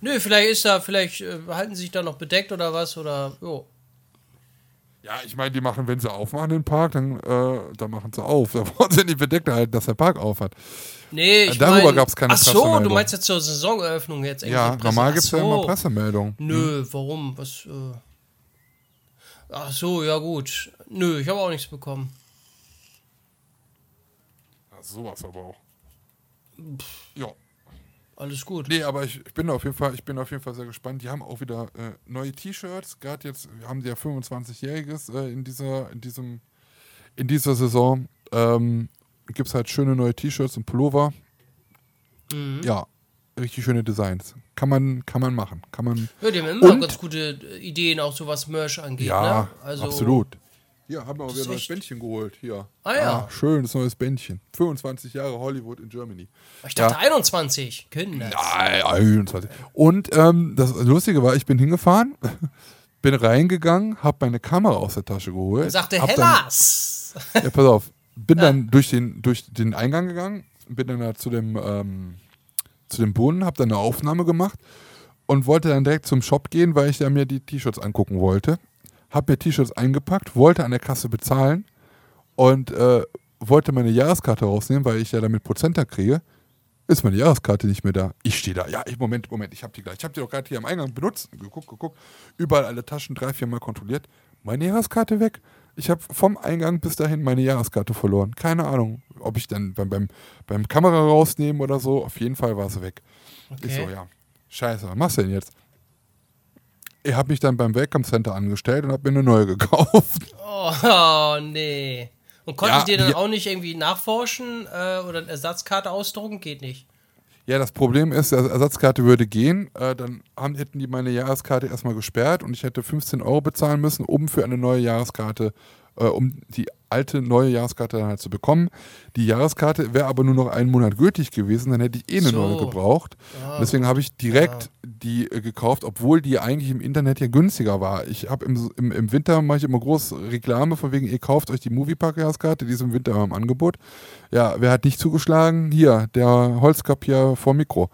Nö, vielleicht ist da, vielleicht äh, halten sie sich da noch bedeckt oder was oder jo. Ja, ich meine, die machen, wenn sie aufmachen den Park, dann, äh, dann machen sie auf. <laughs> Da wollen sie nicht bedeckt halten, dass der Park auf hat. Nee, ich Darüber mein- gab's keine Ach so, du Pressemeldung. meinst jetzt zur Saisoneröffnung jetzt irgendwie Ja, normal gibt es ja immer Pressemeldungen. Nö, warum? Was? Äh... Ach so, ja gut. Nö, ich habe auch nichts bekommen. Sowas aber auch. Ja. Alles gut. Nee, aber ich, ich bin auf jeden Fall, ich bin auf jeden Fall sehr gespannt. Die haben auch wieder äh, neue T-Shirts. Gerade jetzt haben die ja 25-Jähriges äh, in dieser, in diesem, in dieser Saison. Ähm, Gibt es halt schöne neue T-Shirts und Pullover. Mhm. Ja, richtig schöne Designs. Kann man, kann man machen. Kann man. Ja, die haben immer Und- ganz gute Ideen, auch so was Merch angeht. Ja, ne? also, absolut. Hier haben wir auch wieder ein neues echt- Bändchen geholt. Hier. Ah, ja. schönes neues Bändchen. 25 Jahre Hollywood in Germany. Ich dachte 21. Können das. Nein, 21. Und ähm, das Lustige war, ich bin hingefahren, <laughs> bin reingegangen, habe meine Kamera aus der Tasche geholt. Sagte hab Hellas. Dann, ja, pass auf. Bin <laughs> dann durch den, durch den Eingang gegangen, bin dann da zu dem, ähm, zu dem Brunnen, habe dann eine Aufnahme gemacht und wollte dann direkt zum Shop gehen, weil ich da mir die T-Shirts angucken wollte. Hab mir T-Shirts eingepackt, wollte an der Kasse bezahlen und äh, wollte meine Jahreskarte rausnehmen, weil ich ja damit Prozenter kriege. Ist meine Jahreskarte nicht mehr da. Ich stehe da. Ja, ich, Moment, Moment, ich habe die gleich. Ich habe die doch gerade hier am Eingang benutzt. Geguckt, geguckt. Überall alle Taschen drei, vier Mal kontrolliert. Meine Jahreskarte weg. Ich habe vom Eingang bis dahin meine Jahreskarte verloren. Keine Ahnung, ob ich dann beim, beim, beim Kamera rausnehmen oder so. Auf jeden Fall war sie weg. Ich so, Okay. ja. Scheiße, was machst du denn jetzt? Ich habe mich dann beim Welcome Center angestellt und habe mir eine neue <laughs> gekauft. Oh, nee. Und konnten Ja, die dann die- auch nicht irgendwie nachforschen äh, oder eine Ersatzkarte ausdrucken? Geht nicht. Ja, das Problem ist, die Ersatzkarte würde gehen. Äh, dann haben, hätten die meine Jahreskarte erstmal gesperrt und ich hätte 15 Euro bezahlen müssen, um für eine neue Jahreskarte, äh, um die alte neue Jahreskarte dann halt zu bekommen. Die Jahreskarte wäre aber nur noch einen Monat gültig gewesen, dann hätte ich eh eine So. neue gebraucht. Ah, Deswegen habe ich direkt Ja. die äh, gekauft, obwohl die eigentlich im Internet ja günstiger war. Ich habe im, im, im Winter mache ich immer groß Reklame von wegen, ihr kauft euch die Moviepark-Jahreskarte, die ist im Winter im Angebot. Ja, wer hat nicht zugeschlagen? Hier, der Holzkap hier vor Mikro.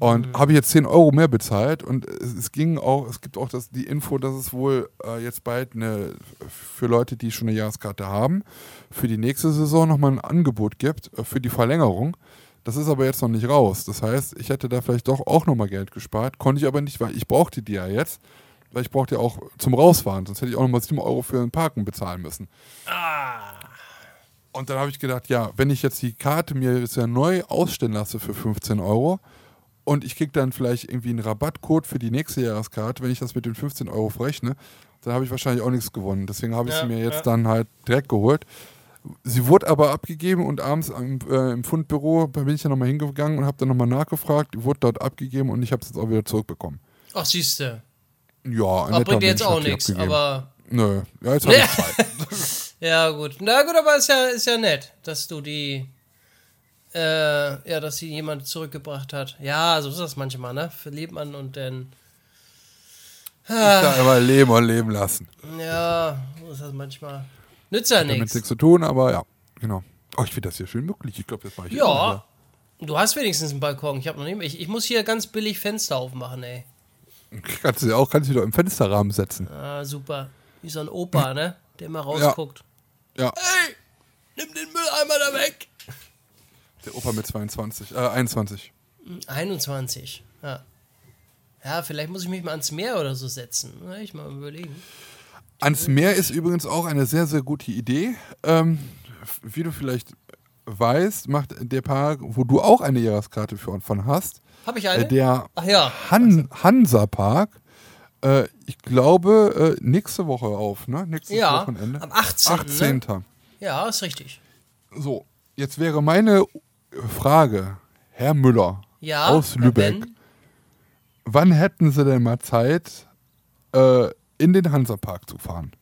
Und Mhm. habe ich jetzt 10 Euro mehr bezahlt und es, ging auch, es gibt auch das, die Info, dass es wohl äh, jetzt bald eine, für Leute, die schon eine Jahreskarte haben, für die nächste Saison nochmal ein Angebot gibt äh, für die Verlängerung. Das ist aber jetzt noch nicht raus. Das heißt, ich hätte da vielleicht doch auch nochmal Geld gespart, konnte ich aber nicht, weil ich brauchte die ja jetzt, weil ich brauchte ja auch zum Rausfahren, sonst hätte ich auch nochmal 7 Euro für ein Parken bezahlen müssen. Und dann habe ich gedacht, ja, wenn ich jetzt die Karte mir jetzt ja neu ausstellen lasse für 15 Euro und ich kriege dann vielleicht irgendwie einen Rabattcode für die nächste Jahreskarte, wenn ich das mit den 15 Euro verrechne, dann habe ich wahrscheinlich auch nichts gewonnen. Deswegen habe ich Ja, sie mir jetzt ja. dann halt direkt geholt. Sie wurde aber abgegeben und abends am, äh, im Fundbüro bin ich dann nochmal hingegangen und habe dann nochmal nachgefragt. Die wurde dort abgegeben und ich habe es jetzt auch wieder zurückbekommen. Ach, siehste. Ja, ein bringt dir jetzt auch nichts, aber. Nö, ja, jetzt habe ich zwei. Ja, gut. Na gut, aber ist ja, ist ja nett, dass du die. Äh, ja, dass sie jemand zurückgebracht hat. Ja, so ist das manchmal, ne? Verliebt man und dann. Da immer leben und leben lassen. Ja, so ist das manchmal. Nützt ja damit nichts. nichts zu tun, aber ja, genau. Oh, ich finde das hier schön möglich. Ich glaube, das mache ich Ja. Du hast wenigstens einen Balkon. Ich habe noch nicht. Ich, ich muss hier ganz billig Fenster aufmachen, ey. Kannst du ja auch, kannst du wieder im Fensterrahmen setzen. Ah, super. Wie so ein Opa, ne? Der immer rausguckt. Ja, Ey, nimm den Mülleimer da weg. Der Opa mit 22, äh, 21. 21. Ja. Ja, vielleicht muss ich mich mal ans Meer oder so setzen. Na, ich mal überlegen. Ans Meer ist übrigens auch eine sehr, sehr gute Idee. Ähm, wie du vielleicht weißt, macht der Park, wo du auch eine Jahreskarte für von hast, Habe ich eine? der ja. Han Hansa Park, äh, ich glaube, äh, nächste Woche auf, ne? Nächstes Ja, Wochenende. am 18., 18. Ja, ist richtig. So, jetzt wäre meine Frage, Herr Müller Ja. aus Lübeck, Ben? wann hätten Sie denn mal Zeit, äh, in den Hansapark zu fahren?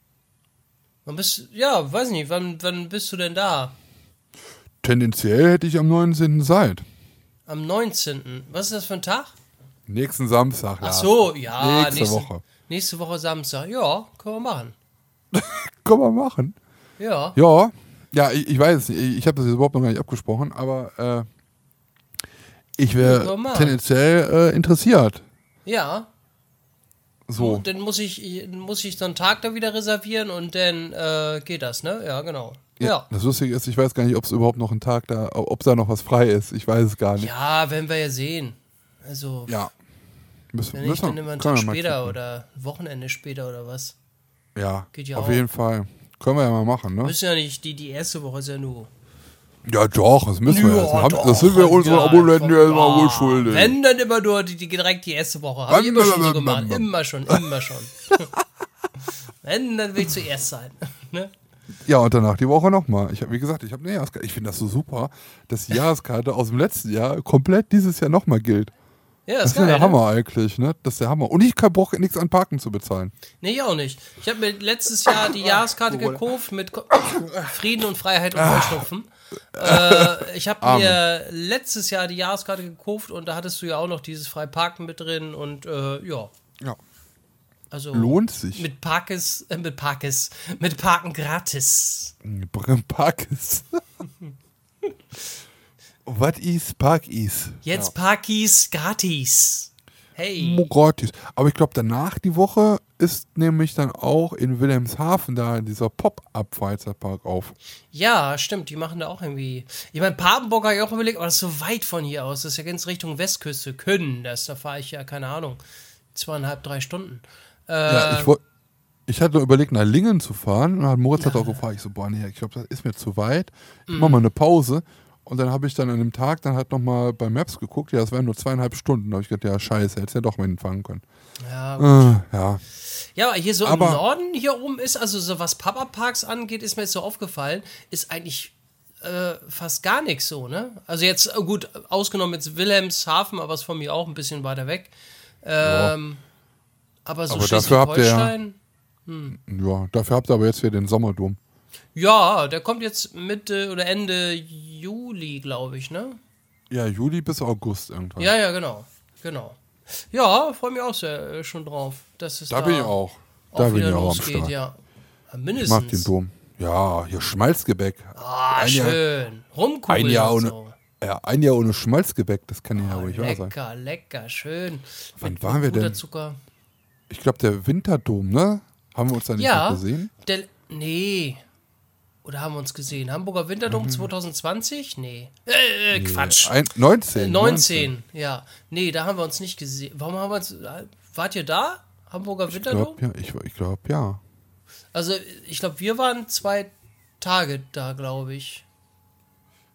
Wann bist ja, weiß nicht, wann, wann bist du denn da? Tendenziell hätte ich am 19. Zeit. Am 19. Was ist das für ein Tag? Nächsten Samstag. Ach Lars. so, ja. Nächste Woche. Nächste Woche Samstag. Ja, können wir machen. <laughs> Können wir machen. Ja. Ja, ja, ich, ich weiß es nicht. Ich, habe das jetzt überhaupt noch gar nicht abgesprochen, aber äh, ich wäre tendenziell äh, interessiert. Ja. So. Und dann muss ich, muss ich so einen Tag da wieder reservieren und dann äh, geht das, ne? Ja, genau. Ja. Das Lustige ist, ich weiß gar nicht, ob es überhaupt noch ein Tag da, ob da noch was frei ist. Ich weiß es gar nicht. Ja, werden wir ja sehen. Also, Ja. Müssen, wenn nicht, müssen dann immer einen Tag später oder ein Wochenende später oder was. Ja, Geht ja auf auch. jeden Fall. Können wir ja mal machen, ne? Müssen ja nicht, die, die erste Woche ist ja nur Ja, doch, das müssen wir Ja, essen. Haben- doch, das sind wir unseren ja, Abonnenten ja immer wohl schuldig. Wenn, dann immer nur die, die direkt die erste Woche. Habe ich immer schon so gemacht. Immer schon, immer schon. <laughs> Wenn, dann will ich zuerst sein. <laughs> Ne? Ja, und danach die Woche nochmal. Ich habe, wie gesagt, ich habe eine Jahreskarte. Ich finde das so super, dass die Jahreskarte aus dem letzten Jahr komplett dieses Jahr nochmal gilt. Ja, Das ist ist ja geil. der ne? Hammer eigentlich, ne? Das ist der Hammer. Und ich kann brauche nichts an Parken zu bezahlen. Nee, ich auch nicht. Ich habe mir letztes Jahr die Jahreskarte gekauft mit <coughs> Frieden und Freiheit und Vollstopfen. Äh, ich habe mir letztes Jahr die Jahreskarte gekauft und da hattest du ja auch noch dieses Freiparken mit drin und äh, ja, Ja. also Lohnt sich. mit Parkes, äh, mit Parkes, mit Parken gratis. Parkes. <laughs> Was ist Park is? Jetzt Parkis gratis. Hey. Ja. Gratis. Aber ich glaube, danach die Woche ist nämlich dann auch in Wilhelmshaven da dieser Pop-Up-Freizeitpark auf. Ja, stimmt, die machen da auch irgendwie. Ich meine, Papenburg habe ich auch überlegt, aber das ist so weit von hier aus. Das ist ja ganz Richtung Westküste. Können, das, da fahre ich ja, keine Ahnung, zweieinhalb, drei Stunden. Äh, Ja, ich wollte. Ich hatte überlegt, nach Lingen zu fahren und hat Moritz hat auch gefragt, ich so, boah, nee, ich glaube, das ist mir zu weit. Ich mach mal eine Pause. Und dann habe ich dann an dem Tag dann halt nochmal bei Maps geguckt, ja, das wären nur zweieinhalb Stunden. Da habe ich gedacht, ja, scheiße, hättest ja doch mal hinfahren können. ja, Äh, ja. ja, aber hier so Aber- im Norden hier oben ist, also so was Papa-Parks angeht, ist mir jetzt so aufgefallen, ist eigentlich äh, fast gar nichts so, ne? Also jetzt, äh, gut, ausgenommen jetzt Wilhelmshaven, aber ist von mir auch ein bisschen weiter weg. Ähm, Aber so Aber dafür habt ihr ja- Schleswig-Holstein. Ja, dafür habt ihr aber jetzt wieder den Sommerdom. Ja, der kommt jetzt Mitte oder Ende Juli, glaube ich, ne? Ja, Juli bis August irgendwann. Ja, ja, genau. Genau. Ja, freue mich auch sehr äh, schon drauf. Dass es da bin ich auch. Da bin wieder ich auch am Start. ja. Ich Mindestens. mag den Dom. Ja, hier Schmalzgebäck. Ah, Ein Jahr- schön. Rumkugeln Ein Jahr, ohne, so. ja, ein Jahr ohne Schmalzgebäck, das kann ja ruhig wahr sein. Lecker, lecker, schön. Wann Mit waren wir denn? Puderzucker. Ich glaube, der Winterdom, ne? Haben wir uns da nicht Ja. gesehen? Der, nee. Oder haben wir uns gesehen? Hamburger Winterdom 2020? Nee. Äh, äh, Quatsch. Ein, 19. 19, ja. Nee, da haben wir uns nicht gesehen. Warum haben wir uns. Wart ihr da? Hamburger Ich Winterdom? glaube, ja. Ich, ich glaub, ja. Also, ich glaube, wir waren zwei Tage da, glaube ich.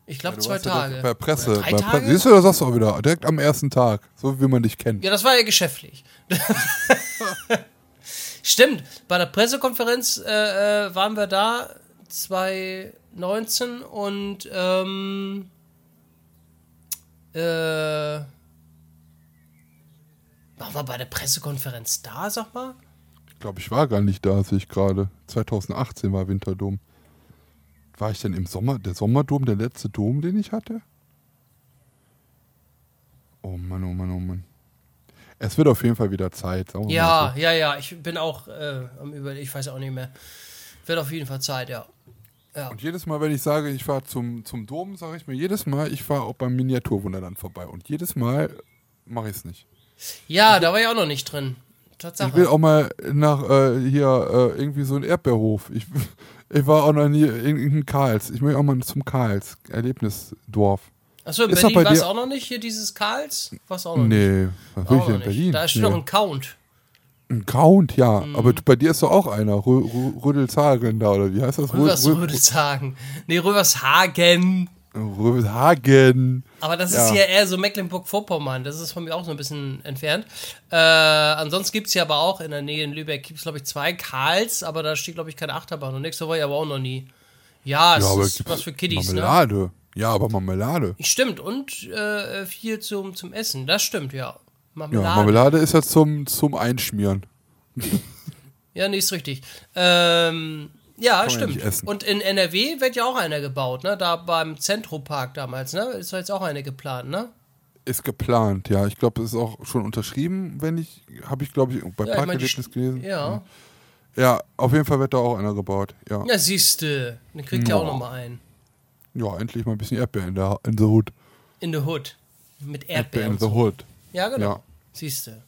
Ich glaube, Du zwei ja Tage. direkt Bei Presse. Oder drei Bei Tage? Presse. Siehst du, da sagst du auch wieder. Direkt am ersten Tag. So wie man dich kennt. Ja, das war ja geschäftlich. <laughs> Stimmt, bei der Pressekonferenz äh, äh, waren wir da 2019 und ähm, äh, waren wir bei der Pressekonferenz da, sag mal? Ich glaube, ich war gar nicht da, sehe ich gerade. 2018 war Winterdom. War ich denn im Sommer, der Sommerdom, der letzte Dom, den ich hatte? Oh Mann, oh Mann, oh Mann. Es wird auf jeden Fall wieder Zeit. Ja, mal ja, ja, ich bin auch äh, am Überlegen, ich weiß auch nicht mehr. Wird auf jeden Fall Zeit, ja. Ja. Und jedes Mal, wenn ich sage, ich fahre zum, zum Dom, sage ich mir jedes Mal, ich fahre auch beim Miniaturwunderland vorbei. Und jedes Mal mache ich es nicht. Ja, da war ich auch noch nicht drin. Tatsache. Ich will auch mal nach äh, hier äh, irgendwie so einen Erdbeerhof. Ich, <laughs> ich war auch noch nie in, in Karls. Ich möchte auch mal zum Karls, Erlebnisdorf. Achso, in Ist Berlin war es auch noch nicht, hier dieses Karls? War es auch noch nicht. Nee, was will ich denn in nicht. Berlin? Da ist nee. noch ein Count. Ein Count, ja. Mhm. Aber bei dir ist doch auch einer. Rö Rö Rödelshagen da, oder wie heißt das? Rö Rövers Rö Rödelshagen. Nee, Rövershagen. Rödelshagen. Aber das ist Ja. eher so Mecklenburg-Vorpommern. Das ist von mir auch so ein bisschen entfernt. Äh, ansonsten gibt es ja aber auch in der Nähe in Lübeck, gibt es glaube ich zwei Karls, aber da steht glaube ich keine Achterbahn. Und nächste war ich aber auch noch nie. Ja, es Ja, ist was für Kiddies, ne? Marmelade. Ja, aber Marmelade. Stimmt, und äh, viel zum, zum Essen. Das stimmt, ja. Ja, Marmelade. Marmelade ist ja zum, zum Einschmieren. Ja, nee, ist richtig. Ähm, ja, man stimmt. essen. Und in NRW wird ja auch einer gebaut, ne? Da beim Zentropark damals, ne? Ist da jetzt auch eine geplant, ne? Ist geplant, ja. Ich glaube, es ist auch schon unterschrieben, wenn ich, habe ich glaube ich bei Ja, ich mein, Parkerlebnis gelesen. Ja. Ja, auf jeden Fall wird da auch einer gebaut. Ja, Ja, siehste. Dann kriegt ihr auch Ja. noch mal einen. ja endlich mal ein bisschen Erdbeer in der in the Hood. In the Hood. Mit Erdbeer Erdbeeren. in the. Hood. Ja, genau. Ja. Siehste.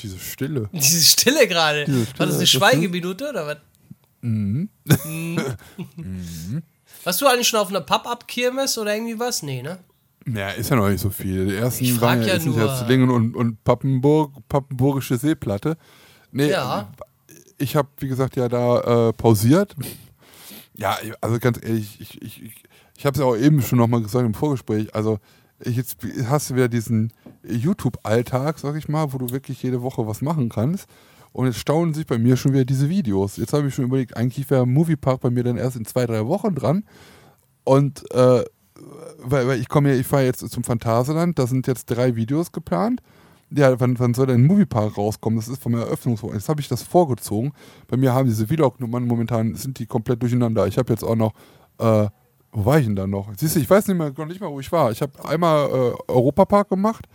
Diese Stille. <laughs> Diese Stille gerade. War das eine Schweigeminute oder was? Mhm. <laughs> Warst du eigentlich schon auf einer Pop-Up-Kirmes oder irgendwie was? Nee, ne? Ja, ist ja noch nicht so viel. Die ersten Ich frag waren ja, ja nur. jetzt Lingen und, und Pappenburg, Pappenburgische Seeplatte. Nee, Ja. ich habe, wie gesagt, ja da äh, pausiert. Ja, also ganz ehrlich, ich, ich, ich, ich habe es ja auch eben schon nochmal gesagt im Vorgespräch. Also jetzt hast du wieder diesen YouTube-Alltag, sag ich mal, wo du wirklich jede Woche was machen kannst. Und jetzt staunen sich bei mir schon wieder diese Videos. Jetzt habe ich schon überlegt, eigentlich wäre Moviepark bei mir dann erst in zwei, drei Wochen dran. Und äh, weil, weil ich komme ja, ich fahre jetzt zum Phantasialand, da sind jetzt drei Videos geplant. Ja, wann, wann soll denn ein Moviepark rauskommen? Das ist vom Eröffnungswochenende. Jetzt habe ich das vorgezogen. Bei mir haben diese Vlog-Nummern momentan, sind die komplett durcheinander. Ich habe jetzt auch noch, äh, wo war ich denn da noch? Siehst du, ich weiß nicht mehr, noch nicht mal, wo ich war. Ich habe einmal äh, Europapark gemacht.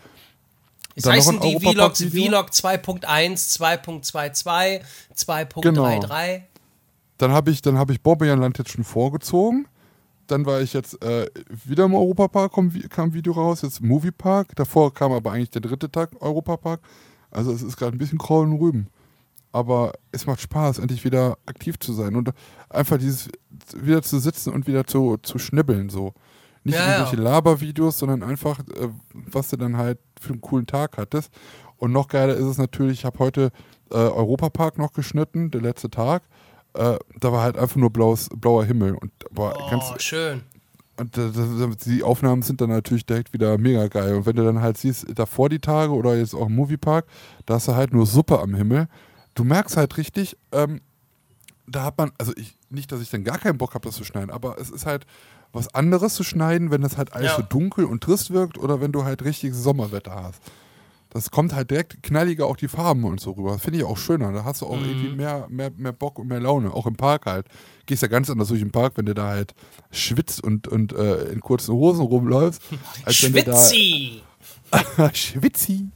Es heißen die Vlogs Vlog 2.1, 2.22, 2.33. Genau. Dann habe ich, hab ich Bobbejahnland jetzt schon vorgezogen dann war ich jetzt äh, wieder im Europapark, kam, kam ein Video raus, jetzt Moviepark. Davor kam aber eigentlich der dritte Tag Europapark. Also es ist gerade ein bisschen Kraul und Rüben. Aber es macht Spaß, endlich wieder aktiv zu sein und einfach dieses wieder zu sitzen und wieder zu, zu schnibbeln so. Nicht ja, irgendwelche ja. Labervideos, sondern einfach, äh, was du dann halt für einen coolen Tag hattest. Und noch geiler ist es natürlich, ich habe heute äh, Europapark noch geschnitten, der letzte Tag äh, da war halt einfach nur blaues, blauer Himmel. Und boah, oh, ganz, schön. Und die Aufnahmen sind dann natürlich direkt wieder mega geil. Und wenn du dann halt siehst, davor die Tage oder jetzt auch im Moviepark, da hast du halt nur Suppe am Himmel. Du merkst halt richtig, ähm, da hat man, also ich, nicht, dass ich dann gar keinen Bock habe, das zu schneiden, aber es ist halt was anderes zu schneiden, wenn das halt alles ja. so dunkel und trist wirkt oder wenn du halt richtiges Sommerwetter hast das kommt halt direkt knalliger auch die Farben und so rüber. Finde ich auch schöner. Da hast du auch mhm. irgendwie mehr, mehr, mehr Bock und mehr Laune. Auch im Park halt. Gehst ja ganz anders durch den Park, wenn du da halt schwitzt und, und äh, in kurzen Hosen rumläufst. Als Schwitzi! <laughs> Schwitzi!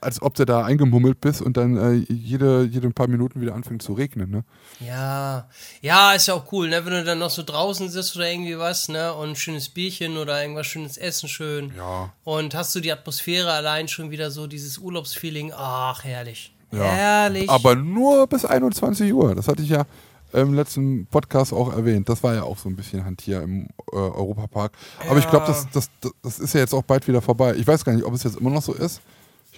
Als ob du da eingemummelt bist und dann äh, jede, jede paar Minuten wieder anfängt zu regnen, ne? Ja, ja, ist ja auch cool, ne? Wenn du dann noch so draußen sitzt oder irgendwie was, ne? Und ein schönes Bierchen oder irgendwas schönes Essen schön. Ja. Und hast du die Atmosphäre allein schon wieder so, dieses Urlaubsfeeling, ach, herrlich. Ja. Herrlich. Aber nur bis 21 Uhr. Das hatte ich ja im letzten Podcast auch erwähnt. Das war ja auch so ein bisschen Hand hier im äh, Europapark. Aber ja. ich glaube, das, das, das ist ja jetzt auch bald wieder vorbei. Ich weiß gar nicht, ob es jetzt immer noch so ist.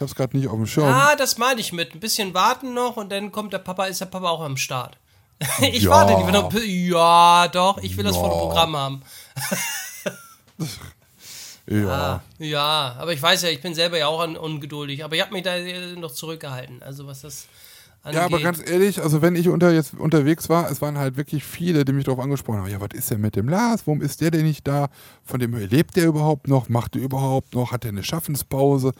Ich hab's gerade nicht auf dem Schirm. Ah, das meine ich mit. Ein bisschen warten noch und dann kommt der Papa, ist der Papa auch am Start. <laughs> ich ja. warte nicht. Noch, ja, doch, ich will ja. das Programm haben. <laughs> ja. Ah, ja, aber ich weiß ja, ich bin selber ja auch ungeduldig. Aber ich habe mich da noch zurückgehalten. Also was das angeht. Ja, aber ganz ehrlich, also wenn ich unter, jetzt unterwegs war, es waren halt wirklich viele, die mich darauf angesprochen haben. Ja, was ist denn mit dem Lars? Warum ist der denn nicht da? Von dem lebt der überhaupt noch? Macht der überhaupt noch? Hat er eine Schaffenspause?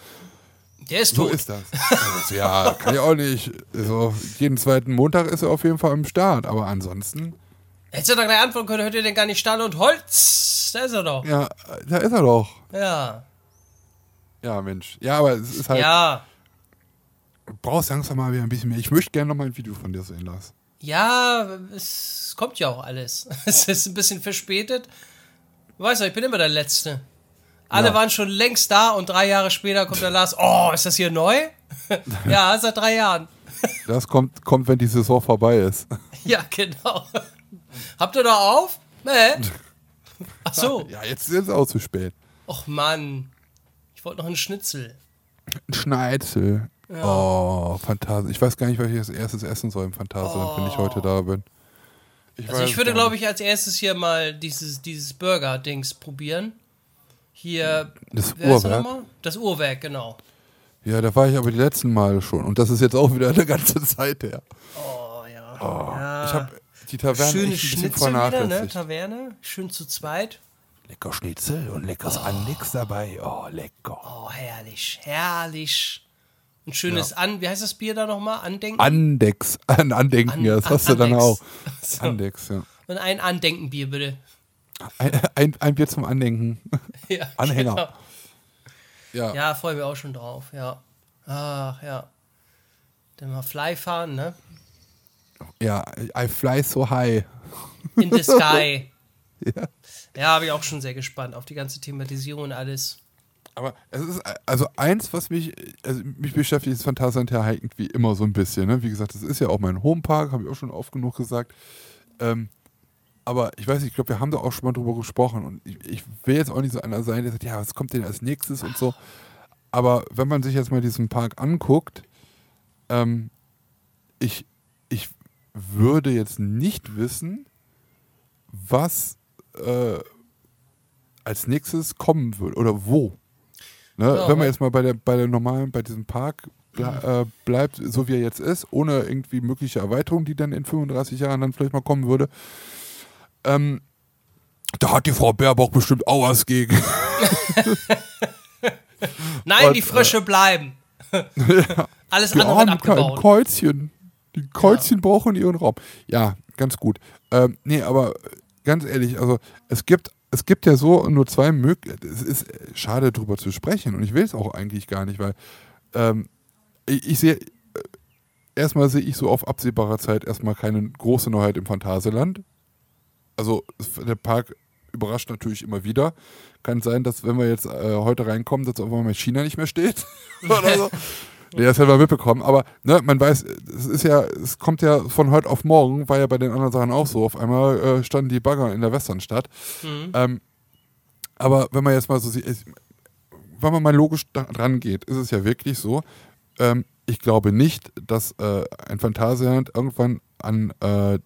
Der ist tot. So ist das. Also, ja, kann ich auch nicht. Also, jeden zweiten Montag ist er auf jeden Fall am Start, aber ansonsten. Hättest du doch gleich antworten können, hört ihr denn gar nicht Stahl und Holz? Da ist er doch. Ja, da ist er doch. Ja. Ja, Mensch. Ja, aber es ist halt. Ja. Du brauchst langsam mal wieder ein bisschen mehr. Ich möchte gerne noch mal ein Video von dir sehen, Lars. Ja, es kommt ja auch alles. <laughs> Es ist ein bisschen verspätet. Du weißt doch, ich bin immer der Letzte. Alle ja. waren schon längst da und drei Jahre später kommt der Lars, oh, ist das hier neu? <laughs> ja, seit drei Jahren. das kommt, kommt, wenn die Saison vorbei ist. <laughs> ja, genau. Habt ihr da auf? Nee. <laughs> Ach so. Ja, jetzt ist es auch zu spät. Och Mann. Ich wollte noch einen Schnitzel. Ein Schneizel. Ja. Oh, fantastisch. Ich weiß gar nicht, was ich als erstes essen soll im Phantasialand, oh. wenn ich heute da bin. Ich also ich würde, glaube ich, als erstes hier mal dieses, dieses Burger-Dings probieren. Hier. Das Uhrwerk. Das Uhrwerk, genau. Ja, da war ich aber die letzten Male schon. Und das ist jetzt auch wieder eine ganze <laughs> Zeit her. Oh, ja. Oh, ja. Ich habe die Taverne Schöne echt ein Schnitzel wieder, ne? Taverne. Schön zu zweit. Lecker Schnitzel und leckeres oh. Andex dabei. Oh, lecker. Oh, herrlich. Herrlich. Ein schönes ja. An, wie heißt das Bier da nochmal? Andenken? Andex. An <laughs> Andenken, An, ja, das hast Andex. du dann auch. <laughs> So. Andex, ja. Und ein Andenkenbier, bitte. Ein, ein, ein Bier zum Andenken. <laughs> Ja, <laughs> Anhänger. Genau. Ja. ja, freue mich auch schon drauf, ja. Ach, ja. Dann mal Fly fahren, ne? Ja, I fly so high. In the sky. <laughs> ja, ja habe ich auch schon sehr gespannt auf die ganze Thematisierung und alles. Aber es ist also eins, was mich, also mich beschäftigt, ist Phantasialand irgendwie immer so ein bisschen. Ne? Wie gesagt, das ist ja auch mein Homepark, habe ich auch schon oft genug gesagt. Ähm, aber ich weiß nicht, ich glaube, wir haben da auch schon mal drüber gesprochen und ich, ich, will jetzt auch nicht so einer sein, der sagt, ja, was kommt denn als nächstes und so. Aber wenn man sich jetzt mal diesen Park anguckt, ähm, ich, ich würde jetzt nicht wissen, was äh, als nächstes kommen würde oder wo. Ne? Ja, Wenn man jetzt mal bei der, bei der normalen, bei diesem Park ble äh, bleibt, so wie er jetzt ist, ohne irgendwie mögliche Erweiterung, die dann in 35 Jahren dann vielleicht mal kommen würde. Ähm, da hat die Frau Baerbock bestimmt auch was gegen. <laughs> Nein, Und, die Frösche äh, bleiben. <laughs> ja. Alles andere wird abgebaut. Ein Kreuzchen. Die Kreuzchen ja. brauchen ihren Raum. Ja, ganz gut. Ähm, nee, aber ganz ehrlich, also es gibt, es gibt ja so nur zwei Möglichkeiten. Es ist schade, darüber zu sprechen. Und ich will es auch eigentlich gar nicht, weil ähm, ich, ich sehe, äh, erstmal sehe ich so auf absehbarer Zeit erstmal keine große Neuheit im Phantasialand. Also der Park überrascht natürlich immer wieder. Kann sein, dass wenn wir jetzt äh, heute reinkommen, dass auf einmal China nicht mehr steht. <laughs> oder so. Nee, das hätten wir mitbekommen. Aber ne, man weiß, es ist ja, es kommt ja von heute auf morgen, war ja bei den anderen Sachen auch so. Auf einmal äh, standen die Bagger in der Westernstadt. Mhm. Ähm, aber wenn man jetzt mal so sieht, wenn man mal logisch dran geht, ist es ja wirklich so, ähm, ich glaube nicht, dass äh, ein Phantasialand irgendwann an äh,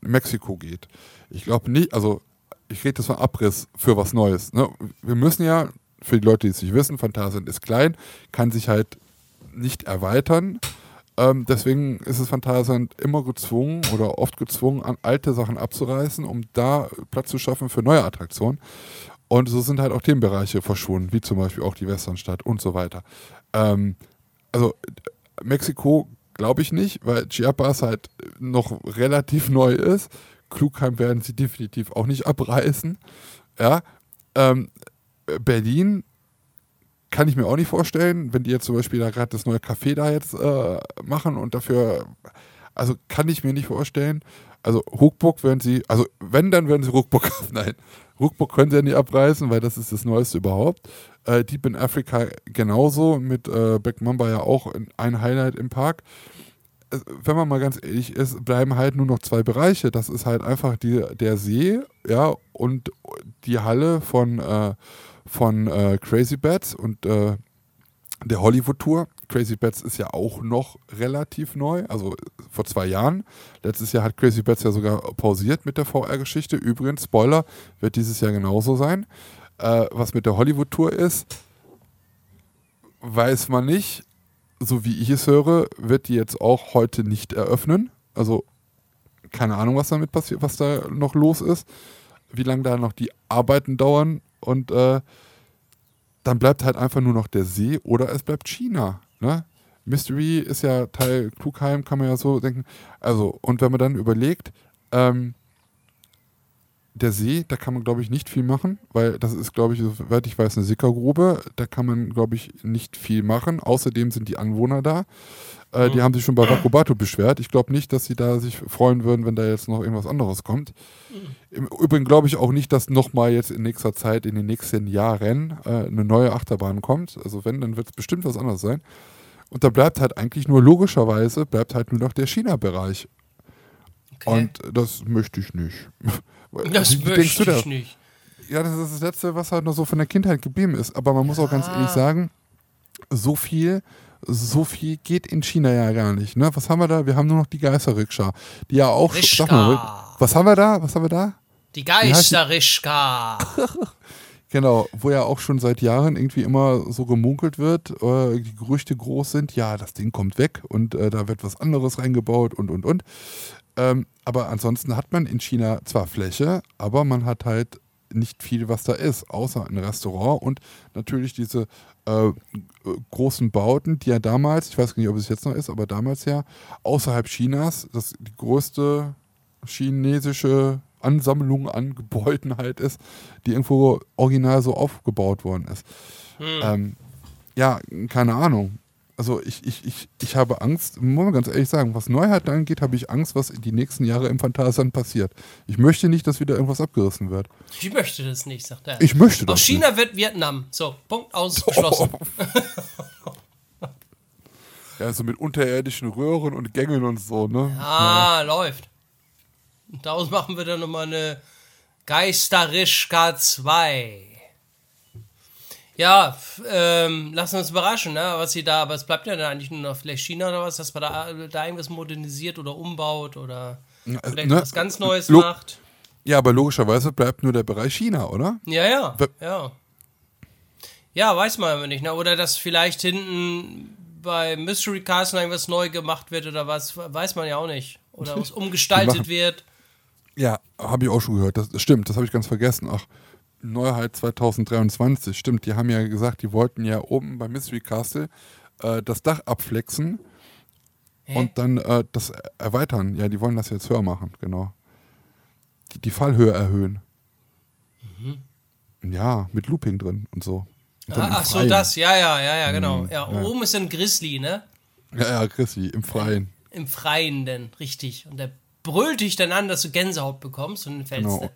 Mexiko geht. Ich glaube nicht, also ich rede das von Abriss für was Neues. Ne? Wir müssen ja, für die Leute, die es nicht wissen, Phantasialand ist klein, kann sich halt nicht erweitern. Ähm, deswegen ist es Phantasialand immer gezwungen oder oft gezwungen, an alte Sachen abzureißen, um da Platz zu schaffen für neue Attraktionen. Und so sind halt auch Themenbereiche verschwunden, wie zum Beispiel auch die Westernstadt und so weiter. Ähm, also Mexiko glaube ich nicht, weil Chiapas halt noch relativ neu ist. Klugheim werden sie definitiv auch nicht abreißen. Ja. Ähm, Berlin kann ich mir auch nicht vorstellen, wenn die jetzt zum Beispiel da gerade das neue Café da jetzt äh, machen und dafür, also kann ich mir nicht vorstellen. Also Ruckburg werden sie, also wenn, dann werden sie Ruckburg, <laughs> nein, Ruckburg können sie ja nicht abreißen, weil das ist das Neueste überhaupt. Äh, Deep in Africa genauso, mit äh, Beck Mamba ja auch ein Highlight im Park. Wenn man mal ganz ehrlich ist, bleiben halt nur noch zwei Bereiche. Das ist halt einfach die, der See, ja, und die Halle von äh, von äh, Crazy Bats und äh, der Hollywood Tour. Crazy Bats ist ja auch noch relativ neu, also vor zwei Jahren. Letztes Jahr hat Crazy Bats ja sogar pausiert mit der VR-Geschichte. Übrigens, Spoiler, wird dieses Jahr genauso sein. Äh, was mit der Hollywood Tour ist, weiß man nicht. So wie ich es höre, wird die jetzt auch heute nicht eröffnen. Also keine Ahnung, was damit passiert, was da noch los ist, wie lange da noch die Arbeiten dauern und äh, dann bleibt halt einfach nur noch der See oder es bleibt China. Ne? Mystery ist ja Teil Klugheim, kann man ja so denken. Also, und wenn man dann überlegt, ähm, der See, da kann man, glaube ich, nicht viel machen, weil das ist, glaube ich, soweit ich weiß, eine Sickergrube. Da kann man, glaube ich, nicht viel machen. Außerdem sind die Anwohner da. Äh, mhm. Die haben sich schon bei Wakobatu beschwert. Ich glaube nicht, dass sie da sich freuen würden, wenn da jetzt noch irgendwas anderes kommt. Mhm. Im Übrigen glaube ich auch nicht, dass nochmal jetzt in nächster Zeit, in den nächsten Jahren, äh, eine neue Achterbahn kommt. Also wenn, dann wird es bestimmt was anderes sein. Und da bleibt halt eigentlich nur logischerweise, bleibt halt nur noch der China-Bereich. Okay. Und das möchte ich nicht. <laughs> Das Wie möchte ich nicht. Ja, das ist das Letzte, was halt noch so von der Kindheit geblieben ist. Aber man muss ja. auch ganz ehrlich sagen, so viel so viel geht in China ja gar nicht. Ne? Was haben wir da? Wir haben nur noch die Geisterrikscha, die ja auch. Sag mal, was haben wir da? Was haben wir da? Die Geisterrikscha. <laughs> genau, wo ja auch schon seit Jahren irgendwie immer so gemunkelt wird, äh, die Gerüchte groß sind, ja, das Ding kommt weg und äh, da wird was anderes reingebaut und und und. Ähm, aber ansonsten hat man in China zwar Fläche, aber man hat halt nicht viel, was da ist, außer ein Restaurant und natürlich diese äh, großen Bauten, die ja damals, ich weiß nicht, ob es jetzt noch ist, aber damals ja außerhalb Chinas das die größte chinesische Ansammlung an Gebäuden halt ist, die irgendwo original so aufgebaut worden ist. Hm. Ähm, ja, keine Ahnung also ich, ich, ich, ich habe Angst, muss man ganz ehrlich sagen, was Neuheiten angeht, habe ich Angst, was in die nächsten Jahre im Phantasialand passiert. Ich möchte nicht, dass wieder irgendwas abgerissen wird. Ich möchte das nicht, sagt er. Ich möchte das Aus China nicht. wird Vietnam. So, Punkt ausgeschlossen. Oh. <laughs> <laughs> ja, so mit unterirdischen Röhren und Gängen und so, ne? Ah, ja. läuft. Und daraus machen wir dann nochmal eine Geisterischka 2. Ja, ähm, lassen wir uns überraschen, ne? was sie da, aber es bleibt ja dann eigentlich nur noch vielleicht China oder was, dass man da, da irgendwas modernisiert oder umbaut oder, oder ne? was ganz Neues Lo macht. Ja, aber logischerweise bleibt nur der Bereich China, oder? Ja, ja, We- ja. Ja, weiß man aber nicht, ne? Oder dass vielleicht hinten bei Mystery Castle irgendwas neu gemacht wird oder was, weiß man ja auch nicht. Oder was <laughs> umgestaltet wird. Ja, habe ich auch schon gehört. Das, das stimmt, das habe ich ganz vergessen. Ach, Neuheit 2023, stimmt. Die haben ja gesagt, die wollten ja oben beim Mystery Castle äh, das Dach abflexen Hä? und dann äh, das erweitern. Ja, die wollen das jetzt höher machen, genau. Die, die Fallhöhe erhöhen. Ja, mit Looping drin und so. Und Mhm. Ah, ach so, das, ja, ja, ja, ja, genau. Mhm, Ja, ja. oben ist ein Grizzly, ne? Ja, ja, Chrissy, im Freien. Im Freien denn, richtig. Und der brüllt dich dann an, dass du Gänsehaut bekommst und dann fällst Genau.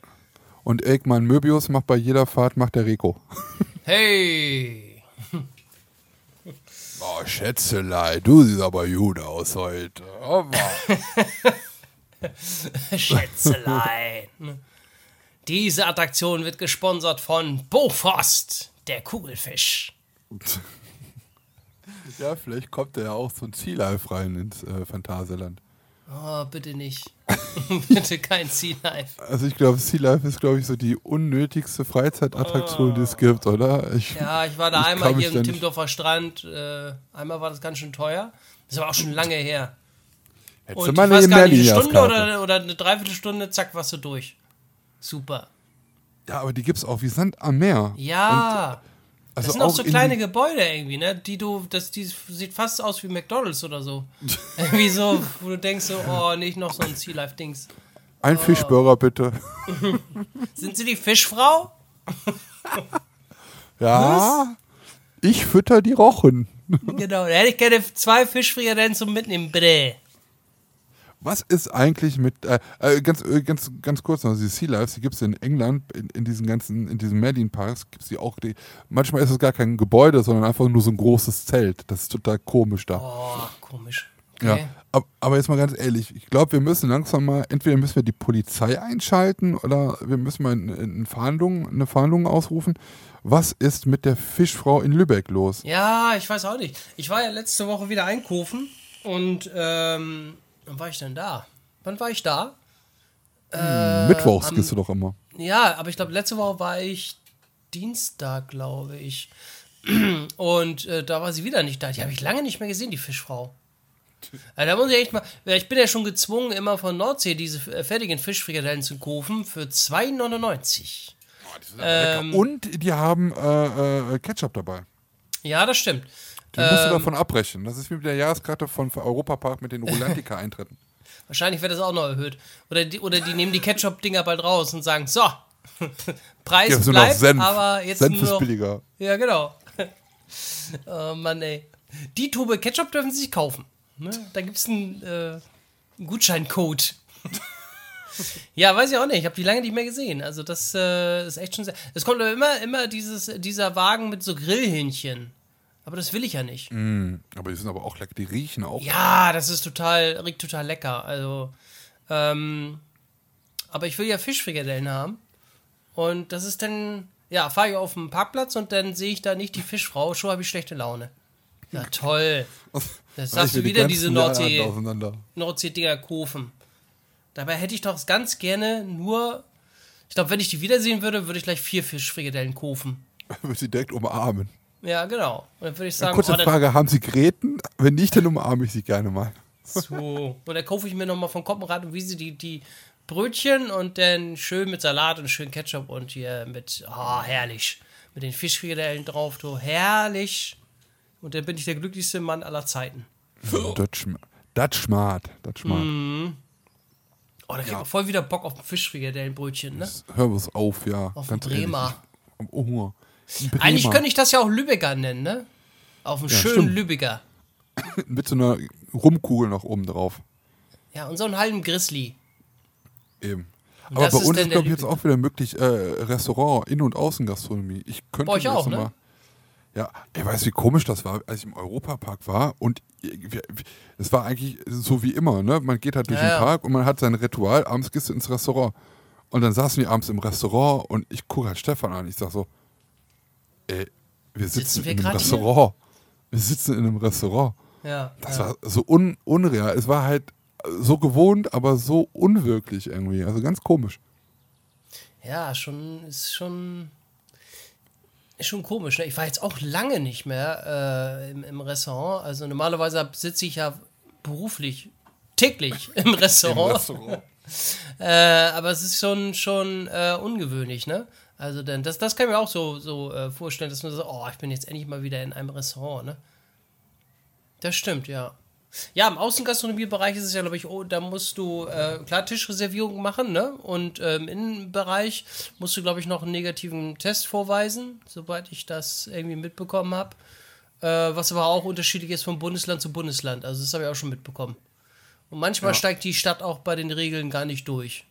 Und Eggman Möbius macht bei jeder Fahrt, macht der Rico. <laughs> Hey! <laughs> Oh, Schätzelei, du siehst aber gut aus heute. Aber. <laughs> Schätzelein. Diese Attraktion wird gesponsert von Bofrost, der Kugelfisch. ja, vielleicht kommt da ja auch so ein Life rein ins äh, Phantasialand. Oh, bitte nicht. <laughs> <laughs> bitte kein Sea Life. Also ich glaube, Sea Life ist, glaube ich, so die unnötigste Freizeitattraktion, die es gibt, oder? Ich, Ja, ich war da Ich einmal hier im Timmendorfer Strand. Äh, einmal war das ganz schön teuer. Das aber auch schon lange her. hättest Und du ich mal weiß eine gar nicht, eine. Stunde oder, oder eine Dreiviertelstunde, zack, warst du durch. Super. Ja, aber die gibt es auch wie Sand am Meer. Ja. Also das sind auch auch so in- kleine Gebäude irgendwie, ne? Die du, das die sieht fast aus wie McDonalds oder so. <laughs> irgendwie so, wo du denkst so, oh, nicht noch so ein Sea Life Dings. Ein Fischburger bitte. <laughs> Sind sie die Fischfrau? <laughs> Ja, ich fütter die Rochen. genau, da hätte ich gerne zwei Fischfrikadellen zum Mitnehmen, bitte. Was ist eigentlich mit, äh, äh, ganz, äh, ganz, ganz kurz noch, die Sea Lives, die gibt es in England, in, in diesen ganzen, in diesen Merlin-Parks gibt es die auch, die, manchmal ist es gar kein Gebäude, sondern einfach nur so ein großes Zelt. Das ist total komisch da. Oh, komisch. Ja, Okay. ab, aber jetzt mal ganz ehrlich, ich glaube, wir müssen langsam mal, entweder müssen wir die Polizei einschalten oder wir müssen mal eine, eine, Fahndung, eine Fahndung ausrufen. Was ist mit der Fischfrau in Lübeck los? Ja, ich weiß auch nicht. Ich war ja letzte Woche wieder einkaufen und ähm, wann war ich denn da? Wann war ich da? Mittwochs am- gehst du doch immer. Ja, aber ich glaube, letzte Woche war ich Dienstag, glaube ich. <clears throat> Und äh, da war sie wieder nicht da. Die habe ich lange nicht mehr gesehen, die Fischfrau. Also, da muss ich echt mal. Ich bin ja schon gezwungen, immer von Nordsee diese äh, fertigen Fischfrikadellen zu kaufen für 2,99. Ähm, Und die haben äh, äh, Ketchup dabei. Ja, das stimmt. Die musst du Ähm, davon abbrechen. Das ist wie mit der Jahreskarte von Europapark mit den Rolantica-Eintritten. <laughs> Wahrscheinlich wird das auch noch erhöht. Oder die, oder die nehmen die Ketchup-Dinger bald raus und sagen: So, <laughs> Preis Ja, bleibt, Senf. aber jetzt Senf nur ist noch billiger. Ja, genau. <laughs> oh Mann, ey. Die Tube Ketchup dürfen sie sich kaufen. Ne? Da gibt es einen, äh, einen Gutscheincode. ja, weiß ich auch nicht. Ich habe die lange nicht mehr gesehen. Also, das äh, ist echt schon sehr. Es kommt aber immer, immer dieses, dieser Wagen mit so Grillhähnchen. Aber das will ich ja nicht. Aber die sind aber auch lecker. Die riechen auch. Ja, das ist total, riecht total lecker. Also, ähm, aber ich will ja Fischfrikadellen haben. Und das ist dann, ja, fahre ich auf den Parkplatz und dann sehe ich da nicht die Fischfrau. Schon habe ich schlechte Laune. Ja, toll. Das sagst du wir die wieder diese Nordsee. Nordsee-Dinger kaufen. Dabei hätte ich doch ganz gerne nur, ich glaube, wenn ich die wiedersehen würde, würde ich gleich vier Fischfrikadellen kaufen. <laughs> Würde sie direkt umarmen. Ja, genau. Und dann würde ich sagen, Kurze oh, Frage, haben Sie Gräten? Wenn nicht, dann umarme ich sie gerne mal. So. Und dann kaufe ich mir nochmal von Koppenrad und Wiese die, die Brötchen und dann schön mit Salat und schön Ketchup und hier mit, ah, herrlich. Mit den Fischfrikadellen drauf, du, herrlich. Und dann bin ich der glücklichste Mann aller Zeiten. Das schm- das schmart. Das schmart. Mhm. Oh, da kriegt man voll wieder Bock auf ein Fischfrikadellenbrötchen, ne? Hör was auf, ja. Auf ganz den Bremer. ehrlich. Oh, Hunger. Bremer. Eigentlich könnte ich das ja auch Lübecker nennen, ne? Auf einen schönen stimmt. Lübecker. <laughs> Mit so einer Rumkugel noch oben drauf. Ja, und so einen halben Grizzly. Eben. Und Aber bei ist uns ist, glaube ich, jetzt auch wieder möglich, äh, Restaurant, Innen- und Außengastronomie. Ich könnte Bei euch auch, ne? Mal, ja, ich weiß, wie komisch das war, als ich im Europapark war und es war eigentlich so wie immer, ne? Man geht halt durch Ja, den ja. Park und man hat sein Ritual, abends gehst du ins Restaurant. Und dann saßen wir abends im Restaurant und ich gucke halt Stefan an. Ich sag so, ey, wir sitzen, Sitzen wir in einem grad hier? Restaurant. Wir sitzen in einem Restaurant. Ja. Das ja. war so un unreal. Es war halt so gewohnt, aber so unwirklich irgendwie. Also ganz komisch. Ja, schon, ist schon, ist schon komisch. Ne? Ich war jetzt auch lange nicht mehr äh, im, im Restaurant. Also normalerweise sitze ich ja beruflich täglich <laughs> im Restaurant. Im Restaurant. <laughs> äh, aber es ist schon, schon äh, ungewöhnlich, ne? Also denn das, das kann ich mir auch so, so äh, vorstellen, dass man so, oh, ich bin jetzt endlich mal wieder in einem Restaurant, ne? Das stimmt, ja. Ja, im Außengastronomiebereich ist es ja, glaube ich, oh, da musst du äh, klar Tischreservierungen machen, ne? Und ähm, im Innenbereich musst du, glaube ich, noch einen negativen Test vorweisen, soweit ich das irgendwie mitbekommen habe. Äh, was aber auch unterschiedlich ist von Bundesland zu Bundesland. Also das habe ich auch schon mitbekommen. Und manchmal ja. steigt die Stadt auch bei den Regeln gar nicht durch.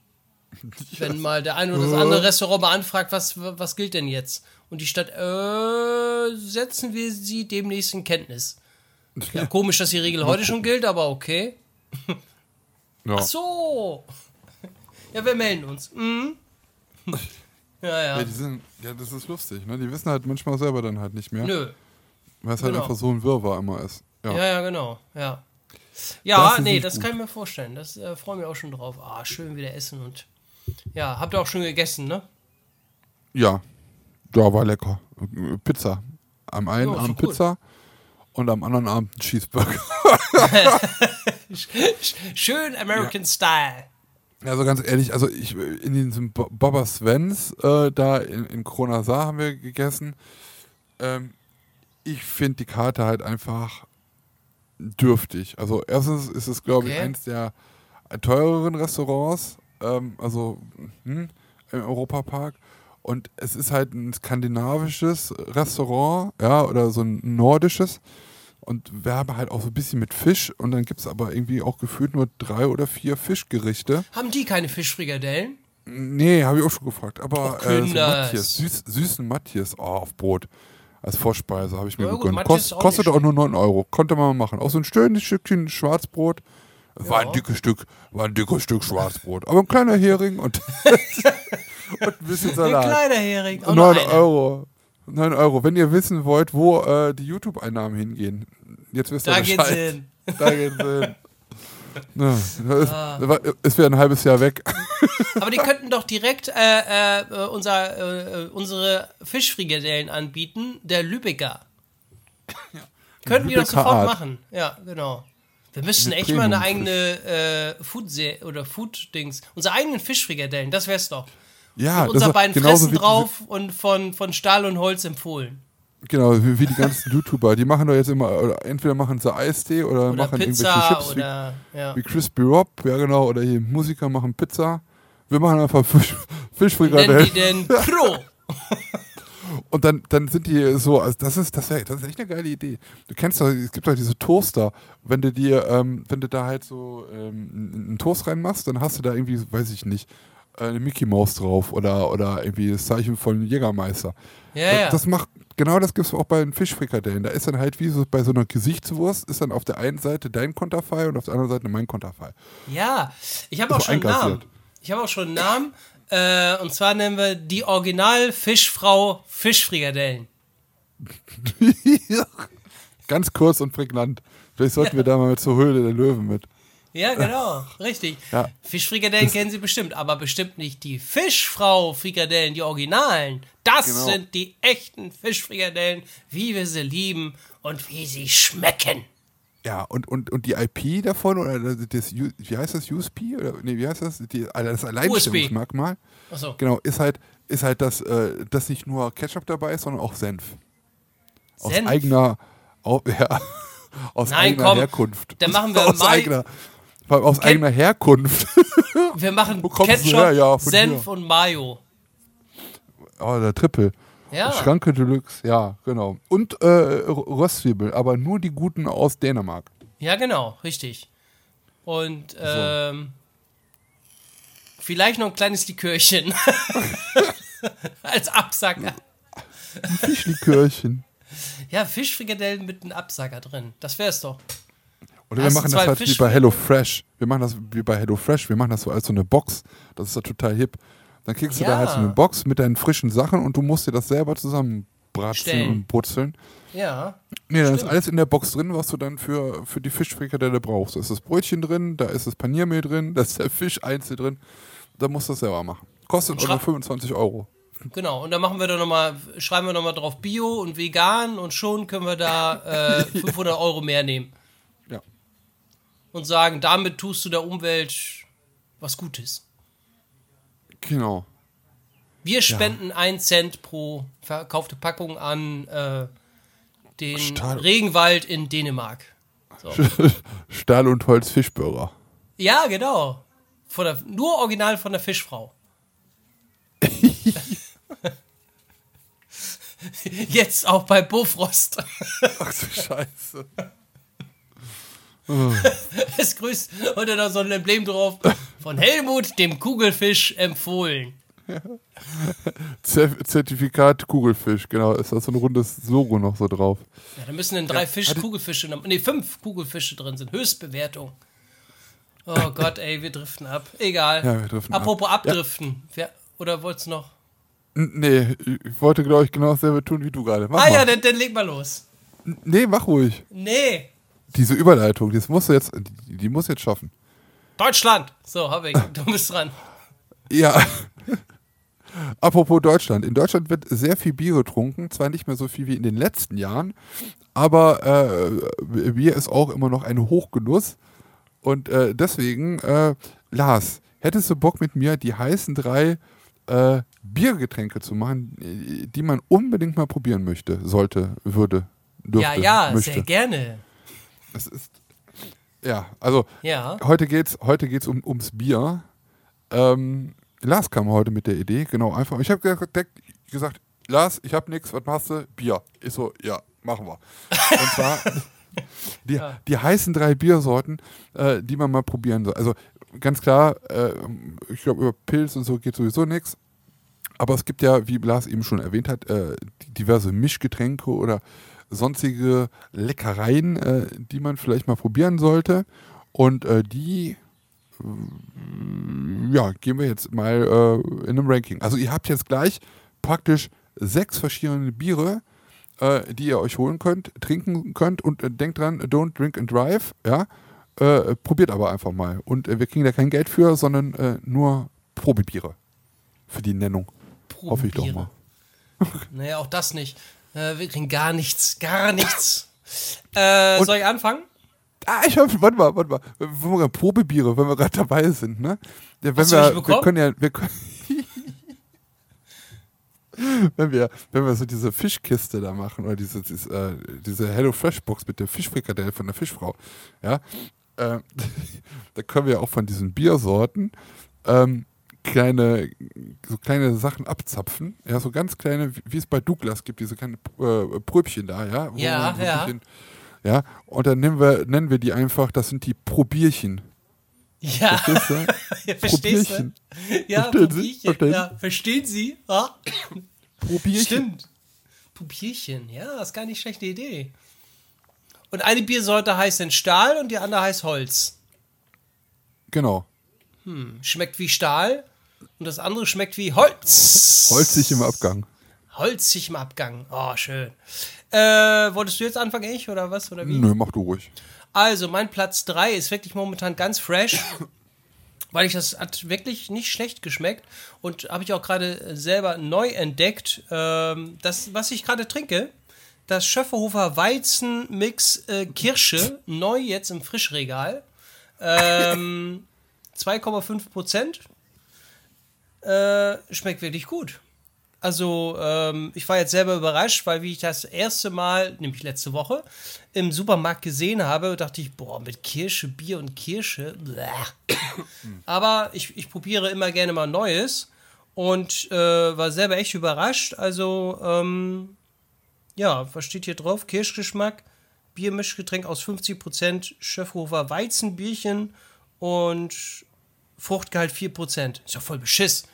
<laughs> Wenn mal der eine oder das andere Restaurant mal anfragt, was, was gilt denn jetzt? Und die Stadt, äh, setzen wir sie demnächst in Kenntnis. <laughs> Ja, komisch, dass die Regel heute schon gilt, aber okay. <laughs> Ja. Ach so. Ja, wir melden uns. Mhm. Ja, ja. Ja, die sind, ja, das ist lustig, ne? Die wissen halt manchmal selber dann halt nicht mehr. Nö. Weil es halt genau. einfach so ein Wirrwarr immer ist. Ja, ja, ja genau. Ja. Ja, das nee, das gut. kann ich mir vorstellen. Das äh, freue mich auch schon drauf. Ah, schön wieder essen und. Ja, habt ihr auch schon gegessen, ne? Ja. Ja, war lecker. Pizza. Am einen oh, Abend cool. Pizza und am anderen Abend ein Cheeseburger. <laughs> Schön American ja. Style. Also ganz ehrlich, also ich in diesem Baba Svens äh, da in, in Kronasar haben wir gegessen. Ähm, ich finde die Karte halt einfach dürftig. Also erstens ist es, glaube okay. ich, eins der teureren Restaurants, ähm, also hm, im Europapark. Und es ist halt ein skandinavisches Restaurant, ja, oder so ein nordisches. Und wir haben halt auch so ein bisschen mit Fisch und dann gibt es aber irgendwie auch gefühlt nur drei oder vier Fischgerichte. Haben die keine Fischfrikadellen? Nee, habe ich auch schon gefragt. Aber oh, äh, so Matthias, süß, süßen Matthias oh, auf Brot als Vorspeise habe ich mir ja, gegönnt. Kost, kostet auch nur 9 Euro. Konnte man machen. Auch so ein schönes Stückchen Schwarzbrot. War ein dickes Stück, war ein dickes Stück Schwarzbrot. Aber ein kleiner Hering und, <laughs> und ein bisschen Salat. Ein kleiner Hering. 9 Euro. 9 Euro. Wenn ihr wissen wollt, wo äh, die YouTube-Einnahmen hingehen, jetzt wisst ihr da Bescheid. Geht's hin. <laughs> Da geht's hin. <laughs> Ja, es, ah. es wäre ein halbes Jahr weg. Aber die könnten doch direkt äh, äh, unser, äh, unsere Fischfrikadellen anbieten, der Lübecker. Ja. Könnten die doch sofort Art. machen. Ja, genau. Wir müssen Mit echt mal eine eigene äh, Food oder Food-Dings. Unsere eigenen Fischfrikadellen, das wär's doch. Ja, Mit unser beiden Fressen drauf und von, von Stahl und Holz empfohlen. Genau, wie, wie, die ganzen <laughs> YouTuber. Die machen doch jetzt immer, entweder machen sie Eistee oder, oder machen Pizza irgendwelche Chips oder, wie, ja. wie Crispy Rob, ja genau, oder hier Musiker machen Pizza. Wir machen einfach Fisch, <laughs> Fischfrikadellen. die denn Pro? <laughs> Und dann, dann sind die so, also das ist, das, wär, das ist echt eine geile Idee. Du kennst doch, es gibt doch diese Toaster, wenn du dir, ähm, wenn du da halt so ähm, einen Toast reinmachst, dann hast du da irgendwie, weiß ich nicht, eine Mickey Maus drauf oder, oder irgendwie das Zeichen von Jägermeister. Ja, ja. Das macht, genau das gibt es auch bei den Fischfrikadellen. Da ist dann halt wie so bei so einer Gesichtswurst, ist dann auf der einen Seite dein Konterfei und auf der anderen Seite mein Konterfei. Ja, ich habe auch schon einen Namen. Ich habe auch schon einen Namen. Äh, und zwar nennen wir die Original-Fischfrau Fischfrikadellen. <laughs> Ganz kurz und prägnant. Vielleicht sollten ja. wir da mal zur Höhle der Löwen mit. Ja, genau, richtig. Ja. Fischfrikadellen das kennen Sie bestimmt, aber bestimmt nicht die Fischfrau-Frikadellen, die Originalen. Das genau. sind die echten Fischfrikadellen, wie wir sie lieben und wie sie schmecken. Ja, und, und, und die IP davon, oder das, wie heißt das, USP? Oder, nee, wie heißt das? Die, das Alleinstellungsmerkmal. So. Genau, ist halt, ist halt, dass, äh, dass nicht nur Ketchup dabei ist, sondern auch Senf. Aus Senf? eigener, auch, <laughs> ja, aus Nein, eigener komm, Herkunft. Dann <laughs> machen wir aus mal eigener, aus Ken eigener Herkunft. wir machen <laughs> Ketchup, ja, Senf hier. und Mayo. Oh, der Triple. Ja. Schranke Deluxe, ja, genau. Und äh, Röstzwiebel, aber nur die guten aus Dänemark. Ja, genau, richtig. Und ähm, so. vielleicht noch ein kleines Likörchen. <laughs> Als Absacker. Ein Fischlikörchen. Ja, Fischfrikadellen mit einem Absacker drin. Das wär's doch. Oder wir machen das halt wie bei Hello Fresh. Wir machen das wie bei Hello Fresh. Wir machen das so als so eine Box. Das ist ja total hip. Dann kriegst ja. du da halt so eine Box mit deinen frischen Sachen und du musst dir das selber zusammenbratzeln und brutzeln. Ja. Nee, dann stimmt. ist alles in der Box drin, was du dann für, für die Fischfrikadelle brauchst. Da ist das Brötchen drin, da ist das Paniermehl drin, <laughs> da ist der Fisch einzeln drin. Da musst du das selber machen. Kostet nur 25 Euro. Genau, und dann machen wir da nochmal, schreiben wir nochmal drauf Bio und vegan und schon können wir da äh, <laughs> 500 Euro mehr nehmen. Ja. Und sagen, damit tust du der Umwelt was Gutes. Genau. Wir spenden einen Cent pro verkaufte Packung an äh, den Stahl- Regenwald in Dänemark. <laughs> Stahl- und Holz-Fischburger. Ja, genau. Von der, nur original von der Fischfrau. <laughs> <laughs> Jetzt auch bei Bofrost. Ach so Scheiße. <laughs> Es grüßt und dann noch so ein Emblem drauf. Von Helmut, dem Kugelfisch, empfohlen. Zert- Zertifikat Kugelfisch, genau. Ist da so ein rundes Logo noch so drauf. Ja, da müssen dann drei Fisch, Kugelfische, nee, fünf Kugelfische drin sind. Höchstbewertung. Oh <laughs> Gott, ey, wir driften ab. Egal. Ja, wir driften ab. Apropos abdriften. Wer, oder wollt's noch? Nee, ich wollte, glaube ich, genau dasselbe tun wie du gerade. Mach ah mal. ja, dann, dann leg mal los. Nee, mach ruhig. Nee. Diese Überleitung, das musst du jetzt, die, die muss jetzt schaffen. Deutschland. So, hab <laughs> ich. Du bist dran. Ja. <laughs> Apropos Deutschland. In Deutschland wird sehr viel Bier getrunken. Zwar nicht mehr so viel wie in den letzten Jahren, aber äh, Bier ist auch immer noch ein Hochgenuss. Und äh, deswegen, äh, Lars, hättest du Bock mit mir, die heißen drei äh, Biergetränke zu machen, die man unbedingt mal probieren möchte, sollte, würde, dürfte, Ja, ja, möchte? sehr gerne. Es ist, ja, also Ja. heute geht's, heute geht's um, ums Bier. Ähm, Lars kam heute mit der Idee, genau, einfach. Ich habe gesagt, Lars, ich habe nichts, was machst du? Bier. Ich so, ja, machen wir. Und zwar <laughs> die, die heißen drei Biersorten, äh, die man mal probieren soll. Also ganz klar, äh, ich glaube, über Pilz und so geht sowieso nichts. Aber es gibt ja, wie Lars eben schon erwähnt hat, äh, diverse Mischgetränke oder sonstige Leckereien, äh, die man vielleicht mal probieren sollte. Und äh, die äh, ja, gehen wir jetzt mal äh, in einem Ranking. Also ihr habt jetzt gleich praktisch sechs verschiedene Biere, äh, die ihr euch holen könnt, trinken könnt und äh, denkt dran, don't drink and drive, ja. Äh, probiert aber einfach mal. Und äh, wir kriegen da kein Geld für, sondern äh, nur Probebiere für die Nennung. Hoffe ich doch mal. Naja, auch das nicht. Äh, wir kriegen gar nichts, gar nichts. Äh, Und- soll ich anfangen? Ah, ich hab, warte mal, warte mal. Wenn wir Probebiere, wenn wir gerade dabei sind, ne? Ja, wenn wir, wir können ja, wir können, <laughs> wenn wir, wenn wir so diese Fischkiste da machen oder diese, diese, äh, diese Hello Fresh Box mit der Fischfrikadelle von der Fischfrau, ja, äh, <laughs> da können wir ja auch von diesen Biersorten ähm, kleine, so kleine Sachen abzapfen, ja, so ganz kleine, wie es bei Douglas gibt, diese kleinen äh, Pröbchen da, ja, Ja, ja. bisschen- ja, und dann nennen wir, nennen wir die einfach, das sind die Probierchen. Ja, Verstehst du? <laughs> ja verstehst du? Probierchen. Ja, Verstehen Sie? Probierchen. Verstehen Ja, verstehen Sie? Ja. Probierchen. Stimmt. Probierchen, ja, ist gar nicht schlechte Idee. Und eine Biersorte heißt dann Stahl und die andere heißt Holz. Genau. Schmeckt wie Stahl und das andere schmeckt wie Holz. Holzig im Abgang. Holzig im Abgang. Oh, schön. Äh, wolltest du jetzt anfangen, ich, oder was? Oder wie? Nö, mach du ruhig. Also, mein Platz 3 ist wirklich momentan ganz fresh, weil ich das hat wirklich nicht schlecht geschmeckt und habe ich auch gerade selber neu entdeckt. Ähm, das, was ich gerade trinke, das Schöfferhofer Weizenmix äh, Kirsche, neu jetzt im Frischregal. Ähm, 2,5 Prozent. Äh, schmeckt wirklich gut. Also, ähm, ich war jetzt selber überrascht, weil wie ich das erste Mal, nämlich letzte Woche, im Supermarkt gesehen habe, dachte ich, boah, mit Kirsche, Bier und Kirsche. <coughs> Aber ich, ich probiere immer gerne mal Neues und äh, war selber echt überrascht. Also, ähm, ja, was steht hier drauf? Kirschgeschmack, Biermischgetränk aus 50%, Schöffhofer Weizenbierchen und Fruchtgehalt 4%. Ist ja voll beschiss.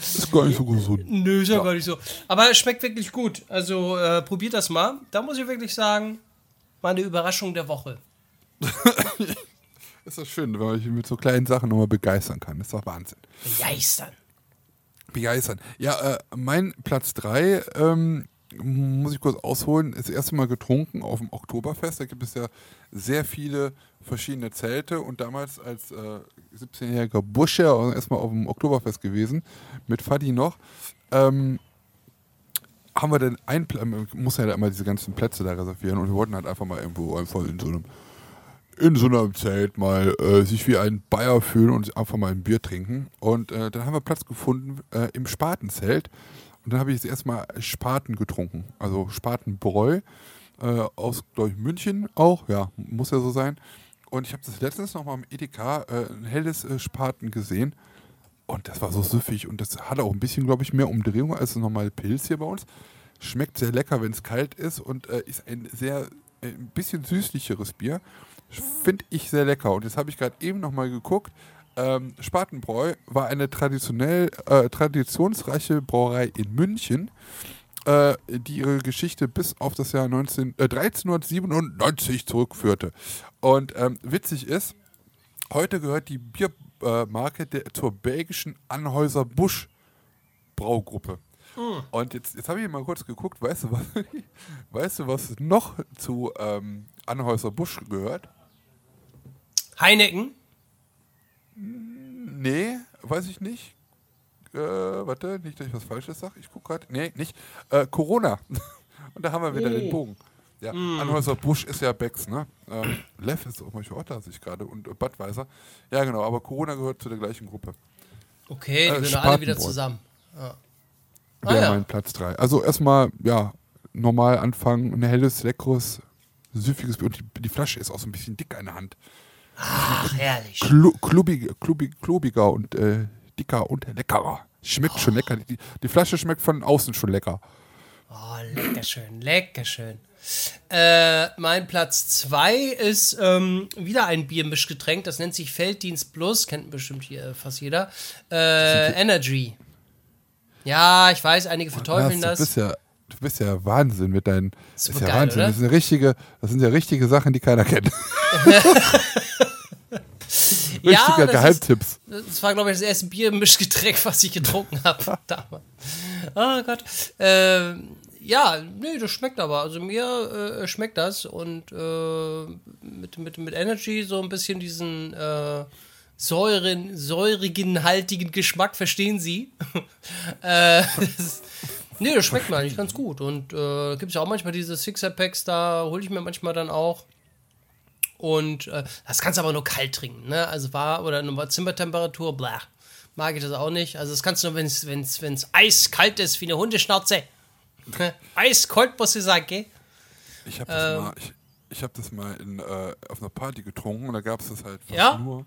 Ist gar nicht so gesund. Nö, ist ja, gar nicht so. Aber es schmeckt wirklich gut. Also äh, probiert das mal. Da muss ich wirklich sagen, war eine Überraschung der Woche. <laughs> Ist das schön, wenn man sich mit so kleinen Sachen nochmal begeistern kann. Ist doch Wahnsinn. Begeistern. Begeistern. Ja, äh, mein Platz 3 ähm, muss ich kurz ausholen, das erste Mal getrunken auf dem Oktoberfest. Da gibt es ja sehr viele verschiedene Zelte und damals als äh, 17-jähriger Bursche erstmal auf dem Oktoberfest gewesen, mit Fadi noch. Ähm, haben wir denn ein, man muss ja immer diese ganzen Plätze da reservieren und wir wollten halt einfach mal irgendwo einfach in so einem in so einem Zelt mal äh, sich wie ein Bayer fühlen und einfach mal ein Bier trinken. Und äh, dann haben wir Platz gefunden äh, im Spatenzelt. Und dann habe ich jetzt erstmal Spaten getrunken. Also Spatenbräu äh, aus, glaube ich, München auch. Ja, muss ja so sein. Und ich habe das letztens noch mal im Edeka äh, ein helles äh, Spaten gesehen. Und das war so süffig. Und das hat auch ein bisschen, glaube ich, mehr Umdrehung als ein normale Pilz hier bei uns. Schmeckt sehr lecker, wenn es kalt ist und ist ein sehr, ein bisschen süßlicheres Bier. Finde ich sehr lecker. Und jetzt habe ich gerade eben nochmal geguckt. Ähm, Spatenbräu war eine traditionell, äh, traditionsreiche Brauerei in München, äh, die ihre Geschichte bis auf das Jahr 19, äh, 1397 zurückführte. Und ähm, witzig ist, heute gehört die Biermarke der, zur belgischen Anhäuser Busch Braugruppe. Mhm. Und jetzt, jetzt habe ich mal kurz geguckt, weißt du was, <laughs> weißt du, was noch zu ähm, Anhäuser Busch gehört? Heineken? Nee, weiß ich nicht. Äh, warte, nicht, dass ich was Falsches sage. Ich gucke gerade. Nee, nicht. Äh, Corona. <laughs> Und da haben wir wieder oh. den Bogen. Ja, mm. Anhäuser Busch ist ja Becks, ne? Ähm, Lev ist auch manchmal auch da, sich gerade. Und äh, Budweiser. Ja, genau, aber Corona gehört zu der gleichen Gruppe. Okay, die äh, gehören alle wieder zusammen. Ja. Ah, Wäre ja. mein Platz 3. Also erstmal, ja, normal anfangen. Ein helles, leckeres, süffiges Bier. Und die, die Flasche ist auch so ein bisschen dick an der Hand. Ach, herrlich. Klu klubig, klubig, klubiger und äh, dicker und leckerer. Schmeckt oh. schon lecker. Die, die, Flasche schmeckt von außen schon lecker. Oh, lecker schön, lecker schön. Äh, mein Platz 2 ist ähm, wieder ein Biermischgetränk, das nennt sich Felddienst Plus, kennt bestimmt hier fast jeder. Äh, Energy. Ja, ich weiß, einige verteufeln das. Du bist ja, du bist ja Wahnsinn mit deinen. Das ist ja geil, Wahnsinn. Das sind, richtige, das sind ja richtige Sachen, die keiner kennt. <laughs> <laughs> Richtiger ja, Geheimtipps. Ist, das war, glaube ich, das erste Biermischgetränk, was ich getrunken habe <laughs> damals. Oh Gott. Äh, ja, nee, das schmeckt aber. Also mir äh, schmeckt das und äh, mit, mit, mit Energy so ein bisschen diesen äh, säuren, säurigen, haltigen Geschmack, verstehen Sie? <laughs> äh, das, nee, das schmeckt mir eigentlich ganz gut. Und äh, gibt es ja auch manchmal diese Sixer-Packs, da hole ich mir manchmal dann auch. Und äh, das kannst du aber nur kalt trinken, ne? Also war oder nur Zimmertemperatur, bla. Mag ich das auch nicht. Also das kannst du nur, wenn es wenn's, wenn's eiskalt ist wie eine Hundeschnauze. Eiskalt, muss ich sagen, gell? Ich habe das, ähm, mal, ich, ich hab das mal in, äh, auf einer Party getrunken und da gab es das halt ja? nur.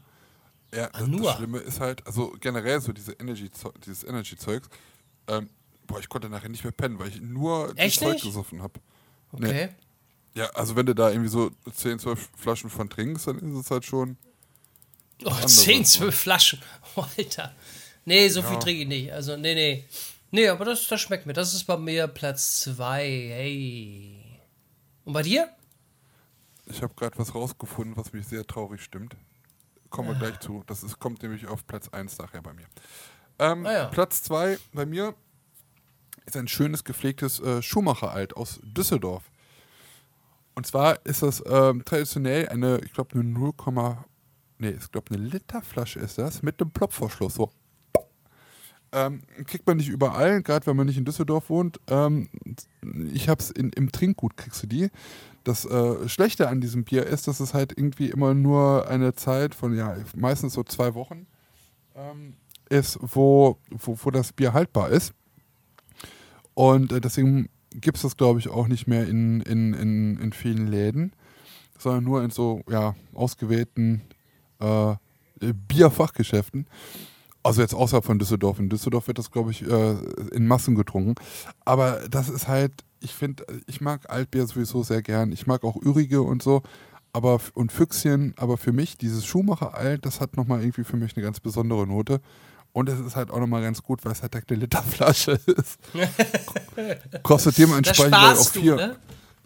Ja, das, nur. das Schlimme ist halt, also generell so diese Energy, dieses Energy-Zeugs, ähm, boah, ich konnte nachher nicht mehr pennen, weil ich nur Echt das Zeug gesoffen habe. Okay. Nee. Ja, also wenn du da irgendwie so 10, 12 Flaschen von trinkst, dann ist es halt schon. Oh, 10, 12 Flaschen. <laughs> Oh, Alter. Nee, so ja. viel trinke ich nicht. Also, nee, nee. Nee, aber das, das schmeckt mir. Das ist bei mir Platz 2. Hey. Und bei dir? Ich habe gerade was rausgefunden, was mich sehr traurig stimmt. Kommen wir ah. gleich zu. Das ist, kommt nämlich auf Platz 1 nachher bei mir. Ähm, ah, ja. Platz 2 bei mir ist ein schönes, gepflegtes äh, Schuhmacher-Alt aus Düsseldorf. Und zwar ist das ähm, traditionell eine, ich glaube, eine 0, nee, ich glaube, eine Literflasche ist das, mit einem Plopverschluss. So. Ähm, kriegt man nicht überall, gerade wenn man nicht in Düsseldorf wohnt. Ähm, ich habe es im Trinkgut, kriegst du die. Das äh, Schlechte an diesem Bier ist, dass es halt irgendwie immer nur eine Zeit von, ja, meistens so zwei Wochen ähm, ist, wo, wo, wo das Bier haltbar ist. Und äh, deswegen gibt es das, glaube ich, auch nicht mehr in, in, in, in vielen Läden, sondern nur in so ja, ausgewählten äh, Bierfachgeschäften. Also jetzt außerhalb von Düsseldorf. In Düsseldorf wird das, glaube ich, äh, in Massen getrunken. Aber das ist halt, ich finde, ich mag Altbier sowieso sehr gern. Ich mag auch Ürige und so. Aber, und Füchschen, aber für mich, dieses Schuhmacher Alt, das hat nochmal irgendwie für mich eine ganz besondere Note. Und es ist halt auch nochmal ganz gut, weil es halt eine Literflasche ist. <laughs> Kostet dementsprechend auch vier, ne?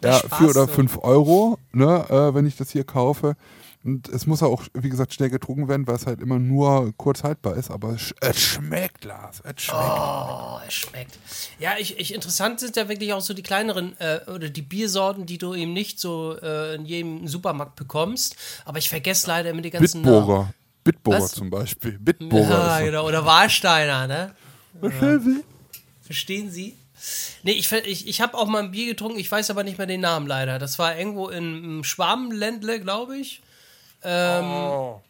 ja, vier oder fünf Euro, ne, äh, wenn ich das hier kaufe. Und es muss auch, wie gesagt, schnell getrunken werden, weil es halt immer nur kurz haltbar ist. Aber es, es schmeckt, Lars. Es schmeckt. Oh, es schmeckt. Ja, ich, ich, interessant sind ja wirklich auch so die kleineren äh, oder die Biersorten, die du eben nicht so äh, in jedem Supermarkt bekommst. Aber ich vergesse leider immer die ganzen Bitburger. Namen. Bitburger Was? zum Beispiel. Bitburger. Ja, genau. Oder Warsteiner, ne? Verstehen Sie? Verstehen Sie? Nee, ich, ich, ich habe auch mal ein Bier getrunken, ich weiß aber nicht mehr den Namen leider. Das war irgendwo im Schwabenländle, glaube ich. Ähm, Oh.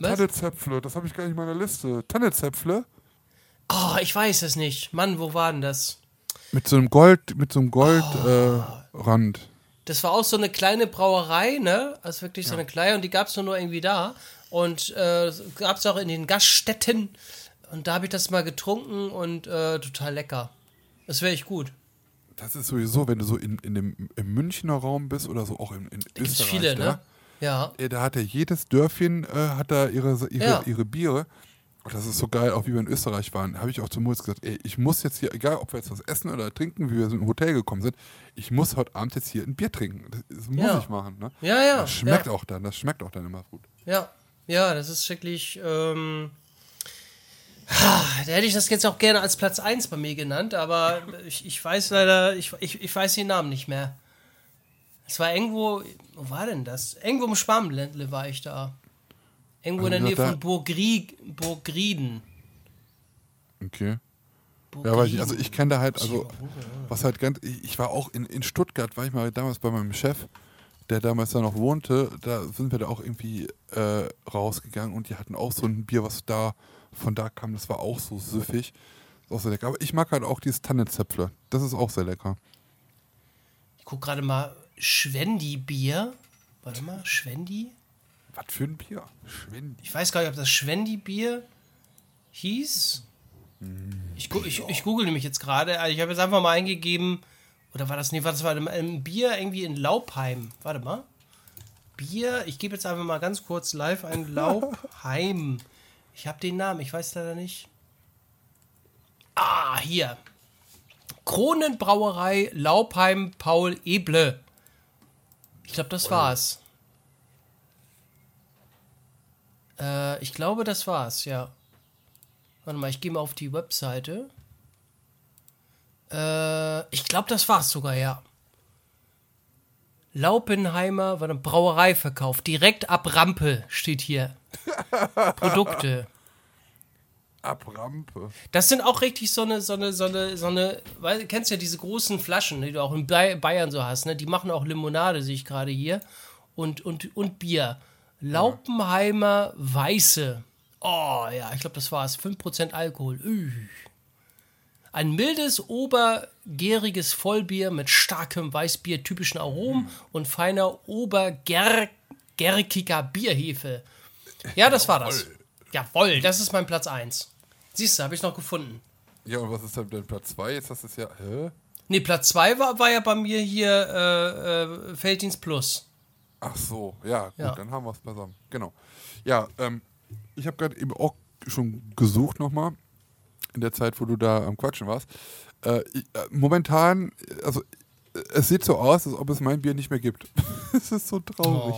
Tannezäpfle, das habe ich gar nicht in meiner Liste. Tannezäpfle? Oh, ich weiß es nicht. Mann, wo war denn das? Mit so einem Gold, mit so einem Goldrand. Äh, Rand. Das war auch so eine kleine Brauerei, ne? Also wirklich so eine kleine und die gab es nur irgendwie da. Und äh, gab es auch in den Gaststätten. Und da habe ich das mal getrunken und äh, total lecker. Das wäre echt gut. Das ist sowieso, wenn du so in, in dem, im Münchner Raum bist oder so auch in, in Da Österreich. viele, ja, ne? Ja. äh, Da hat ja jedes Dörfchen äh, hat da ihre, ihre, Ja. ihre Biere. Und das ist so geil, auch wie wir in Österreich waren. Habe ich auch zu Moritz gesagt, ey, ich muss jetzt hier, egal ob wir jetzt was essen oder trinken, wie wir so im Hotel gekommen sind, ich muss heute Abend jetzt hier ein Bier trinken. Das, das muss Ja. ich machen. Ne? Ja, ja. Das schmeckt ja. auch dann, das schmeckt auch dann immer gut. Ja, ja, das ist wirklich. Ähm, <sighs> da hätte ich das jetzt auch gerne als Platz 1 bei mir genannt, aber <laughs> ich, ich weiß leider, ich, ich, ich weiß den Namen nicht mehr. Es war irgendwo, wo war denn das? Irgendwo im Schwabenländle war ich da. Irgendwo in der Nähe von Burgrie, Burgrieden. Okay. Ja, weil ich, also ich kenne da halt, also was halt ganz, ich ich war auch in, in Stuttgart, war ich mal damals bei meinem Chef, der damals da noch wohnte, da sind wir da auch irgendwie äh, rausgegangen und die hatten auch so ein Bier, was da von da kam, das war auch so süffig. Ist auch sehr lecker. Aber ich mag halt auch dieses Tannenzäpfle. Das ist auch sehr lecker. Ich guck gerade mal, Schwendi-Bier. Warte mal, Schwendi? Was für ein Bier? Schwendi. Ich weiß gar nicht, ob das Schwendi-Bier hieß. Ich, gu- ich, ich google nämlich jetzt gerade. Also ich habe jetzt einfach mal eingegeben. Oder war das nicht? Was war das? Ein Bier irgendwie in Laubheim. Warte mal. Bier. Ich gebe jetzt einfach mal ganz kurz live ein <laughs> Laubheim. Ich habe den Namen. Ich weiß leider nicht. Ah, hier. Kronenbrauerei Laubheim Paul Eble. Ich glaube, das war's. Äh, ich glaube, das war's, ja. Warte mal, ich gehe mal auf die Webseite. Äh, ich glaube, das war's sogar, ja. Laupenheimer, warte, Brauereiverkauf. Direkt ab Rampe steht hier. <laughs> Produkte. Abrampe. Das sind auch richtig so eine, so eine, so eine, so eine, weil du kennst ja diese großen Flaschen, die du auch in Bay- Bayern so hast, ne? Die machen auch Limonade, sehe ich gerade hier. Und, und, und Bier. Laupenheimer Weiße. Oh ja, ich glaube, das war's. 5% Alkohol. Üh. Ein mildes, obergäriges Vollbier mit starkem Weißbier, typischen Aromen und feiner obergärkiger Bierhefe. Ja, das war das. Jawohl, das ist mein Platz 1. Siehst du, habe ich noch gefunden. Ja, und was ist dann dein Platz 2? Jetzt hast du es ja. Hä? Nee, Platz 2 war, war ja bei mir hier äh, äh, Felddienst Plus. Ach so, ja, gut, Ja. dann haben wir es beisammen. Genau. Ja, ähm, ich habe gerade eben auch schon gesucht nochmal, in der Zeit, wo du da am Quatschen warst. Äh, ich, äh, momentan, also äh, es sieht so aus, als ob es mein Bier nicht mehr gibt. <laughs> es ist so traurig.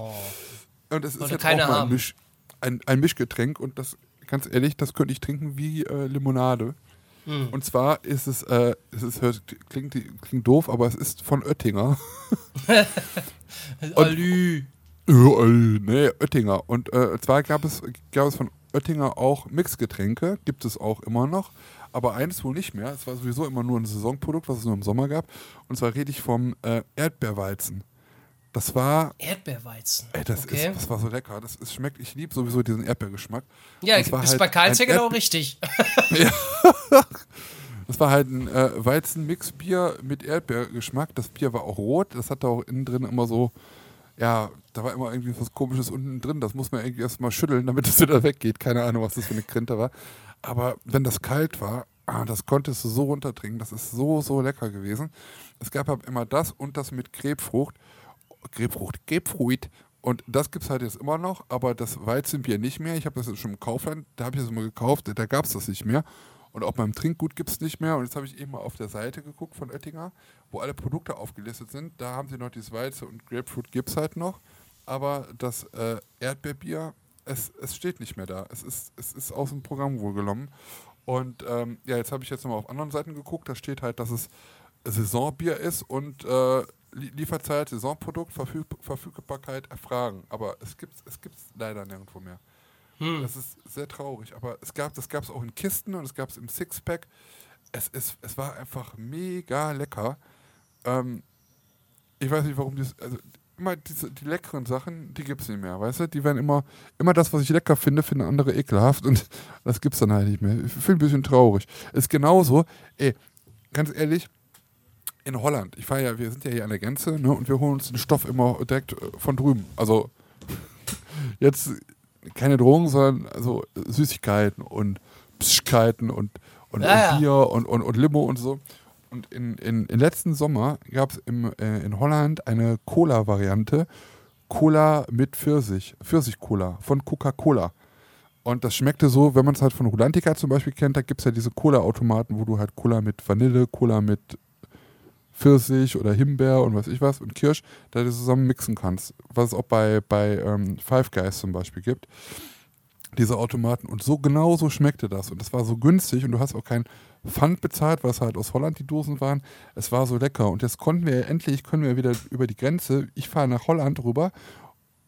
Und es ist keiner auch mal ein. Misch, ein, ein Mischgetränk und das, ganz ehrlich, das könnte ich trinken wie äh, Limonade. Hm. Und zwar ist es, äh, es ist, hört, klingt, klingt doof, aber es ist von Oettinger. <laughs> Alü. Ja, äh, nee, Oettinger. Und äh, zwar gab es, gab es von Oettinger auch Mixgetränke, gibt es auch immer noch, aber eines wohl nicht mehr. Es war sowieso immer nur ein Saisonprodukt, was es nur im Sommer gab. Und zwar rede ich vom äh, Erdbeerweizen. Das war, Erdbeerweizen. ey, das, okay. ist, das war so lecker. Das ist, schmeckt, ich liebe sowieso diesen Erdbeergeschmack. ja, das war bist halt bei Karls <laughs> ja genau <laughs> richtig. Das war halt ein äh, Weizenmixbier mit Erdbeergeschmack. Das Bier war auch rot. Das hatte auch innen drin immer so, ja, da war immer irgendwie was Komisches unten drin. Das muss man irgendwie erstmal schütteln, damit <laughs> es wieder weggeht. Keine Ahnung, was das für eine Krinte war. Aber wenn das kalt war, ah, das konntest du so runtertrinken. Das ist so, so lecker gewesen. Es gab halt immer das und das mit Krebfrucht. Krebfrucht, Grapefruit. Und das gibt es halt jetzt immer noch, aber das Weizenbier nicht mehr. Ich habe das jetzt schon im Kaufland, da habe ich das mal gekauft, da gab es das nicht mehr. Und auch beim Trinkgut gibt es nicht mehr. Und jetzt habe ich eben mal auf der Seite geguckt von Oettinger, wo alle Produkte aufgelistet sind. Da haben sie noch dieses Weizen und Grapefruit gibt es halt noch. aber das äh, Erdbeerbier, es, es steht nicht mehr da. Es ist, es ist aus dem Programm wohl genommen. Und ähm, ja, jetzt habe ich jetzt nochmal auf anderen Seiten geguckt, da steht halt, dass es Saisonbier ist und äh, Lieferzeit, Saisonprodukt, Verfüg Verfügbarkeit erfragen. Aber es gibt es gibt's leider nirgendwo mehr. Hm. Das ist sehr traurig. Aber es gab, das gab es auch in Kisten und es gab es im Sixpack. Es, ist, es war einfach mega lecker. Ähm, ich weiß nicht, warum das. Also immer diese, die leckeren Sachen, die gibt es nicht mehr, weißt du? Die werden immer, immer das, was ich lecker finde, finden andere ekelhaft und <laughs> das gibt es dann halt nicht mehr. Ich finde ein bisschen traurig. Ist genauso, ey, ganz ehrlich, in Holland, ich fahre ja, wir sind ja hier an der Grenze, ne, und wir holen uns den Stoff immer direkt äh, von drüben. Also <laughs> jetzt keine Drogen, sondern also Süßigkeiten und Pschkeiten und, und, Ja, ja. und Bier und, und, und Limo und so. Und in, in, in letzten Sommer gab es äh, in Holland eine Cola-Variante, Cola mit Pfirsich, Pfirsich-Cola von Coca-Cola. Und das schmeckte so, wenn man es halt von Rulantica zum Beispiel kennt, da gibt es ja diese Cola-Automaten, wo du halt Cola mit Vanille, Cola mit Pfirsich oder Himbeer und weiß ich was und Kirsch, da du zusammen mixen kannst. Was es auch bei, bei ähm, Five Guys zum Beispiel gibt. Diese Automaten. Und so genau so schmeckte das. Und das war so günstig und du hast auch kein Pfand bezahlt, es halt aus Holland die Dosen waren. Es war so lecker. Und jetzt konnten wir endlich, können wir wieder über die Grenze. Ich fahre nach Holland rüber.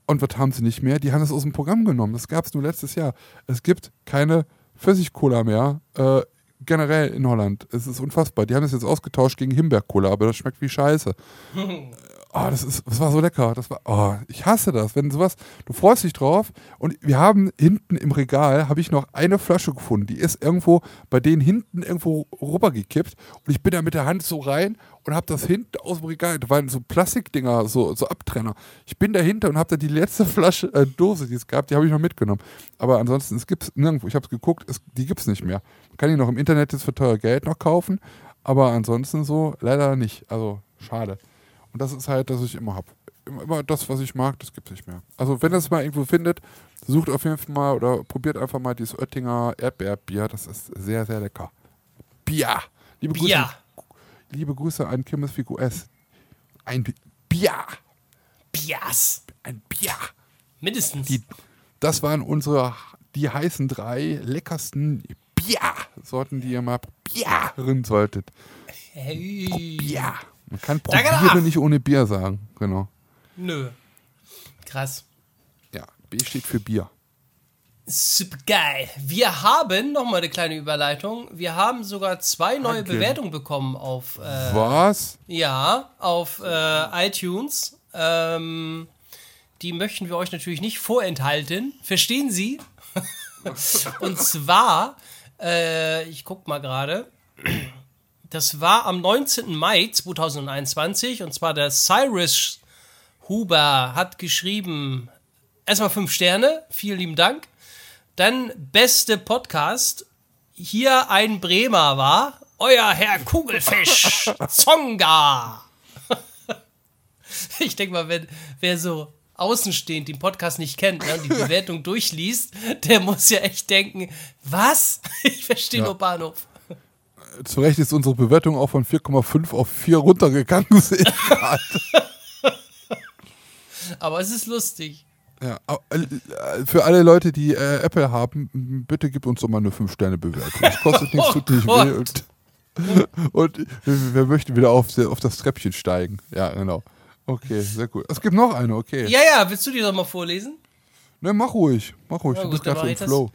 Und was haben sie nicht mehr? Die haben es aus dem Programm genommen. Das gab es nur letztes Jahr. Es gibt keine Pfirsich-Cola mehr. Äh, generell in Holland. Es ist unfassbar. Die haben es jetzt ausgetauscht gegen Himbeer-Cola, aber das schmeckt wie Scheiße. <laughs> Oh, das, ist, das war so lecker. Das war, oh, ich hasse das. Wenn sowas, du freust dich drauf und wir haben hinten im Regal, habe ich noch eine Flasche gefunden. Die ist irgendwo bei denen hinten irgendwo rübergekippt und ich bin da mit der Hand so rein und habe das hinten aus dem Regal, da waren so Plastikdinger, so, so Abtrenner. Ich bin dahinter und habe da die letzte <laughs> Flasche, äh, Dose, die es gab, die habe ich noch mitgenommen. Aber ansonsten, es gibt es nirgendwo. Ich habe es geguckt, die gibt es nicht mehr. Kann die noch im Internet jetzt für teuer Geld noch kaufen, aber ansonsten so leider nicht. Also schade. Und das ist halt, das ich immer habe. Immer, das, was ich mag, das gibt es nicht mehr. Also wenn ihr es mal irgendwo findet, sucht auf jeden Fall mal oder probiert einfach mal dieses Oettinger Erdbeerbier. Das ist sehr, sehr lecker. Bier. Liebe Bier. Grüße, liebe Grüße an Kimmes S. Ein Bi- Bier. Bias. Ein Bier. Mindestens. Die, das waren unsere, die heißen drei leckersten Biersorten, die ihr mal probieren solltet. hey. Bier. Man kann ach. nicht ohne Bier sagen. Genau. Nö. Krass. Ja, B steht für Bier. Super geil. Wir haben, nochmal eine kleine Überleitung, wir haben sogar zwei neue Danke. Bewertungen bekommen auf, äh, Was? ja, auf äh, iTunes. Ähm, die möchten wir euch natürlich nicht vorenthalten. Verstehen Sie? <laughs> Und zwar, äh, ich guck mal gerade, das war am 19. Mai 2021 und zwar der Cyrus Huber hat geschrieben, erstmal fünf Sterne, vielen lieben Dank. Dann beste Podcast, hier ein Bremer war, euer Herr Kugelfisch, <laughs> Zonga. <laughs> Ich denke mal, wenn wer so außenstehend den Podcast nicht kennt ne, und die <laughs> Bewertung durchliest, der muss ja echt denken, was? Ich verstehe Ja. nur Bahnhof. Zu Recht ist unsere Bewertung auch von 4,5 auf 4 runtergegangen. <laughs> ich. Aber es ist lustig. ja, aber, äh, für alle Leute, die äh, Apple haben, bitte gib uns doch mal eine 5-Sterne-Bewertung. Das kostet <laughs> nichts, Oh tut nicht weh. Und, und wir, möchten wieder auf, auf das Treppchen steigen. Ja, genau. Okay, sehr gut. Es gibt noch eine, okay. Ja, ja, willst du die doch mal vorlesen? Ne, mach ruhig. Mach ruhig. Na du gut, bist gerade so im ich. Flow.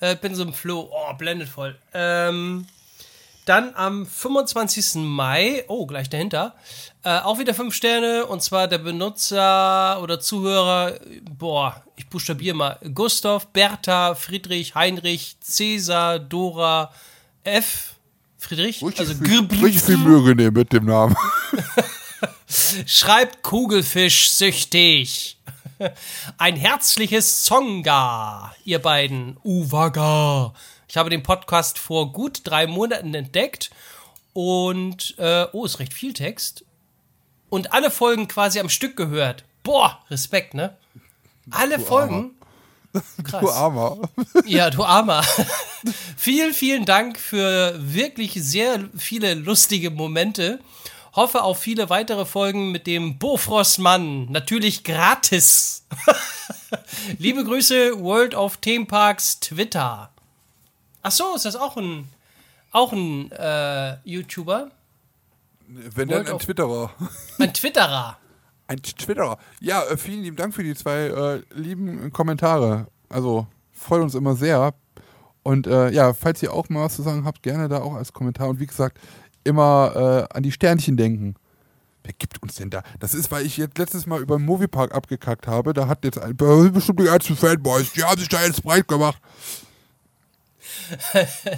Äh, bin so im Flow. Oh, blendet voll. Ähm, dann am 25. Mai, oh, gleich dahinter, äh, auch wieder fünf Sterne. Und zwar der Benutzer oder Zuhörer, boah, ich buchstabiere mal. Gustav, Bertha, Friedrich, Heinrich, Cäsar, Dora, F. Friedrich? Richtig, also viel, richtig viel Mühe genehm mit dem Namen. <laughs> Schreibt Kugelfisch süchtig. Ein herzliches Zonga, ihr beiden. Uwaga. Ich habe den Podcast vor gut drei Monaten entdeckt und, äh, oh, ist recht viel Text. Und alle Folgen quasi am Stück gehört. Boah, Respekt, ne? Alle Folgen. <laughs> Krass. Du Armer. <laughs> Ja, du Armer. <laughs> vielen, vielen Dank für wirklich sehr viele lustige Momente. Hoffe auf viele weitere Folgen mit dem Bofrostmann. Natürlich gratis. Liebe Grüße, World of Theme Parks Twitter. Ach so, ist das auch ein, auch ein äh, YouTuber? Wenn World dann ein Twitterer. Ein Twitterer. <laughs> Ein Twitterer. Ja, äh, vielen lieben Dank für die zwei äh, lieben Kommentare. Also freut uns immer sehr. Und äh, ja, falls ihr auch mal was zu sagen habt, gerne da auch als Kommentar. Und wie gesagt, immer äh, an die Sternchen denken. Wer gibt uns denn da? Das ist, weil ich jetzt letztes Mal über den Moviepark abgekackt habe. Da hat jetzt ein, äh, bestimmt die ganzen Fanboys, die haben sich da jetzt breit gemacht.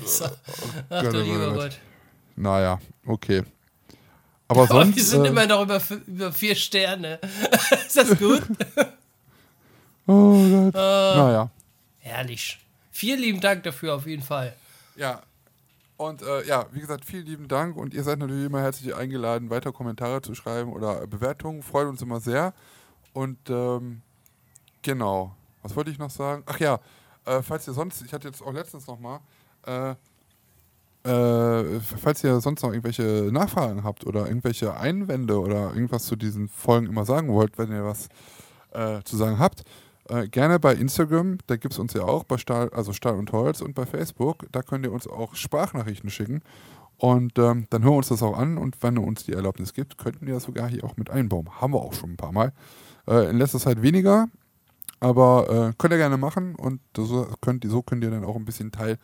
So. Ach Gott, du oh lieber Gott. Naja, okay. Aber sonst. wir sind äh, immer noch über, über vier Sterne. <laughs> ist das gut? <laughs> oh Gott. Äh. naja. Herrlich. Vielen lieben Dank dafür auf jeden Fall. Ja. Und äh, ja, wie gesagt, vielen lieben Dank und ihr seid natürlich immer herzlich eingeladen, weiter Kommentare zu schreiben oder Bewertungen. Freut uns immer sehr. Und ähm, genau. Was wollte ich noch sagen? Ach ja, äh, falls ihr sonst, ich hatte jetzt auch letztens nochmal, äh, äh, falls ihr sonst noch irgendwelche Nachfragen habt oder irgendwelche Einwände oder irgendwas zu diesen Folgen immer sagen wollt, wenn ihr was äh, zu sagen habt, äh, gerne bei Instagram, da gibt es uns ja auch, bei Stahl, also Stahl und Holz und bei Facebook, da könnt ihr uns auch Sprachnachrichten schicken und ähm, dann hören wir uns das auch an und wenn ihr uns die Erlaubnis gibt, könnten wir das sogar hier auch mit einbauen. Haben wir auch schon ein paar Mal. Äh, in letzter Zeit weniger, aber äh, könnt ihr gerne machen und so könnt, so könnt ihr dann auch ein bisschen Teil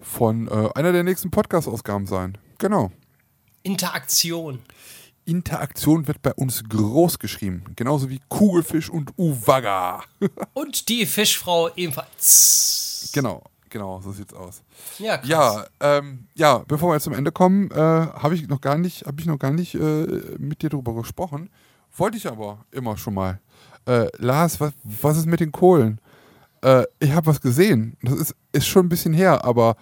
von äh, einer der nächsten Podcast-Ausgaben sein. Genau. Interaktion. Interaktion wird bei uns groß geschrieben, genauso wie Kugelfisch und Uwaga. <laughs> Und die Fischfrau ebenfalls. genau, genau, so sieht's aus. Ja, krass. Ja, ähm, ja, bevor wir jetzt zum Ende kommen, äh, habe ich noch gar nicht, ich noch gar nicht äh, mit dir darüber gesprochen. Wollte ich aber immer schon mal. Äh, Lars, was, was ist mit den Kohlen? Äh, ich habe was gesehen. Das ist, ist schon ein bisschen her, aber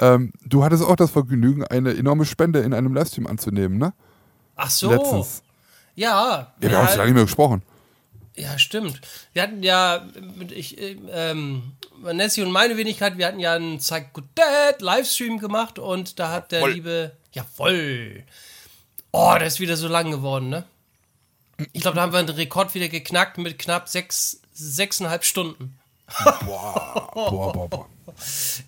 ähm, du hattest auch das Vergnügen, eine enorme Spende in einem Livestream anzunehmen, ne? Ach so. Letztens. Ja. Ja, wir haben uns lange nicht mehr gesprochen. Ja, stimmt. Wir hatten ja, ich, ähm, Nessie und meine Wenigkeit, wir hatten ja einen Zeig Good Dad Livestream gemacht und da hat der Jawohl. liebe, jawoll. Oh, der ist wieder so lang geworden, ne? Ich glaube, da haben wir einen Rekord wieder geknackt mit knapp sechs, sechseinhalb Stunden. Boah, boah, boah, boah.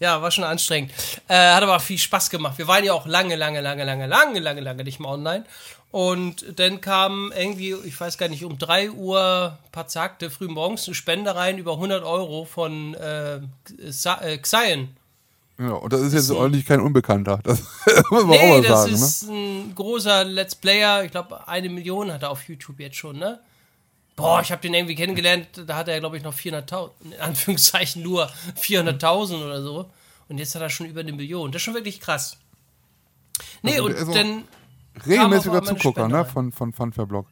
Ja, war schon anstrengend. Äh, hat aber auch viel Spaß gemacht. Wir waren ja auch lange, lange, lange, lange, lange, lange, lange nicht mehr online. Und dann kam irgendwie, ich weiß gar nicht, um 3 Uhr, paar Zakte, früh morgens eine Spende rein, über 100 Euro von äh, äh, Xion. Ja, und das ist jetzt ordentlich kein Unbekannter. Das <laughs> muss man auch Nee, mal das sagen, ne? ist ein großer Let's Player. Ich glaube, eine Million hat er auf YouTube jetzt schon, ne? Boah, ich habe den irgendwie kennengelernt, da hatte er, glaube ich, noch 400.000, in Anführungszeichen nur 400.000 oder so. Und jetzt hat er schon über eine Million. Das ist schon wirklich krass. Nee, Also, und auch- dann, Regelmäßiger Zugucker, ne? Von, von Funfair-Blog.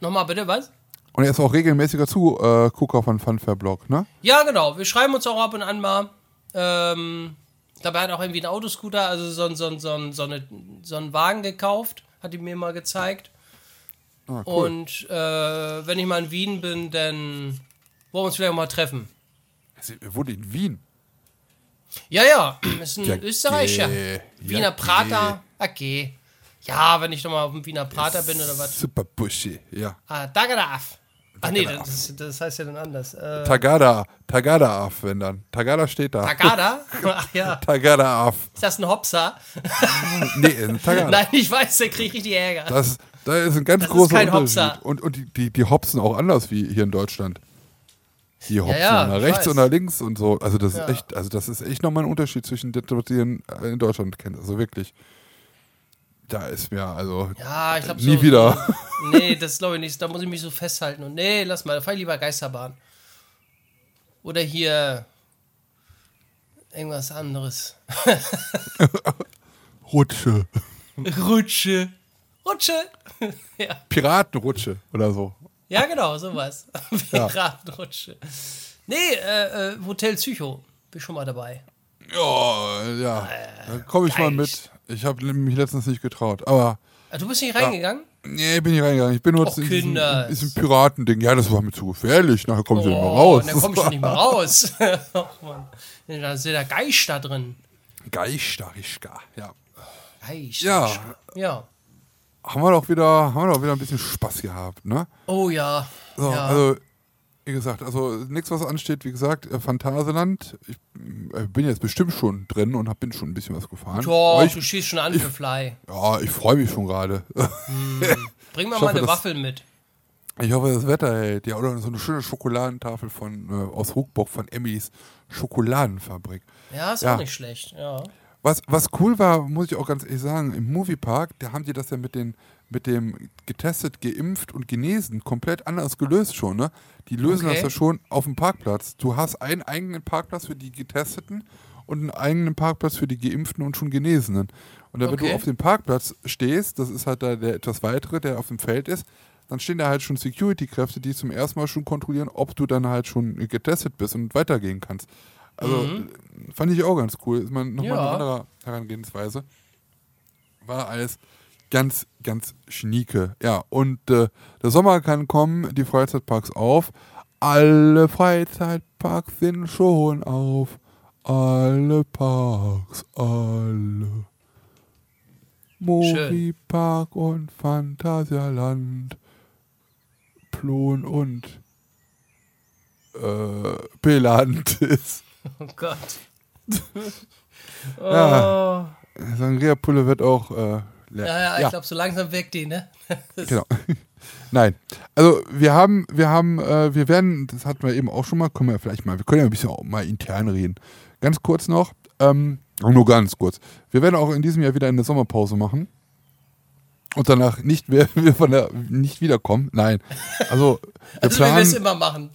nochmal bitte, was? Und er ist auch regelmäßiger Zugucker von Funfair-Blog, ne? Ja, genau. Wir schreiben uns auch ab und an mal. Ähm, dabei hat er auch irgendwie einen Autoscooter, also so, ein- so, ein- so, ein- so, eine, so einen Wagen gekauft, hat ihm mir mal gezeigt. Ah, cool. Und äh, wenn ich mal in Wien bin, dann wollen wir uns vielleicht mal treffen. Er wohnt in Wien. Ja, ja, <clears throat> ist ein Ja, Österreicher. geh. Wiener Ja, Prater. Okay. Ja, wenn ich doch mal auf dem Wiener Prater bin oder was. Super Buschi, ja. Ah, Dagadaf. Ach nee, das, das heißt ja dann anders. Äh, Tagada, Tagada af, wenn dann. Tagada steht da. Tagada? <laughs> Ach ja. Tagada af. Ist das ein Hopser? <laughs> Nee, ein Tagada. Nein, ich weiß, der kriegt richtig Ärger. Das, da ist ein ganz Das ist großer kein Unterschied. Hopser. Und, und die, die, die hopsen auch anders wie hier in Deutschland. Die hopsen ja, nach ich rechts weiß. und nach links und so. Also das Ja. ist echt, also das ist echt nochmal ein Unterschied zwischen dem, was ihr in, in Deutschland kennt. Also wirklich. Da ist mir, also Ja, ich glaube nie so, wieder. So, <laughs> nee, das glaube ich nicht. Da muss ich mich so festhalten. Und nee, lass mal, da fahr ich lieber Geisterbahn. Oder hier irgendwas anderes. <laughs> Rutsche. Rutsche. Rutsche. <laughs> ja. Piratenrutsche oder so. ja, genau, sowas. Piratenrutsche. Nee, äh, äh, Hotel Psycho. Bin schon mal dabei. Ja, ja. Da komme ich mal geil. mit. Ich habe mich letztens nicht getraut. Aber Ah, du bist nicht reingegangen? nee, bin ich reingegangen. Ich bin nur Och, in diesem, Kinders. in diesem Piratending. Ja, das war mir zu gefährlich. Nachher komme ich nicht mehr Oh, raus. und dann komm ich schon nicht mehr raus. <laughs> Och, Mann. Da sind da Geister drin. Geisterischka. Ja. Geister. Ja. Ja. Haben wir doch wieder, haben wir doch wieder ein bisschen Spaß gehabt, ne? Oh ja. So, ja. also Wie gesagt, also nichts, was ansteht. Wie gesagt, äh, Phantasialand. Ich äh, bin jetzt bestimmt schon drin und hab, bin schon ein bisschen was gefahren. Aber ich, du schießt schon an für Fly. ja, ich freue mich schon gerade. <laughs> Bring mal Ich mal hoffe, eine Waffel mit. Ich hoffe, das Wetter hält. Ja, oder so eine schöne Schokoladentafel von, äh, aus Ruckburg von Emmys Schokoladenfabrik. Ja, ist Ja. auch nicht schlecht. Ja. Was, was cool war, muss ich auch ganz ehrlich sagen, im Moviepark, da haben die das ja mit, den, mit dem getestet, geimpft und genesen komplett anders gelöst schon. Ne? Die lösen Okay. das ja schon auf dem Parkplatz. Du hast einen eigenen Parkplatz für die Getesteten und einen eigenen Parkplatz für die Geimpften und schon Genesenen. Und dann, wenn Okay. du auf dem Parkplatz stehst, das ist halt da der etwas weitere, der auf dem Feld ist, dann stehen da halt schon Security-Kräfte, die zum ersten Mal schon kontrollieren, ob du dann halt schon getestet bist und weitergehen kannst. Also Mhm. fand ich auch ganz cool. Ist mal nochmal Ja. eine andere Herangehensweise. War alles ganz, ganz schnieke. Ja, und äh, der Sommer kann kommen, die Freizeitparks auf. Alle Freizeitparks sind schon auf. Alle Parks, alle. Moviepark und Phantasialand. Plon und äh, Pelantis. <laughs> Oh Gott. Ja. Oh. Sangria Pulle wird auch äh, leer. Ja, ja, ich glaube, so langsam weg die, ne? <laughs> Genau. <laughs> Nein. Also wir haben, wir haben, äh, wir werden, das hatten wir eben auch schon mal, können wir vielleicht mal, wir können ja ein bisschen auch mal intern reden. Ganz kurz noch, ähm, nur ganz kurz. Wir werden auch in diesem Jahr wieder eine Sommerpause machen. Und danach nicht mehr <laughs> wir von der nicht wiederkommen. Nein. Also wir Also, wie wir es planen, immer machen.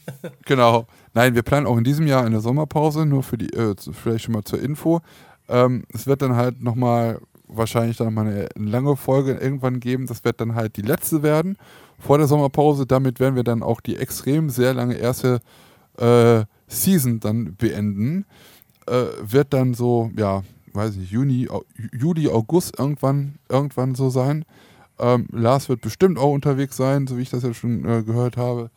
genau. Nein, wir planen auch in diesem Jahr eine Sommerpause, nur für die, äh, vielleicht schon mal zur Info. Ähm, es wird dann halt nochmal, wahrscheinlich dann mal eine, lange Folge irgendwann geben. Das wird dann halt die letzte werden vor der Sommerpause. Damit werden wir dann auch die extrem sehr lange erste äh, Season dann beenden. Äh, wird dann so, ja, weiß nicht, Juni, Juli, August irgendwann, irgendwann so sein. Ähm, Lars wird bestimmt auch unterwegs sein, so wie ich das ja schon äh, gehört habe.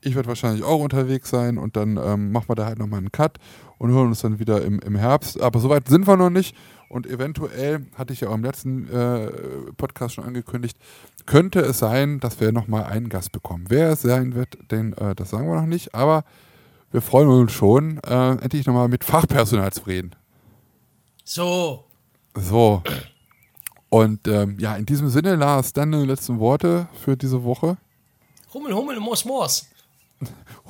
Ich werde wahrscheinlich auch unterwegs sein und dann ähm, machen wir da halt nochmal einen Cut und hören uns dann wieder im, im Herbst. Aber soweit sind wir noch nicht. Und eventuell, hatte ich ja auch im letzten äh, Podcast schon angekündigt, könnte es sein, dass wir nochmal einen Gast bekommen. Wer es sein wird, den, äh, das sagen wir noch nicht. Aber wir freuen uns schon, äh, endlich nochmal mit Fachpersonal zu reden. So. So. Und ähm, ja, in diesem Sinne, Lars, deine letzten Worte für diese Woche. Hummel, Hummel, Moos, Moos.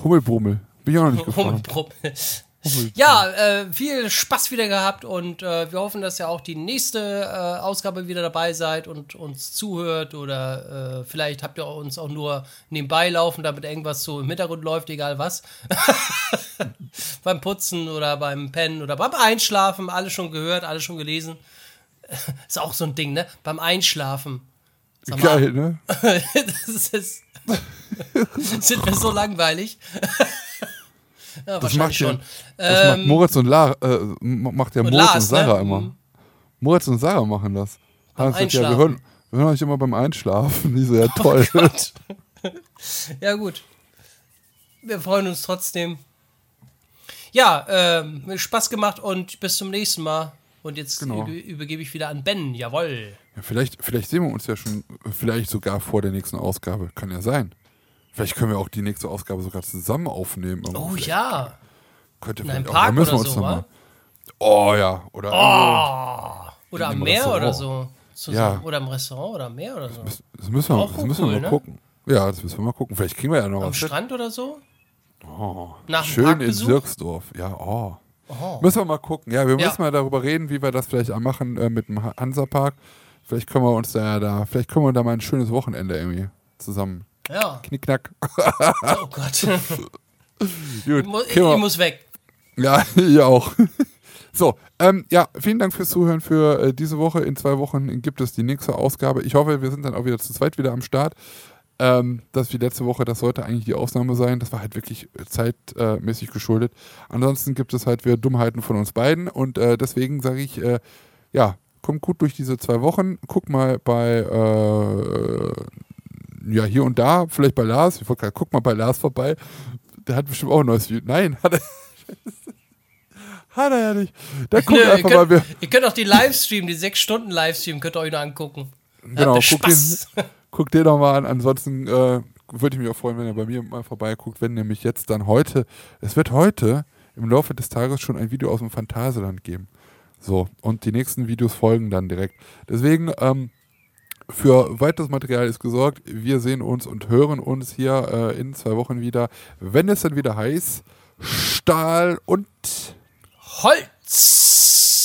Hummelbrummel. Bin ich auch noch nicht <laughs> Hummel, gefahren. Brummel. Ja, äh, viel Spaß wieder gehabt und äh, wir hoffen, dass ihr auch die nächste äh, Ausgabe wieder dabei seid und uns zuhört oder äh, vielleicht habt ihr uns auch nur nebenbei laufen, damit irgendwas so im Hintergrund läuft, egal was. <laughs> beim Putzen oder beim Pennen oder beim Einschlafen, alles schon gehört, alles schon gelesen. <laughs> Ist auch so ein Ding, ne? Beim Einschlafen. Mal, Geil, ne? <laughs> das ist, sind wir so langweilig. Ja, Das macht, ja, schon. das macht Ähm, Moritz und La, äh, macht ja und Moritz und Lars, Sarah ne? immer. Mhm. Moritz und Sarah machen das. Beim gesagt, ja, wir hören, wir hören euch immer beim Einschlafen. <laughs> Die so, ja toll. Oh <laughs> ja, gut. Wir freuen uns trotzdem. Ja, ähm, Spaß gemacht und bis zum nächsten Mal. Und jetzt Genau. übe- übergebe ich wieder an Ben. Jawoll. Ja, vielleicht, vielleicht sehen wir uns ja schon, vielleicht sogar vor der nächsten Ausgabe. Kann ja sein. Vielleicht können wir auch die nächste Ausgabe sogar zusammen aufnehmen. Oh Vielleicht ja. Könnte In vielleicht auch. Da Park müssen wir oder uns so, noch wa? mal. Oh ja. Oder Oh. Oder am Meer oder Restaurant. so. Ja. Oder im Restaurant oder am Meer oder so. Das, müssen wir, das müssen wir cool, mal ne? gucken. Ja, das müssen wir mal gucken. Vielleicht kriegen wir ja noch Am was. mit. Strand oder so? Oh, Nach schön in? Sirksdorf. Ja, oh. Oh. Müssen wir mal gucken. Ja, wir Ja. müssen mal darüber reden, wie wir das vielleicht auch machen äh, mit dem Ha- Hansapark. Vielleicht können wir uns da ja da, vielleicht können wir da mal ein schönes Wochenende irgendwie zusammen. Ja. Knickknack. Oh Gott. <laughs> Gut. Ich, mu ich muss weg. Ja, <laughs> ich auch. <laughs> So, ähm, ja, vielen Dank fürs Zuhören für äh, diese Woche. In zwei Wochen gibt es die nächste Ausgabe. Ich hoffe, wir sind dann auch wieder zu zweit wieder am Start. Ähm, das wie letzte Woche, das sollte eigentlich die Ausnahme sein. Das war halt wirklich äh, zeitmäßig geschuldet. Ansonsten gibt es halt wieder Dummheiten von uns beiden und äh, deswegen sage ich, äh, ja, kommt gut durch diese zwei Wochen. Guck mal bei, äh, ja, hier und da, vielleicht bei Lars. Ich wollte gerade, guck mal bei Lars vorbei. Der hat bestimmt auch ein neues Video. Nein, hat er. <laughs> Hat er ja nicht. Der guckt Nö, ihr, einfach mal. könnt, ihr könnt auch die Livestream, die 6 Stunden Livestream, könnt ihr euch noch angucken. Da genau, habt ihr guck den, Spaß. <laughs> guck den noch mal an. Ansonsten äh, würde ich mich auch freuen, wenn er bei mir mal vorbeiguckt, wenn nämlich jetzt dann heute, es wird heute im Laufe des Tages schon ein Video aus dem Phantasialand geben. So, und die nächsten Videos folgen dann direkt. Deswegen, ähm, für weiteres Material ist gesorgt. Wir sehen uns und hören uns hier äh, in zwei Wochen wieder, wenn es dann wieder heißt Stahl und Holz!